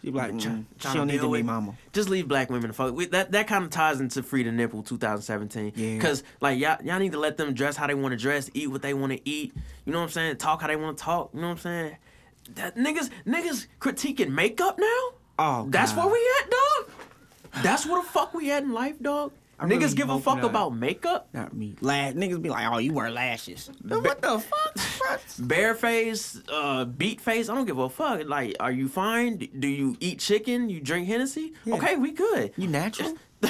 She be like, mm,
tryna
she don't need to be mama.
just leave black women to fuck. We, that that kind of ties into Free the Nipple 2017.
Yeah.
Cause like y'all y'all need to let them dress how they want to dress, eat what they want to eat. You know what I'm saying? Talk how they want to talk. You know what I'm saying? That niggas niggas critiquing makeup now.
Oh,
That's
God.
where we at, dog. That's what the fuck we had in life, dog.
I
Niggas
really
give a fuck
not.
about makeup.
Not me. Niggas be like, oh, you wear lashes. what the fuck? *laughs*
bare face, uh, beat face. I don't give a fuck. Like, are you fine? Do you eat chicken? You drink Hennessy?
Yeah.
Okay, we good.
you natural? *laughs*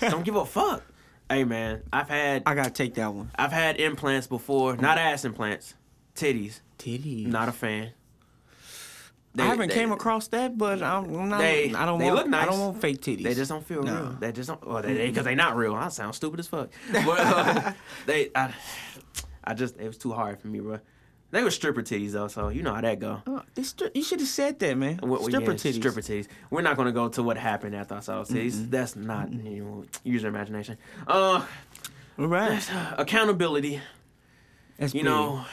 don't give a fuck. Hey man, I've had
I gotta take that one.
I've had implants before, not ass implants, titties.
Titties.
Not a fan. They-
I haven't
they-
came across that, but I'm, I'm not.
They-
I don't
they
want.
look nice.
I don't want fake titties.
They just don't feel
No.
real. They just don't. Well, they because they, not real. I sound stupid as fuck. *laughs* But uh, they, I, I just it was too hard for me, bro. They were stripper titties though, so you know how that go.
Oh, they stri- you should have said that, man.
Well, well,
stripper
yeah,
titties.
Stripper titties. We're not gonna go to what happened after I saw those titties. That's not you know, use your imagination. Uh,
All right.
accountability.
That's
You
big.
know,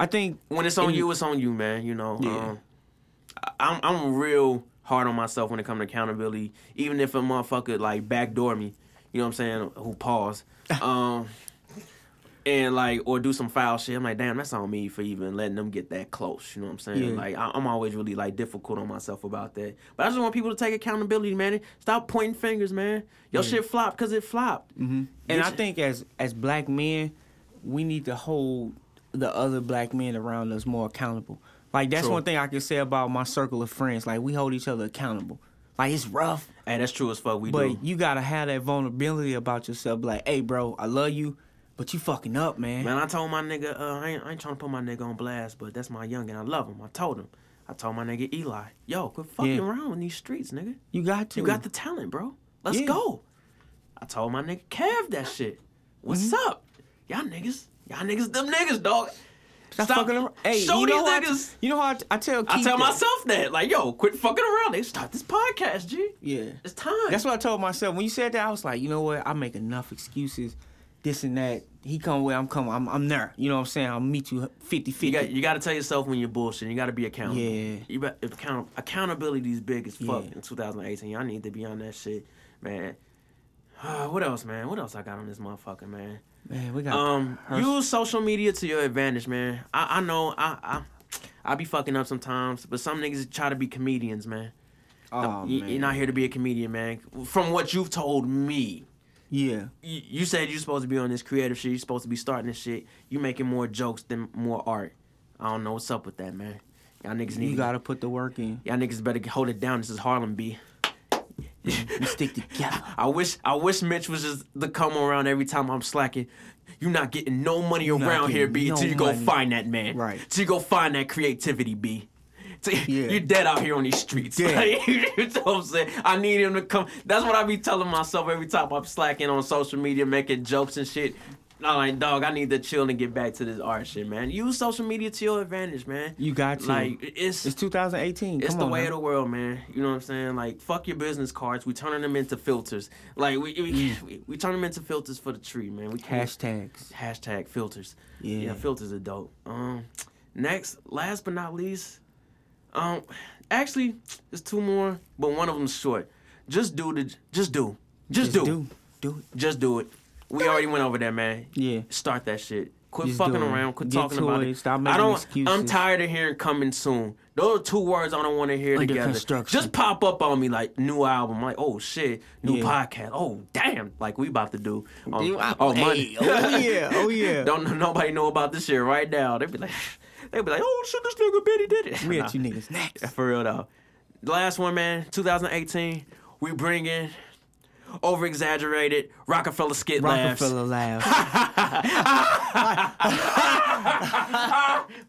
I think
when it's on
in-
you, it's on you, man. You know,
Yeah.
um, I- I'm I'm real hard on myself when it comes to accountability. Even if a motherfucker like backdoor me, you know what I'm saying? Who pause, *laughs* um, and like or do some foul shit. I'm like, damn, that's on me for even letting them get that close. You know what I'm saying?
Yeah.
Like I, I'm always really like difficult on myself about that. But I just want people to take accountability, man. Stop pointing fingers, man. Your shit flopped because it flopped.
Mm-hmm. And I think as as black men, we need to hold the other black men around us more accountable. Like that's
True.
one thing I can say about my circle of friends. Like we hold each other accountable. Like it's rough,
Hey, that's true as fuck. We do.
but
do.
you gotta have that vulnerability about yourself. Like, hey, bro, I love you, but you fucking up, man.
Man, I told my nigga, uh, I, ain't, I ain't trying to put my nigga on blast, but that's my young and I love him. I told him. I told my nigga Eli, yo, quit fucking
Yeah.
around in these streets, nigga.
You got to.
You got the talent, bro. Let's
Yeah.
go. I told my nigga Kev that shit. What's
Mm-hmm.
up? Y'all niggas. Y'all niggas, them niggas, dog.
Stop, fucking around. Hey,
show
you
these
know how I-
niggas.
you know how I, I tell Keith
I tell
that.
myself that. Like, yo, quit fucking around. They start this podcast, G.
Yeah.
It's time.
That's what I told myself. When you said that, I was like, you know what? I make enough excuses, this and that. He come where I'm coming. I'm, I'm there. You know what I'm saying? I'll meet you 50 50.
You got you got to tell yourself when you're bullshitting. You got to be accountable.
Yeah.
You account, accountability is big as fuck
Yeah.
in 2018. Y'all need to be on that shit, man. Uh, *sighs* what else, man? What else I got on this motherfucker, man?
Man, we got.
Um,
her-
use social media to your advantage, man. I, I know I, I I be fucking up sometimes, but some niggas try to be comedians, man.
oh,
you,
man.
You're not here to be a comedian, man. From what you've told me,
Yeah.
you, you said you're supposed to be on this creative shit. You're supposed to be starting this shit. You making more jokes than more art. I don't know what's up with that, man. Y'all niggas need
You gotta put the work in.
Y'all niggas better hold it down. This is Harlem B.
We stick together.
I wish I wish Mitch was just the come around every time I'm slacking. You're not getting no money
not
around here, B,
no
till you go find that man.
Right.
Till you go find that creativity, B.
Yeah.
You're dead out here on these streets.
Yeah.
Like, *laughs* you know what I'm saying? I need him to come. That's what I be telling myself every time I'm slacking on social media, making jokes and shit. I'm like, dog, I need to chill and get back to this art shit, man. Use social media to your advantage, man.
You got to.
Like, it's
it's 2018.
it's
Come
the
on
way
now.
of the world, man. You know what I'm saying? Like, fuck your business cards. We turning them into filters. Like, we we, we, we turn them into filters for the tree, man. We can't
Hashtags.
hashtag filters.
Yeah.
yeah, filters are dope. Um, next, last but not least, um, actually, there's two more, but one of them's short. Just do the, just do, just, do.
do. Do it.
just do it. We already went over that, man.
Yeah.
Start that shit. Quit
Just
fucking around. Quit
Get
talking about
it.
it.
Stop
I don't. I'm tired of hearing coming soon. Those are two words I don't want to hear
Under
together.
construction.
Just pop up on me like new album. Like oh shit, new
Yeah.
podcast. Oh damn, like we about to do. On,
You-
on
hey, oh yeah, oh *laughs* yeah.
don't nobody know about this shit right now. They'd be like, *sighs* they'd be like, oh shit, this nigga Betty did it.
We
Nah.
at you niggas next. *laughs*
For real though. The last one, man, 2018. We bring in over exaggerated Rockefeller skit laughs.
Rockefeller laughs.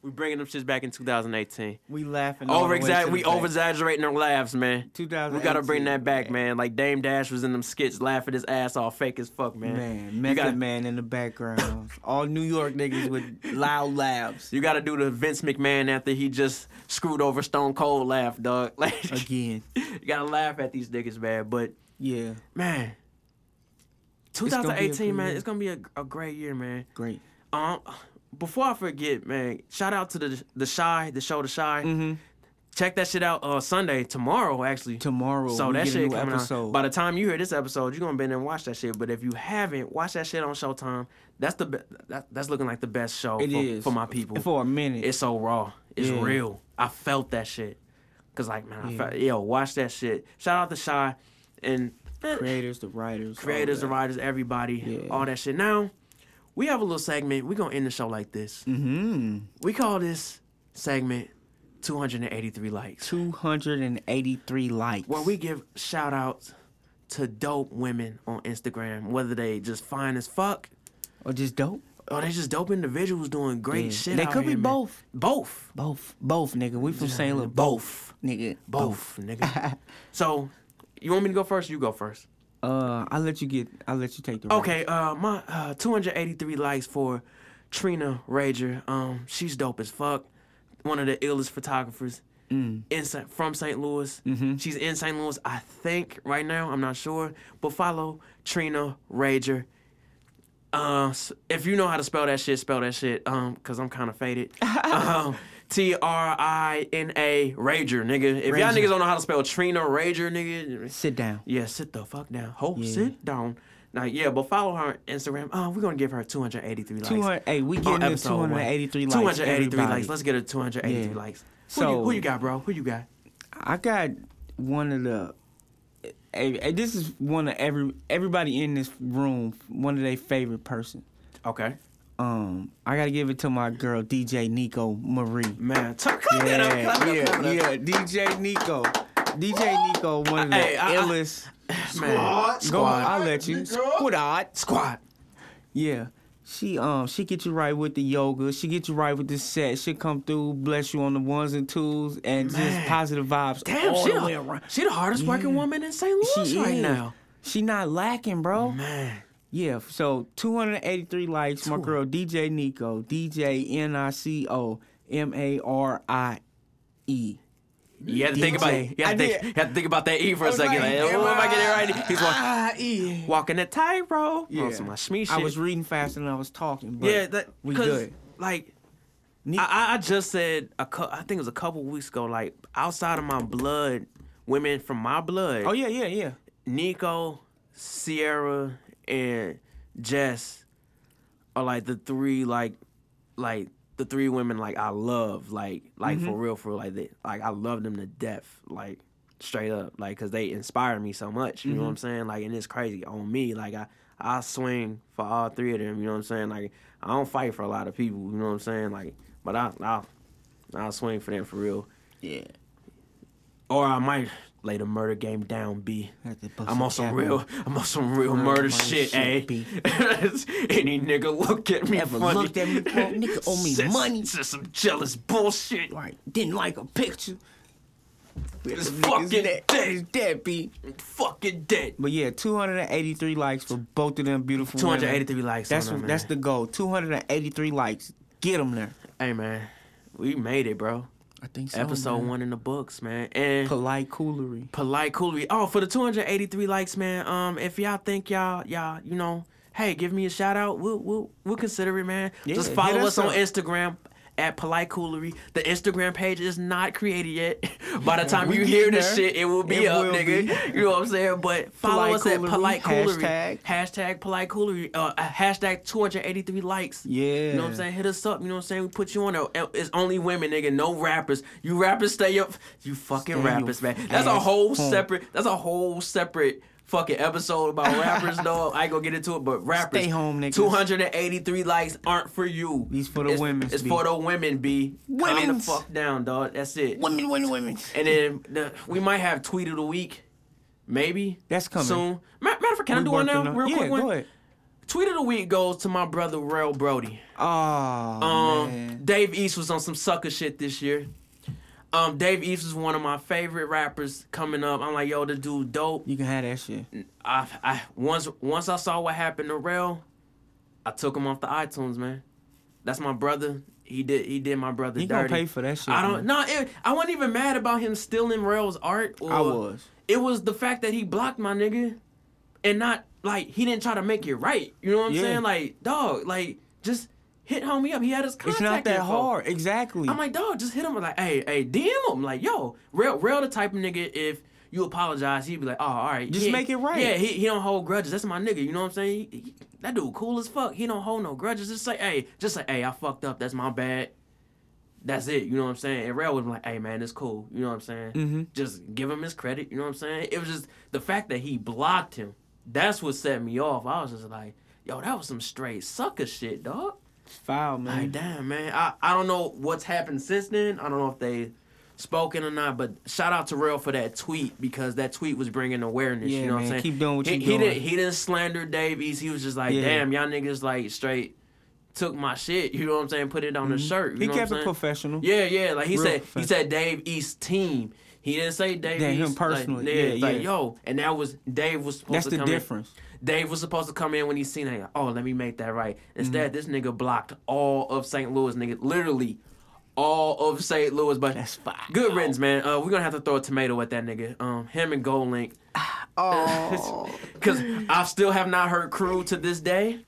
we bringing them shits back in 2018.
we laughing.
over exag- we over exaggerating our laughs, man.
2018,
We gotta bring that back,
man.
man. Like Dame Dash was in them skits laughing his ass off, fake as fuck, man.
Man,
you
Method
gotta,
Man in the background. All New York niggas with *laughs* loud laughs.
you gotta do the Vince McMahon after he just screwed over Stone Cold laugh, dog. *laughs* Like
Again. *laughs*
you gotta laugh at these niggas, man. But
Yeah,
man,
gonna be a
2018,
good
man, it's gonna be a, a great year, man.
great.
Um, before I forget, man, shout out to the the Chi, the show, the Chi.
Mm-hmm.
Check that shit out. Uh, Sunday, tomorrow, actually.
Tomorrow,
So that shit coming
episode.
out. By the time you hear this episode, you're gonna be in there and watch that shit. But if you haven't, watch that shit on Showtime. That's the be- that, that's looking like the best show
It
for,
is
for my people.
For a minute.
it's so raw. It's
Yeah.
real. I felt that shit. Cause like man, I felt, yo, watch that shit. Shout out to Chi and
creators, the writers,
creators, the writers, everybody,
Yeah.
all that shit. Now, we have a little segment. We're gonna end the show like this.
Mhm.
We call this segment 283 likes.
283 likes.
where we give shout outs to dope women on Instagram, whether they just fine as fuck
or just dope.
or they just dope individuals doing great
Yeah.
shit.
They
out
could be
man.
both.
Both.
Both, both, nigga. We from St. Louis.
Both.
nigga.
Both, nigga. *laughs* so, you want me to go first? You go first.
Uh, I'll let you get. I'll let you take the.
Okay, uh, my uh, 283 likes for Trina Rager. Um, she's dope as fuck. One of the illest photographers
Mm.
in from St. Louis.
Mm-hmm.
She's in St. Louis, I think, right now. I'm not sure, but follow Trina Rager. Uh, if you know how to spell that shit, spell that shit. Um, cause I'm kind of faded. *laughs* um, T R I N A Rager, nigga. If y'all niggas don't know how to spell Trina Rager, nigga,
Sit down.
yeah, sit the fuck down. Ho,
Yeah.
sit down. Now, yeah, but follow her on Instagram. Oh, we're gonna give her 283 likes.
200. Hey, we
oh,
getting to
episode one.
283 likes.
283
everybody.
likes. Let's get her 283
Yeah.
likes. Who,
So-
you, who you got, bro? Who you got?
I got one of the. Hey, hey, this is one of every everybody in this room. One of their favorite person.
Okay.
Um, I gotta give it to my girl DJ Nico Marie.
Man, t- clap that up,
Yeah,
up,
yeah,
up.
yeah. DJ Nico. DJ Nico, one of the
Hey, I- I-
illest. *sighs*
Man,
Go,
squad.
I'll let you. Squad.
Squad.
Yeah. She um she get you right with the yoga. She get you right with the set. She come through, bless you on the ones and twos, and
Man.
just positive vibes
Damn,
all
she
the way around.
she the hardest working woman in St. Louis
She
right
is.
now.
She not lacking, bro.
Man.
Yeah. So 283 likes. My girl DJ Nico. DJ N I C O M A R I E.
You have to think about it. You have, to think, you have to think about that E for a second.
like,
Like, oh, am I getting it right? He's walking,
Ah,
walking the tightrope.
Yeah.
On some my shmee shit.
I was reading faster than I was talking. But
yeah, that,
we
'cause,
good.
Like, I, I- I just said, a cou- I think it was a couple weeks ago, like, outside of my blood, women from my blood,
oh yeah, yeah, yeah.
Nico, Sierra, and Jess are like the three, like, like, the three women like I love, like like for mm-hmm. real, for real, like they, like I love them to death, like straight up, like because they inspire me so much. You know what mm-hmm. I'm saying? Like and it's crazy on me. Like I I swing for all three of them. You know what I'm saying? Like I don't fight for a lot of people. You know what I'm saying? Like but I I I'll swing for them for real.
Yeah.
Or I might lay the murder game down, B.
Had to bust
I'm on some real. I'm on some real murder,
murder
shit, eh? *laughs* Any nigga look at me
Ever
funny.
looked at me, bro, nigga *laughs* owe me
Says-
money.
says some jealous bullshit.
Right. Didn't like a picture.
It's fucking
dead.
dead.
B.
Fucking dead.
But yeah, 283 likes for both of them beautiful women.
283 likes.
That's that's the goal. 283 likes. Get them there.
Hey man, we made it, bro.
I think so.
Episode
man.
one in the books, man. And
Polite coolery.
polite coolery. Oh, for the 283 likes, man. Um, if y'all think y'all y'all you know, hey, give me a shout out. We'll we'll we'll consider it, man.
Yeah,
Just follow
us
us on. Instagram at polite coolery. The Instagram page is not created yet. *laughs* By the time
We
you hear this
there.
shit, it will be
It
up,
will
nigga. You know what I'm saying? But *laughs* follow
Polite
us at polite coolery.
hashtag.
Hashtag polite coolery. Uh, uh, hashtag 283 likes.
Yeah.
You know what I'm saying? Hit us up. You know what I'm saying? We put you on there. Uh, It's only women, nigga. No rappers. You rappers stay up. You fucking
Stay
rappers, man. That's a whole
home.
separate. That's a whole separate fucking episode about rappers, *laughs* though. I ain't gonna get into it, but rappers.
Stay home, niggas.
283 likes aren't for you.
These for the
it's,
women's,
It's
B.
for the women, B. Calm the fuck down, dog. That's it.
Women, women, women.
And then the, we might have tweet of the week, maybe.
That's coming.
soon. Matter of fact, can I do one now,
on-
real
yeah,
quick? One.
go ahead.
Tweet of the week goes to my brother Rel Brody.
Oh,
Um,
man.
Dave East was on some sucker shit this year. Um, Dave East is one of my favorite rappers coming up. I'm like, yo, the dude dope.
You can have that shit.
I, I once once I saw what happened to Rail, I took him off the iTunes, man. That's my brother. He did he did my brother
You gonna pay for that shit.
I don't no, it, I wasn't even mad about him stealing Rail's art. Or,
I was.
It was the fact that he blocked my nigga, and not like he didn't try to make it right. You know what I'm
Yeah.
saying? Like dog, like just hit homie up. He had his contact
It's not that
info.
hard. Exactly.
I'm like, dog, just hit him. Like, hey, hey, DM him. Like, yo, real, real the type of nigga. If you apologize, he'd be like, oh, all right,
Just make it right.
Yeah, he, he don't hold grudges. That's my nigga. You know what I'm saying? He- he- that dude cool as fuck. He don't hold no grudges. Just say, hey, just say, hey, I fucked up. That's my bad. That's it. You know what I'm saying? And Rail was like, hey, man, it's cool. You know what I'm saying?
Mhm.
Just give him his credit. You know what I'm saying? It was just the fact that he blocked him. That's what set me off. I was just like, yo, that was some straight sucker shit, dog.
Foul, man.
Like, damn, man. I, I don't know what's happened since then. I don't know if they spoken or not, but shout out to Rail for that tweet because that tweet was bringing awareness.
Yeah,
you know what. I'm saying?
Keep doing what
he,
you
he
doing.
Didn't, he didn't slander Dave East. He was just like,
Yeah.
damn, y'all niggas like straight took my shit. *laughs* You know what I'm saying? Put it on the shirt. You
Mm-hmm. he kept it
saying?
professional.
Yeah, yeah. Like he
Real
said, he said Dave East team. He didn't say Dave East.
him personally.
Like,
Yeah,
like,
yeah.
yo, and that was Dave was supposed
That's
to
the
come
difference.
in. Dave was supposed to come in when he seen it. Oh, let me make that right.
Mm-hmm.
Instead, this nigga blocked all of St. Louis, nigga. Literally, all of St. Louis. But
That's fine.
good riddance, man. Uh, we're gonna have to throw a tomato at that nigga. Um, him and GoldLink. *sighs*
Oh, *laughs*
Cause I still have not heard Crew to this day.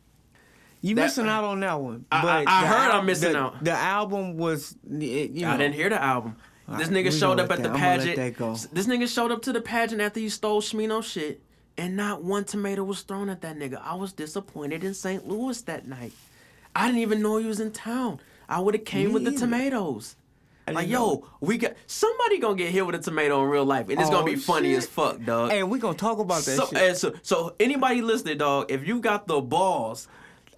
you
That-
missing out on that one.
I-
But
I
the
heard I'm
al-
missing
the-
out.
The album was, it, you know,
I didn't hear the album. This
Alright,
nigga
we
showed up at the
that- let
pageant. This nigga showed up to the pageant after he stole Shmino shit, and not one tomato was thrown at that nigga. I was disappointed in St. Louis that night. I didn't even know he was in town. I would have came
Me
with the
either.
tomatoes. Like, yo,
know.
we got somebody gonna get hit with a tomato in real life, and it's gonna
Oh,
be funny
shit.
as fuck, dog.
And we gonna talk about that
so, so, so anybody listening, dog, if you got the balls,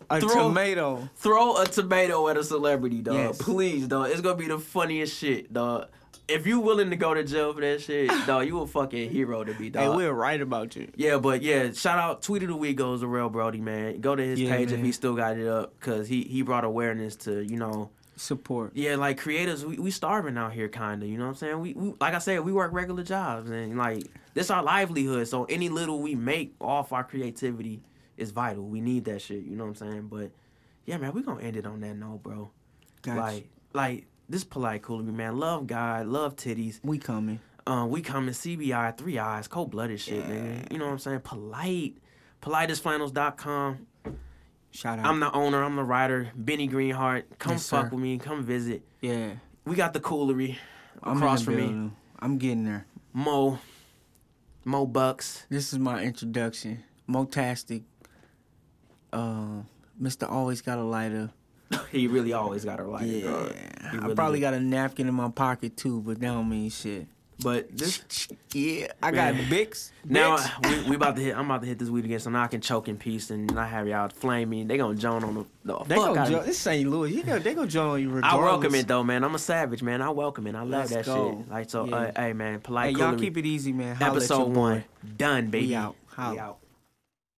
A
throw-
tomato.
throw a tomato at a celebrity, dog.
Yes.
Please, dog. It's gonna be the funniest shit, dog. if you willing to go to jail for that shit, *sighs* dog, you a fucking hero to be, dog.
we're right about you.
yeah, but yeah, shout out tweet of the week goes to Real Brody, man. Go to his
Yeah,
page if he still got it up, cause he he brought awareness to you know
Support.
yeah, like creators, we, we starving out here, kinda. You know what I'm saying? We, we like I said, we work regular jobs, and like this our livelihood. So any little we make off our creativity is vital. We need that shit. You know what I'm saying? But yeah, man, we gonna end it on that note, bro.
Gotcha.
Like like this polite coolery, man. Love God, love titties.
we coming.
Um, we coming CBI, three eyes, cold blooded shit, nigga. You know what I'm saying? Polite. Politestflannels.com.
Shout out.
I'm the owner. I'm the writer. Benny Greenheart. Come
Yes,
fuck
sir.
with me. Come visit.
yeah.
We got the coolery across from me.
I'm getting there.
Mo. Mo Bucks.
This is my introduction. Motastic. Uh, Mr. Always Got a Lighter. *laughs*
he really always got her like.
Yeah.
uh, he
I probably got a napkin in my pocket too, but that don't mean shit.
But this *laughs*
Yeah, I got
Man.
Bix.
now we, we about to hit. I'm about to hit this weed again, so now I can choke in peace and not have y'all flame me. They gonna joan on the. the
They
fuck
go
out of
jo- this St. Louis. You know, they go join you Regardless.
I welcome it though, man. I'm a savage, man. I welcome it. I love
Let's
that
go.
shit. Like so,
Yeah.
uh, hey man, polite.
Hey, y'all
coolery.
keep it easy, man. Holla
Episode
boy.
one done, baby.
out. Holla.
We out.